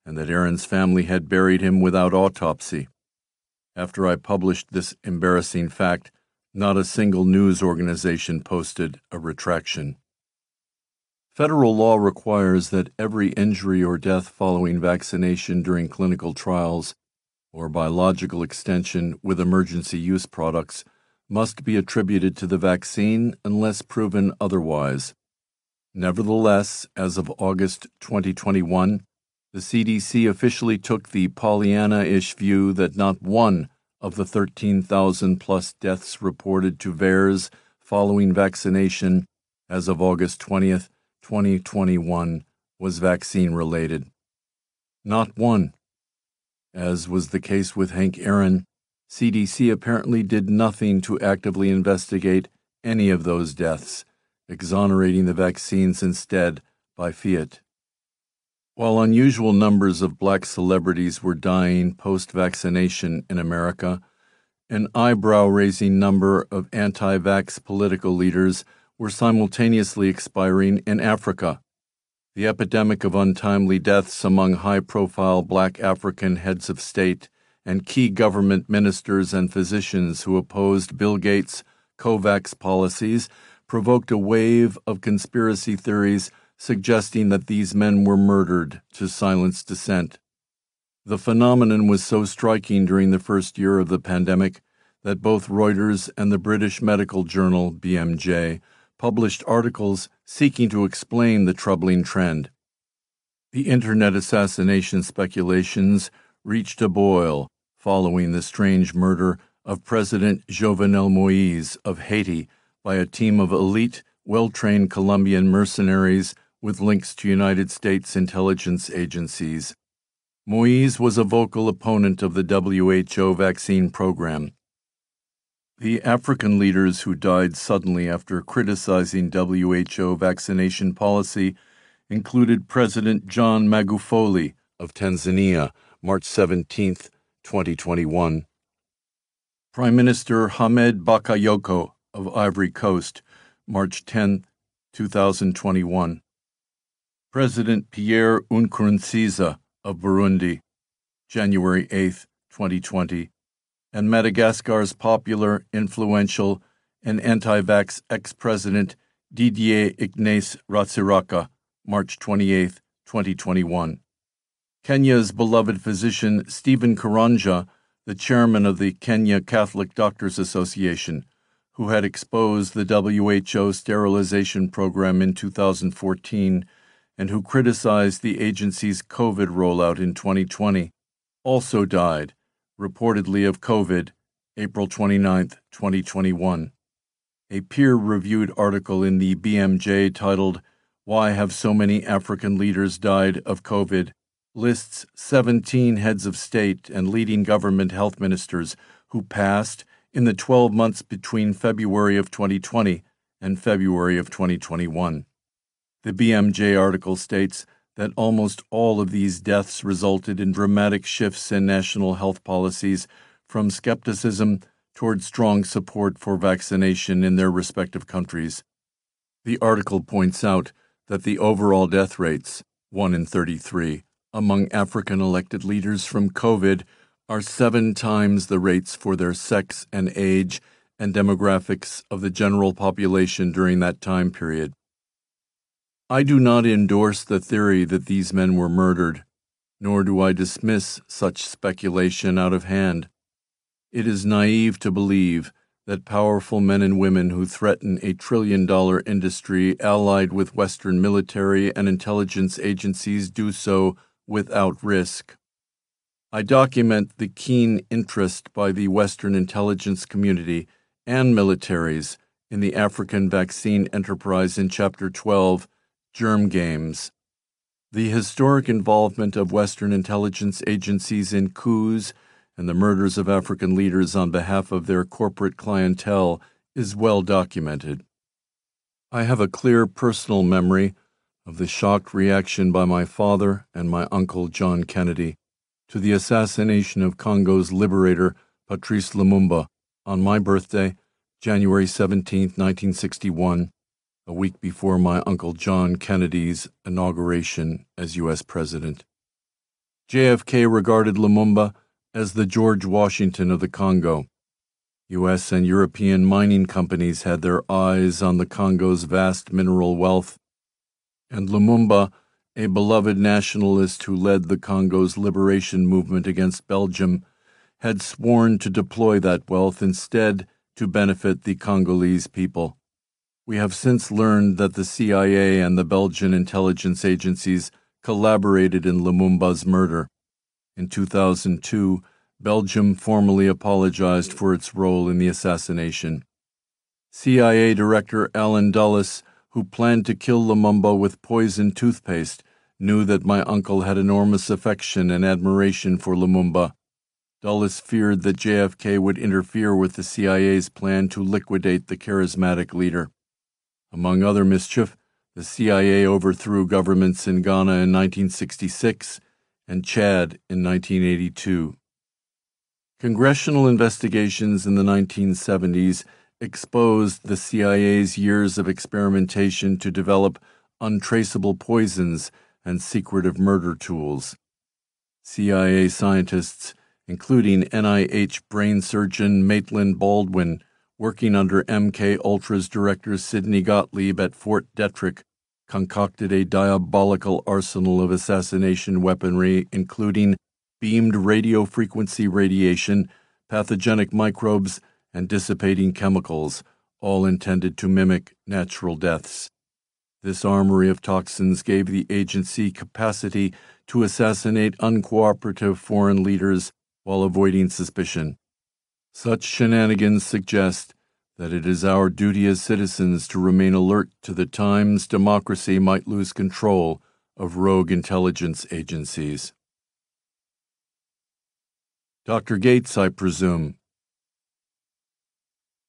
and that Aaron's family had buried him without autopsy. After I published this embarrassing fact, not a single news organization posted a retraction. Federal law requires that every injury or death following vaccination during clinical trials, or by logical extension with emergency use products, must be attributed to the vaccine unless proven otherwise. Nevertheless, as of August 2021, the CDC officially took the Pollyanna ish view that not one of the 13,000 plus deaths reported to VAERS following vaccination as of August 20th 2021 was vaccine related. Not one. As was the case with Hank Aaron, CDC apparently did nothing to actively investigate any of those deaths, exonerating the vaccines instead by fiat. While unusual numbers of black celebrities were dying post vaccination in America, an eyebrow raising number of anti vax political leaders were simultaneously expiring in Africa. The epidemic of untimely deaths among high profile black African heads of state and key government ministers and physicians who opposed Bill Gates' COVAX policies provoked a wave of conspiracy theories suggesting that these men were murdered to silence dissent. The phenomenon was so striking during the first year of the pandemic that both Reuters and the British medical journal BMJ published articles seeking to explain the troubling trend. The internet assassination speculations reached a boil following the strange murder of President Jovenel Moise of Haiti by a team of elite, well trained Colombian mercenaries with links to United States intelligence agencies. Moise was a vocal opponent of the WHO vaccine program. The African leaders who died suddenly after criticizing WHO vaccination policy included President John Magufuli of Tanzania, March 17, 2021, Prime Minister Hamed Bakayoko of Ivory Coast, March 10, 2021, President Pierre Nkurunziza of Burundi, January 8, 2020, and Madagascar's popular, influential, and anti vax ex president Didier Ignace Ratsiraka, March 28, 2021. Kenya's beloved physician Stephen Karanja, the chairman of the Kenya Catholic Doctors Association, who had exposed the WHO sterilization program in 2014 and who criticized the agency's COVID rollout in 2020, also died reportedly of COVID, April 29, 2021. A peer reviewed article in the BMJ titled, Why Have So Many African Leaders Died of COVID? lists 17 heads of state and leading government health ministers who passed in the 12 months between February of 2020 and February of 2021. The BMJ article states that almost all of these deaths resulted in dramatic shifts in national health policies from skepticism toward strong support for vaccination in their respective countries. The article points out that the overall death rates, 1 in 33, among African elected leaders from COVID are seven times the rates for their sex and age and demographics of the general population during that time period. I do not endorse the theory that these men were murdered, nor do I dismiss such speculation out of hand. It is naive to believe that powerful men and women who threaten a trillion dollar industry allied with Western military and intelligence agencies do so without risk. I document the keen interest by the Western intelligence community and militaries in the African vaccine enterprise in Chapter 12 Germ Games. The historic involvement of Western intelligence agencies in coups and the murders of African leaders on behalf of their corporate clientele is well documented. I have a clear personal memory of the shocked reaction by my father and my uncle John Kennedy to the assassination of Congo's liberator Patrice Lumumba on my birthday, January 17, 1961 a week before my Uncle John Kennedy's inauguration as U.S. President. JFK regarded Lumumba as the George Washington of the Congo. U.S. and European mining companies had their eyes on the Congo's vast mineral wealth, and Lumumba, a beloved nationalist who led the Congo's liberation movement against Belgium, had sworn to deploy that wealth instead to benefit the Congolese people. We have since learned that the CIA and the Belgian intelligence agencies collaborated in Lumumba's murder. In 2002, Belgium formally apologized for its role in the assassination. CIA Director Allen Dulles, who planned to kill Lumumba with poisoned toothpaste, knew that my uncle had enormous affection and admiration for Lumumba. Dulles feared that JFK would interfere with the CIA's plan to liquidate the charismatic leader. Among other mischief, the CIA overthrew governments in Ghana in 1966 and Chad in 1982. Congressional investigations in the 1970s exposed the CIA's years of experimentation to develop untraceable poisons and secretive murder tools. CIA scientists, including NIH brain surgeon Maitland Baldwin, working under MK Ultra's director Sidney Gottlieb at Fort Detrick, concocted a diabolical arsenal of assassination weaponry, including beamed radio frequency radiation, pathogenic microbes, and dissipating chemicals, all intended to mimic natural deaths. This armory of toxins gave the agency capacity to assassinate uncooperative foreign leaders while avoiding suspicion. Such shenanigans suggest that it is our duty as citizens to remain alert to the times democracy might lose control of rogue intelligence agencies. Dr. Gates, I presume.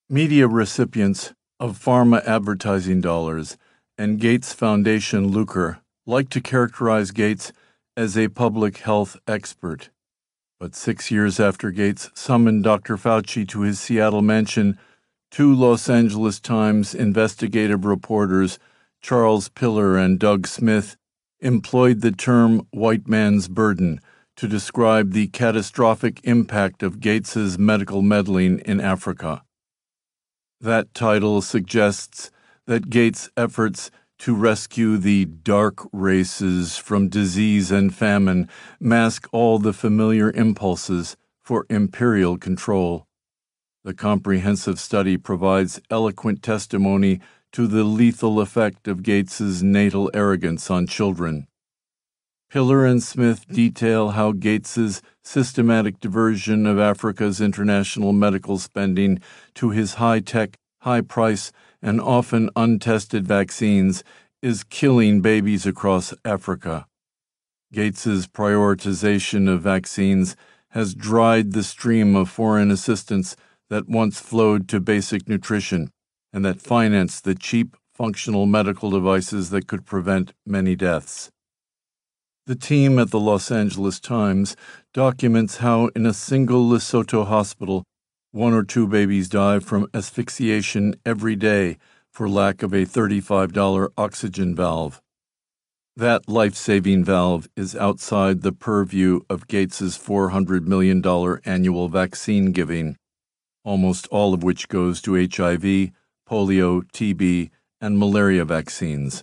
Media recipients of pharma advertising dollars and Gates Foundation lucre like to characterize Gates as a public health expert. But six years after Gates summoned Dr. Fauci to his Seattle mansion, two Los Angeles Times investigative reporters, Charles Piller and Doug Smith, employed the term white man's burden to describe the catastrophic impact of Gates's medical meddling in Africa. That title suggests that Gates' efforts to rescue the dark races from disease and famine mask all the familiar impulses for imperial control. The comprehensive study provides eloquent testimony to the lethal effect of Gates's natal arrogance on children. Piller and Smith detail how Gates's systematic diversion of Africa's international medical spending to his high-tech, high-price, and often untested vaccines is killing babies across Africa. Gates's prioritization of vaccines has dried the stream of foreign assistance that once flowed to basic nutrition and that financed the cheap functional medical devices that could prevent many deaths. The team at the Los Angeles Times documents how, in a single Lesotho hospital, one or two babies die from asphyxiation every day for lack of a $35 oxygen valve. That life saving valve is outside the purview of Gates's $400 million annual vaccine giving, almost all of which goes to HIV, polio, TB, and malaria vaccines.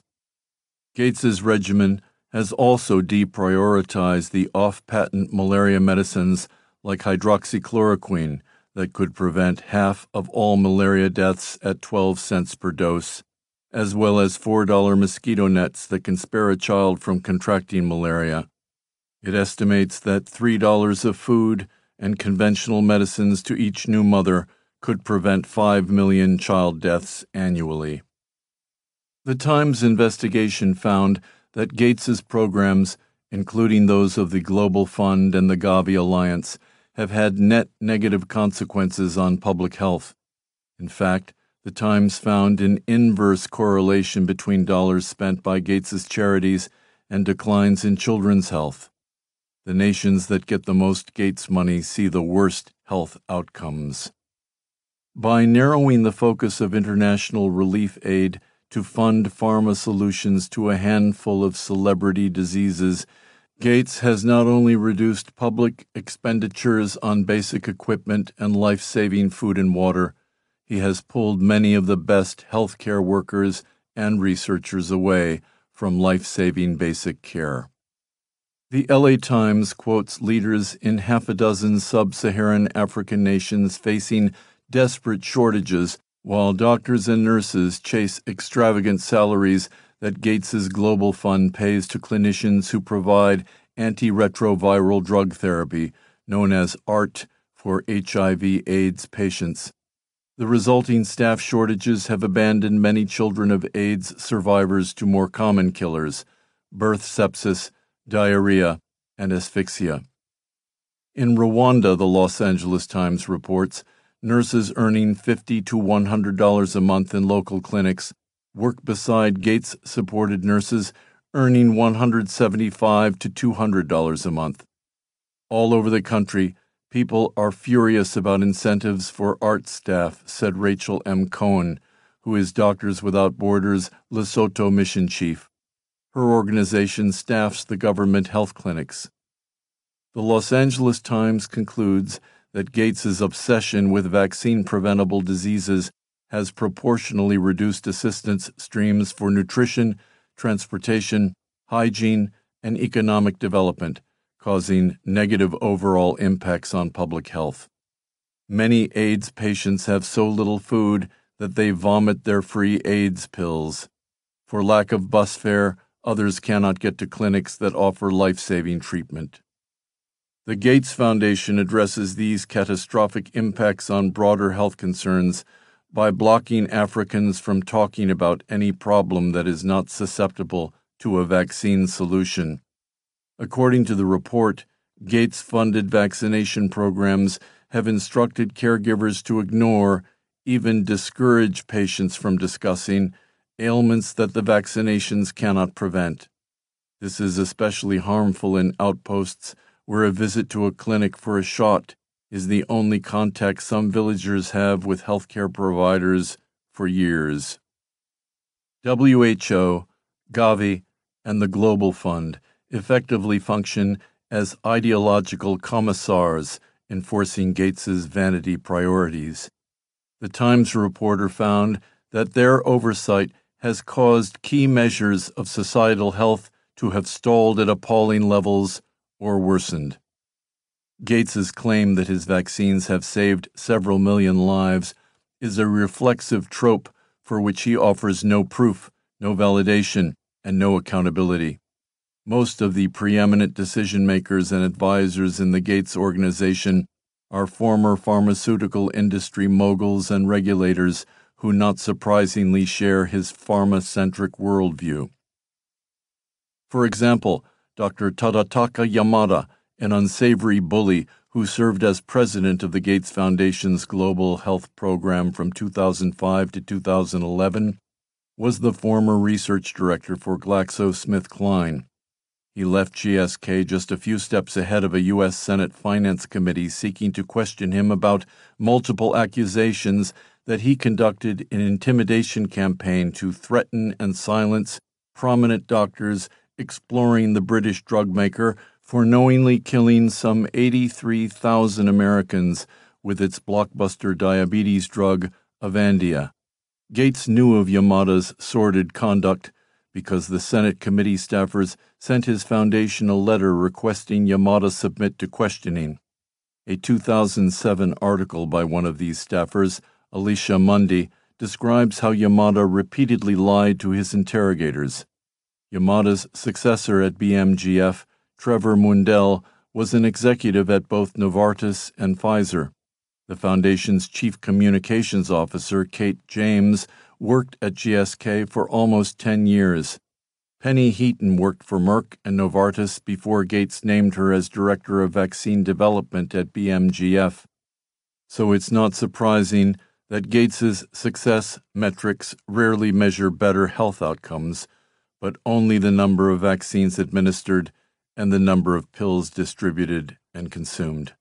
Gates's regimen has also deprioritized the off patent malaria medicines like hydroxychloroquine that could prevent half of all malaria deaths at 12 cents per dose, as well as $4 mosquito nets that can spare a child from contracting malaria. It estimates that $3 of food and conventional medicines to each new mother could prevent 5 million child deaths annually. The Times investigation found that Gates's programs, including those of the Global Fund and the Gavi Alliance, have had net negative consequences on public health. In fact, the Times found an inverse correlation between dollars spent by Gates's charities and declines in children's health. The nations that get the most Gates money see the worst health outcomes. By narrowing the focus of international relief aid to fund pharma solutions to a handful of celebrity diseases, Gates has not only reduced public expenditures on basic equipment and life saving food and water, he has pulled many of the best healthcare workers and researchers away from life saving basic care. The LA Times quotes leaders in half a dozen sub Saharan African nations facing desperate shortages, while doctors and nurses chase extravagant salaries that Gates's Global Fund pays to clinicians who provide antiretroviral drug therapy, known as ART, for HIV/AIDS patients. The resulting staff shortages have abandoned many children of AIDS survivors to more common killers birth sepsis, diarrhea, and asphyxia. In Rwanda, the Los Angeles Times reports, nurses earning 50 to $100 a month in local clinics work beside Gates supported nurses earning 175 to $200 a month. All over the country, people are furious about incentives for ART staff, said Rachel M. Cohen, who is Doctors Without Borders Lesotho mission chief. Her organization staffs the government health clinics. The Los Angeles Times concludes that Gates's obsession with vaccine preventable diseases has proportionally reduced assistance streams for nutrition, transportation, hygiene, and economic development, causing negative overall impacts on public health. Many AIDS patients have so little food that they vomit their free AIDS pills. For lack of bus fare, others cannot get to clinics that offer life saving treatment. The Gates Foundation addresses these catastrophic impacts on broader health concerns by blocking Africans from talking about any problem that is not susceptible to a vaccine solution. According to the report, Gates funded vaccination programs have instructed caregivers to ignore, even discourage patients from discussing ailments that the vaccinations cannot prevent. This is especially harmful in outposts where a visit to a clinic for a shot is the only contact some villagers have with healthcare providers for years. WHO, Gavi, and the Global Fund effectively function as ideological commissars enforcing Gates's vanity priorities. The Times reporter found that their oversight has caused key measures of societal health to have stalled at appalling levels or worsened. Gates's claim that his vaccines have saved several million lives is a reflexive trope for which he offers no proof, no validation, and no accountability. Most of the preeminent decision makers and advisors in the Gates organization are former pharmaceutical industry moguls and regulators who not surprisingly share his pharma centric worldview. For example, Dr. Tadataka Yamada an unsavory bully who served as president of the Gates Foundation's Global Health Program from 2005 to 2011, was the former research director for GlaxoSmithKline. He left GSK just a few steps ahead of a U.S. Senate Finance Committee seeking to question him about multiple accusations that he conducted an intimidation campaign to threaten and silence prominent doctors exploring the British drug maker for knowingly killing some 83,000 Americans with its blockbuster diabetes drug, Avandia. Gates knew of Yamada's sordid conduct because the Senate committee staffers sent his foundation a letter requesting Yamada submit to questioning. A 2007 article by one of these staffers, Alicia Mundy, describes how Yamada repeatedly lied to his interrogators. Yamada's successor at BMGF Trevor Mundel was an executive at both Novartis and Pfizer. The foundation's chief communications officer, Kate James, worked at GSK for almost 10 years. Penny Heaton worked for Merck and Novartis before Gates named her as director of vaccine development at BMGF. So it's not surprising that Gates's success metrics rarely measure better health outcomes, but only the number of vaccines administered and the number of pills distributed and consumed.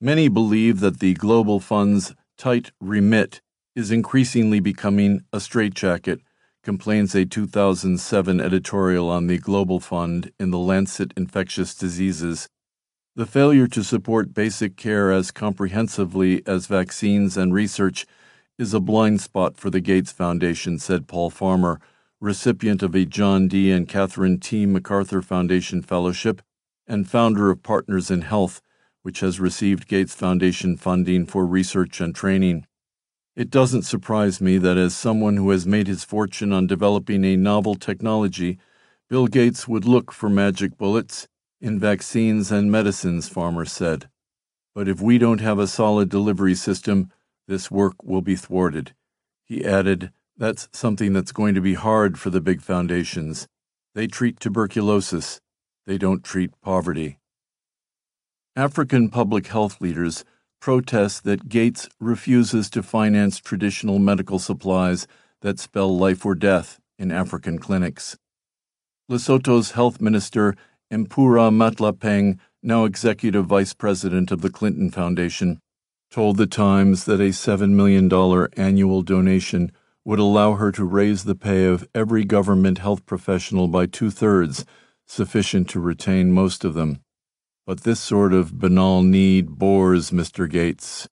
Many believe that the Global Fund's tight remit is increasingly becoming a straitjacket, complains a 2007 editorial on the Global Fund in the Lancet Infectious Diseases. The failure to support basic care as comprehensively as vaccines and research is a blind spot for the Gates Foundation, said Paul Farmer, recipient of a John D. and Catherine T. MacArthur Foundation Fellowship and founder of Partners in Health, which has received Gates Foundation funding for research and training. It doesn't surprise me that as someone who has made his fortune on developing a novel technology, Bill Gates would look for magic bullets in vaccines and medicines, Farmer said. But if we don't have a solid delivery system, this work will be thwarted. He added, That's something that's going to be hard for the big foundations. They treat tuberculosis, they don't treat poverty. African public health leaders protest that Gates refuses to finance traditional medical supplies that spell life or death in African clinics. Lesotho's health minister, Mphu Ramatlapeng, now executive vice president of the Clinton Foundation, told The Times that a $7 million annual donation would allow her to raise the pay of every government health professional by two thirds, sufficient to retain most of them. But this sort of banal need bores Mr. Gates.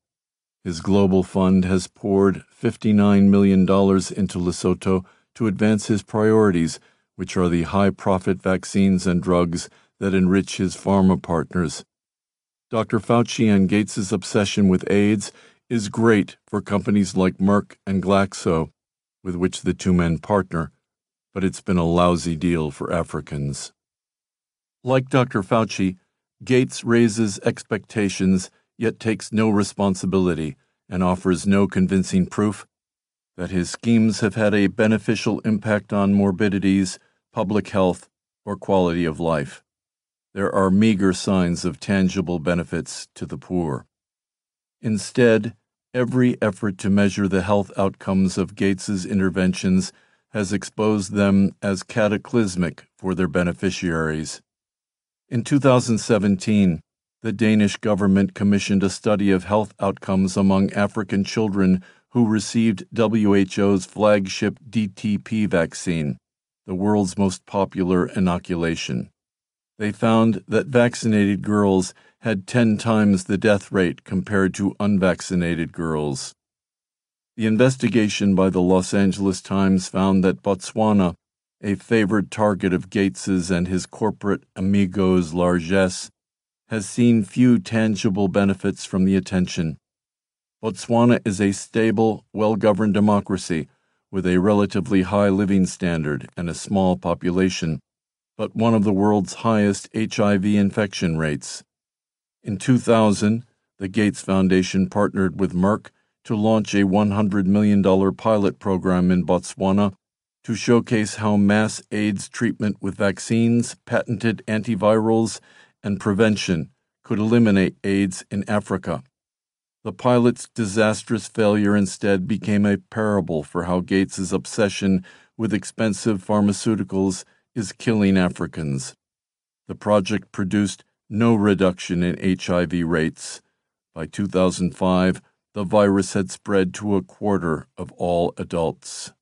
His global fund has poured $59 million into Lesotho to advance his priorities, which are the high profit vaccines and drugs that enrich his pharma partners. Dr. Fauci and Gates's obsession with AIDS is great for companies like Merck and Glaxo, with which the two men partner, but it's been a lousy deal for Africans. Like Dr. Fauci, Gates raises expectations yet takes no responsibility and offers no convincing proof that his schemes have had a beneficial impact on morbidities, public health, or quality of life. There are meager signs of tangible benefits to the poor. Instead, every effort to measure the health outcomes of Gates's interventions has exposed them as cataclysmic for their beneficiaries. In 2017, the Danish government commissioned a study of health outcomes among African children who received WHO's flagship DTP vaccine, the world's most popular inoculation. They found that vaccinated girls had 10 times the death rate compared to unvaccinated girls. The investigation by the Los Angeles Times found that Botswana a favored target of Gates's and his corporate amigos' largesse, has seen few tangible benefits from the attention. Botswana is a stable, well governed democracy with a relatively high living standard and a small population, but one of the world's highest HIV infection rates. In 2000, the Gates Foundation partnered with Merck to launch a $100 million pilot program in Botswana to showcase how mass AIDS treatment with vaccines, patented antivirals, and prevention could eliminate AIDS in Africa. The pilot's disastrous failure instead became a parable for how Gates's obsession with expensive pharmaceuticals is killing Africans. The project produced no reduction in HIV rates. By 2005, the virus had spread to a quarter of all adults.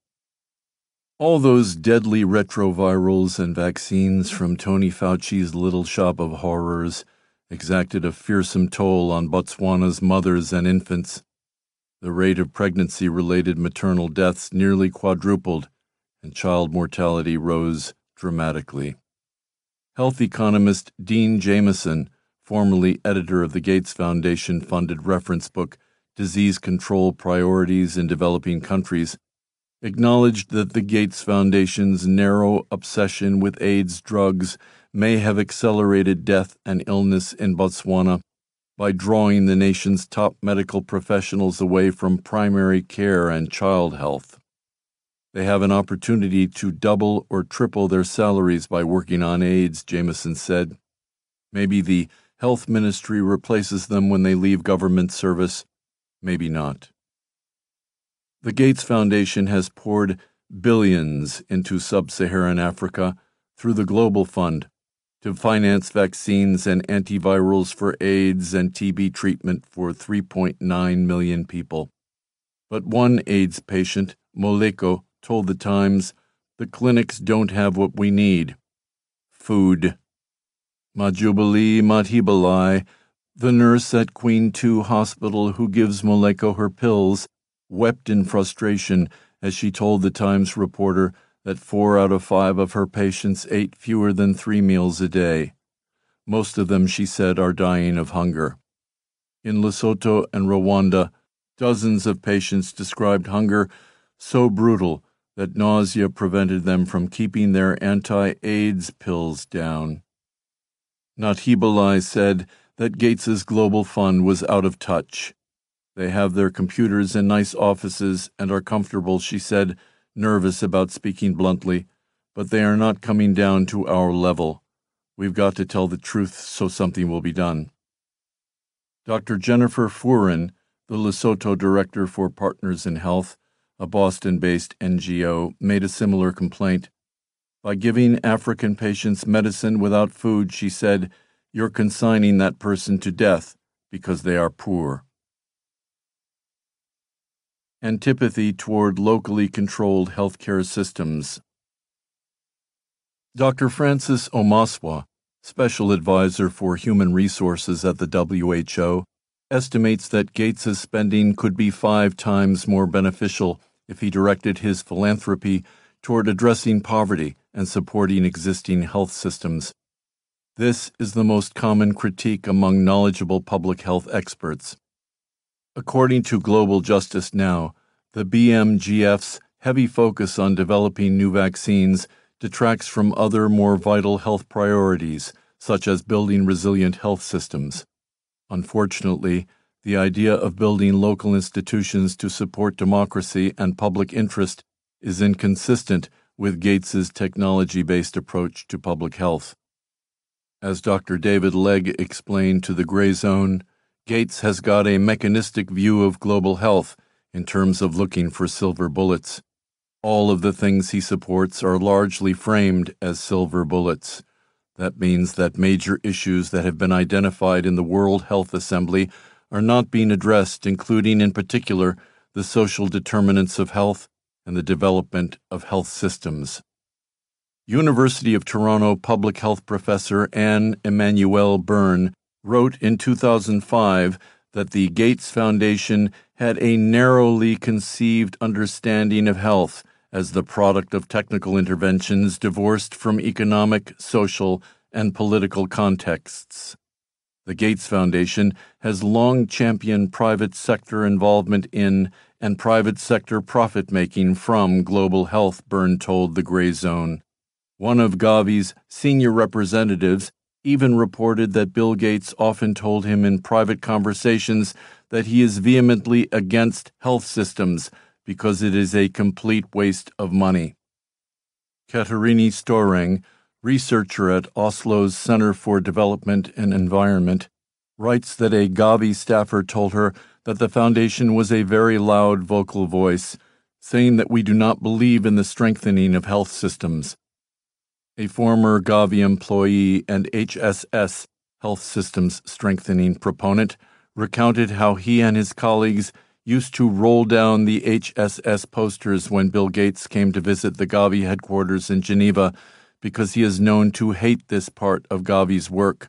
All those deadly retrovirals and vaccines from Tony Fauci's little shop of horrors exacted a fearsome toll on Botswana's mothers and infants. The rate of pregnancy related maternal deaths nearly quadrupled, and child mortality rose dramatically. Health economist Dean Jamison, formerly editor of the Gates Foundation funded reference book Disease Control Priorities in Developing Countries, acknowledged that the Gates Foundation's narrow obsession with AIDS drugs may have accelerated death and illness in Botswana by drawing the nation's top medical professionals away from primary care and child health. They have an opportunity to double or triple their salaries by working on AIDS, Jamison said. Maybe the health ministry replaces them when they leave government service, maybe not. The Gates Foundation has poured billions into sub Saharan Africa through the Global Fund to finance vaccines and antivirals for AIDS and TB treatment for 3.9 million people. But one AIDS patient, Moleko, told The Times the clinics don't have what we need food. Majubali Mathibalai, the nurse at Queen 2 Hospital who gives Moleko her pills, wept in frustration as she told the Times reporter that four out of five of her patients ate fewer than three meals a day. Most of them, she said, are dying of hunger. In Lesotho and Rwanda, dozens of patients described hunger so brutal that nausea prevented them from keeping their anti AIDS pills down. Mathibalai said that Gates's Global Fund was out of touch. They have their computers in nice offices and are comfortable, she said, nervous about speaking bluntly, but they are not coming down to our level. We've got to tell the truth so something will be done. Dr. Jennifer Furin, the Lesotho Director for Partners in Health, a Boston based NGO, made a similar complaint. By giving African patients medicine without food, she said, you're consigning that person to death because they are poor. Antipathy toward locally controlled healthcare systems. Dr. Francis Omaswa, Special Advisor for Human Resources at the WHO, estimates that Gates's spending could be five times more beneficial if he directed his philanthropy toward addressing poverty and supporting existing health systems. This is the most common critique among knowledgeable public health experts. According to Global Justice Now, the BMGF's heavy focus on developing new vaccines detracts from other more vital health priorities, such as building resilient health systems. Unfortunately, the idea of building local institutions to support democracy and public interest is inconsistent with Gates's technology-based approach to public health. As Dr. David Legge explained to the Gray Zone, Gates has got a mechanistic view of global health in terms of looking for silver bullets. All of the things he supports are largely framed as silver bullets. That means that major issues that have been identified in the World Health Assembly are not being addressed, including, in particular, the social determinants of health and the development of health systems. University of Toronto public health professor Anne Emmanuelle Birn wrote in 2005 that the Gates Foundation had a narrowly conceived understanding of health as the product of technical interventions divorced from economic, social, and political contexts. The Gates Foundation has long championed private sector involvement in and private sector profit making from global health, Birn told the Gray Zone. One of Gavi's senior representatives even reported that Bill Gates often told him in private conversations that he is vehemently against health systems because it is a complete waste of money. Katerini Storeng, researcher at Oslo's Center for Development and Environment, writes that a Gavi staffer told her that the foundation was a very loud vocal voice, saying that we do not believe in the strengthening of health systems. A former Gavi employee and HSS health systems strengthening proponent recounted how he and his colleagues used to roll down the HSS posters when Bill Gates came to visit the Gavi headquarters in Geneva because he is known to hate this part of Gavi's work.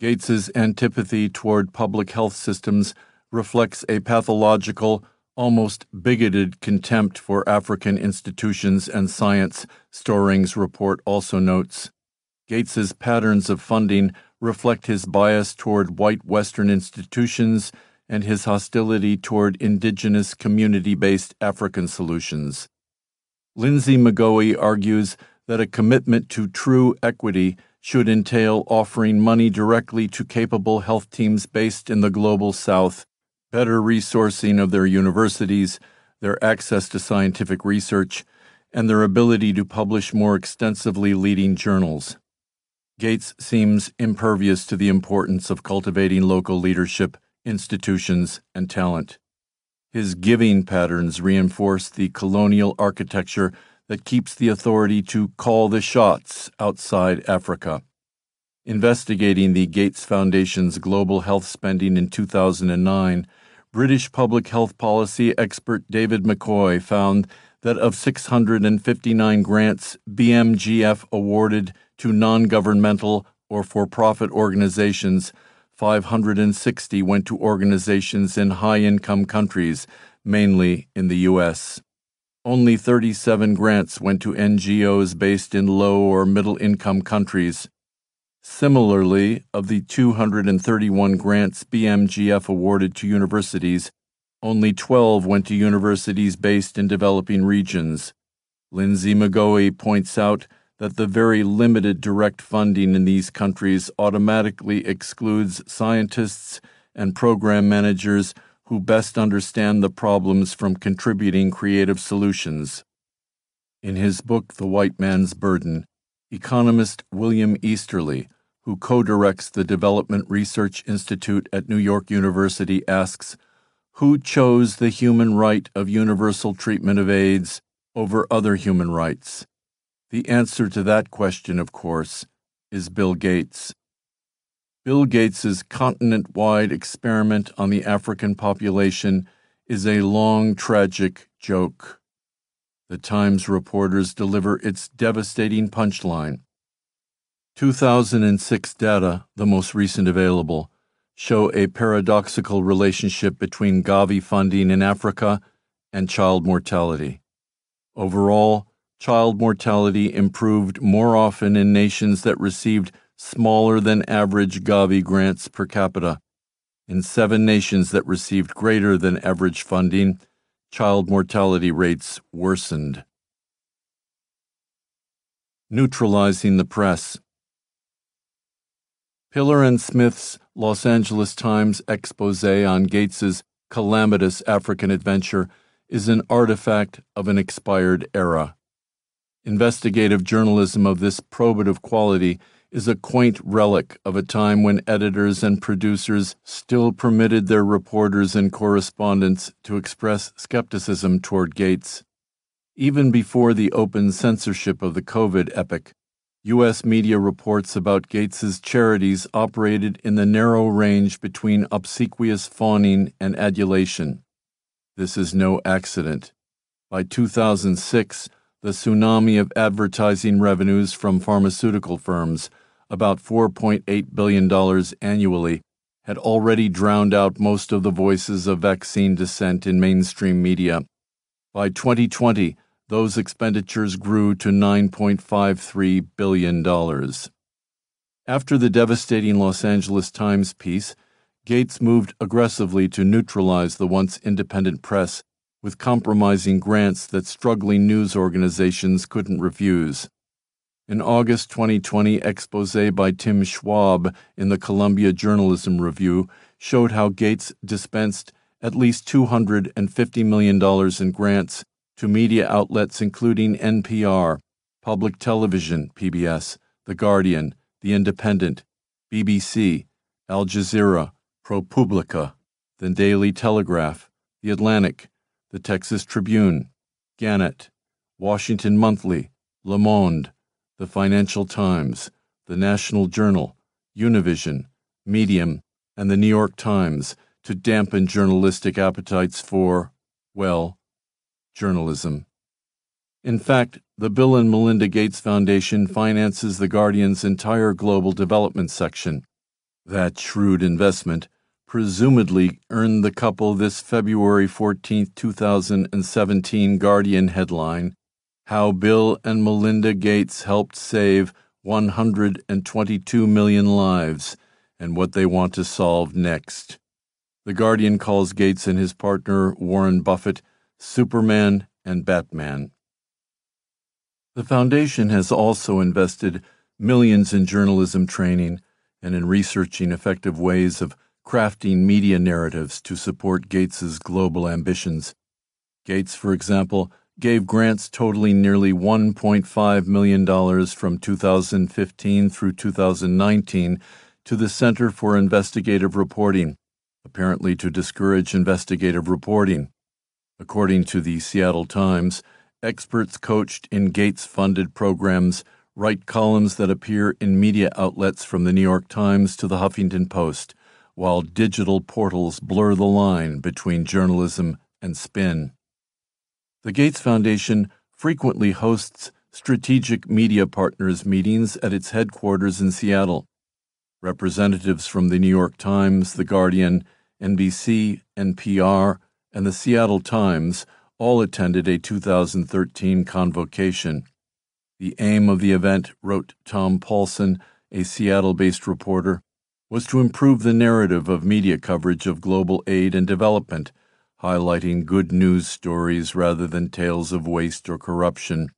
Gates's antipathy toward public health systems reflects a pathological, almost bigoted contempt for African institutions and science, Storeng's report also notes. Gates's patterns of funding reflect his bias toward white Western institutions and his hostility toward indigenous community based African solutions. Linsey McGoey argues that a commitment to true equity should entail offering money directly to capable health teams based in the global south, better resourcing of their universities, their access to scientific research, and their ability to publish more extensively leading journals. Gates seems impervious to the importance of cultivating local leadership, institutions, and talent. His giving patterns reinforce the colonial architecture that keeps the authority to call the shots outside Africa. Investigating the Gates Foundation's global health spending in 2009, British public health policy expert David McCoy found that of 659 grants BMGF awarded to non governmental or for profit organizations, 560 went to organizations in high income countries, mainly in the U.S. Only 37 grants went to NGOs based in low or middle income countries. Similarly, of the 231 grants BMGF awarded to universities, only 12 went to universities based in developing regions. Linsey McGoey points out that the very limited direct funding in these countries automatically excludes scientists and program managers who best understand the problems from contributing creative solutions. In his book, The White Man's Burden, economist William Easterly, who co directs the Development Research Institute at New York University, asks Who chose the human right of universal treatment of AIDS over other human rights? The answer to that question, of course, is Bill Gates. Bill Gates's continent wide experiment on the African population is a long, tragic joke. The Times reporters deliver its devastating punchline. 2006 data, the most recent available, show a paradoxical relationship between Gavi funding in Africa and child mortality. Overall, child mortality improved more often in nations that received smaller than average Gavi grants per capita. In seven nations that received greater than average funding, child mortality rates worsened. Neutralizing the press. Piller and Smith's Los Angeles Times expose on Gates's calamitous African adventure is an artifact of an expired era. Investigative journalism of this probative quality is a quaint relic of a time when editors and producers still permitted their reporters and correspondents to express skepticism toward Gates. Even before the open censorship of the COVID epoch, U.S. media reports about Gates's charities operated in the narrow range between obsequious fawning and adulation. This is no accident. By 2006, the tsunami of advertising revenues from pharmaceutical firms, about $4.8 billion annually, had already drowned out most of the voices of vaccine dissent in mainstream media. By 2020, those expenditures grew to $9.53 billion. After the devastating Los Angeles Times piece, Gates moved aggressively to neutralize the once independent press with compromising grants that struggling news organizations couldn't refuse. An August 2020 expose by Tim Schwab in the Columbia Journalism Review showed how Gates dispensed at least $250 million in grants to media outlets including NPR, Public Television, PBS, The Guardian, The Independent, BBC, Al Jazeera, ProPublica, The Daily Telegraph, The Atlantic, the Texas Tribune, Gannett, Washington Monthly, Le Monde, the Financial Times, the National Journal, Univision, Medium, and the New York Times to dampen journalistic appetites for, well, journalism. In fact, the Bill and Melinda Gates Foundation finances The Guardian's entire global development section. That shrewd investment presumably earned the couple this February 14, 2017 Guardian headline How Bill and Melinda Gates Helped Save 122 Million Lives and What They Want to Solve Next. The Guardian calls Gates and his partner, Warren Buffett, Superman and Batman. The Foundation has also invested millions in journalism training and in researching effective ways of crafting media narratives to support Gates's global ambitions. Gates, for example, gave grants totaling nearly $1.5 million from 2015 through 2019 to the Center for Investigative Reporting, apparently to discourage investigative reporting. According to the Seattle Times, experts coached in Gates funded programs write columns that appear in media outlets from the New York Times to the Huffington Post while digital portals blur the line between journalism and spin. The Gates Foundation frequently hosts strategic media partners meetings at its headquarters in Seattle. Representatives from the New York Times, The Guardian, NBC, NPR, and the Seattle Times all attended a 2013 convocation. The aim of the event, wrote Tom Paulson, a Seattle based reporter, was to improve the narrative of media coverage of global aid and development, highlighting good news stories rather than tales of waste or corruption.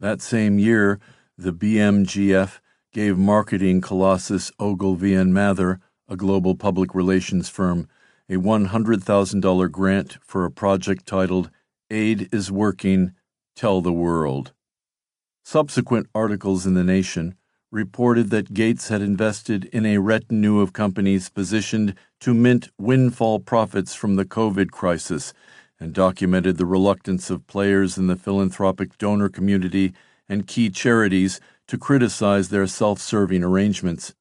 That same year, the BMGF gave marketing colossus Ogilvy and Mather, a global public relations firm, a $100,000 grant for a project titled Aid is Working, Tell the World. Subsequent articles in The Nation reported that Gates had invested in a retinue of companies positioned to mint windfall profits from the COVID crisis and documented the reluctance of players in the philanthropic donor community and key charities to criticize their self serving arrangements.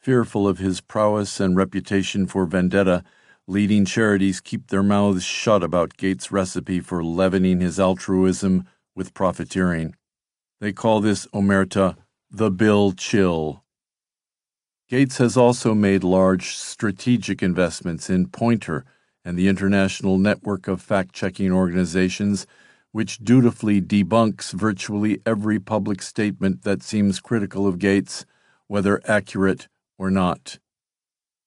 Fearful of his prowess and reputation for vendetta, leading charities keep their mouths shut about Gates' recipe for leavening his altruism with profiteering. They call this omerta the Bill Chill. Gates has also made large strategic investments in Poynter and the international network of fact checking organizations which dutifully debunks virtually every public statement that seems critical of Gates, whether accurate or not.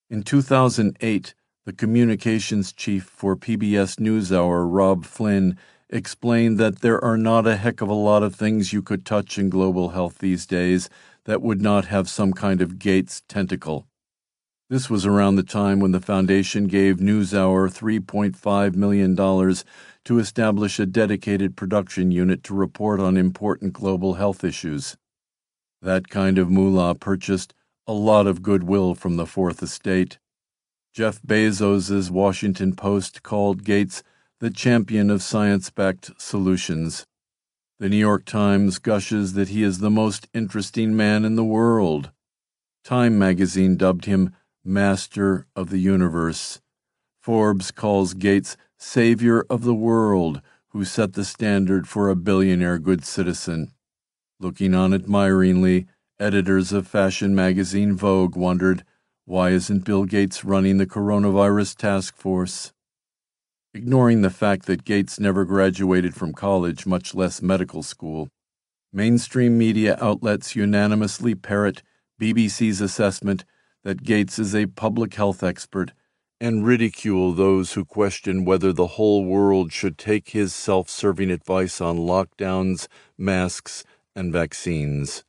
In 2008, the communications chief for PBS NewsHour, Rob Flynn, explained that there are not a heck of a lot of things you could touch in global health these days that would not have some kind of Gates tentacle. This was around the time when the foundation gave NewsHour $3.5 million to establish a dedicated production unit to report on important global health issues. That kind of moolah purchased a lot of goodwill from the Fourth Estate. Jeff Bezos's Washington Post called Gates the champion of science backed solutions. The New York Times gushes that he is the most interesting man in the world. Time magazine dubbed him Master of the Universe. Forbes calls Gates Savior of the World, who set the standard for a billionaire good citizen. Looking on admiringly, editors of fashion magazine Vogue wondered why isn't Bill Gates running the coronavirus task force? Ignoring the fact that Gates never graduated from college, much less medical school, mainstream media outlets unanimously parrot BBC's assessment that Gates is a public health expert and ridicule those who question whether the whole world should take his self serving advice on lockdowns, masks, and vaccines.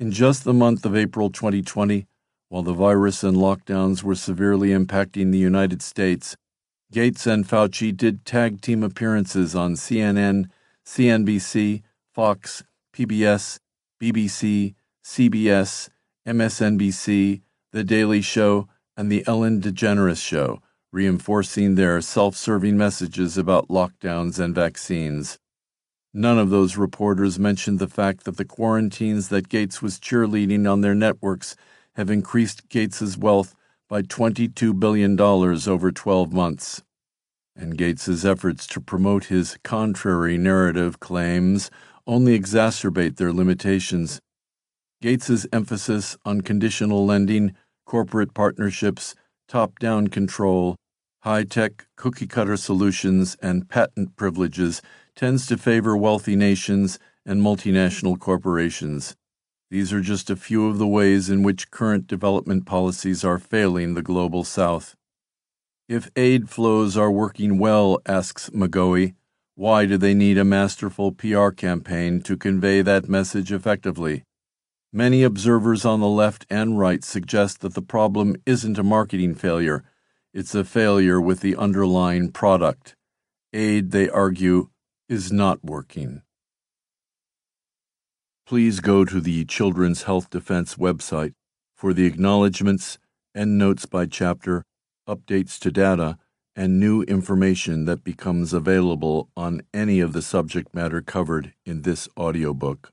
In just the month of April 2020, while the virus and lockdowns were severely impacting the United States, Gates and Fauci did tag team appearances on CNN, CNBC, Fox, PBS, BBC, CBS, MSNBC, the Daily Show, and The Ellen DeGeneres Show, reinforcing their self serving messages about lockdowns and vaccines. None of those reporters mentioned the fact that the quarantines that Gates was cheerleading on their networks have increased Gates's wealth by $22 billion over 12 months. And Gates's efforts to promote his contrary narrative claims only exacerbate their limitations. Gates's emphasis on conditional lending corporate partnerships, top down control, high tech cookie cutter solutions, and patent privileges tends to favor wealthy nations and multinational corporations. These are just a few of the ways in which current development policies are failing the global south. If aid flows are working well, asks McGoey, why do they need a masterful PR campaign to convey that message effectively? Many observers on the left and right suggest that the problem isn't a marketing failure, it's a failure with the underlying product. Aid, they argue, is not working. Please go to the Children's Health Defense website for the acknowledgments and notes by chapter, updates to data, and new information that becomes available on any of the subject matter covered in this audiobook.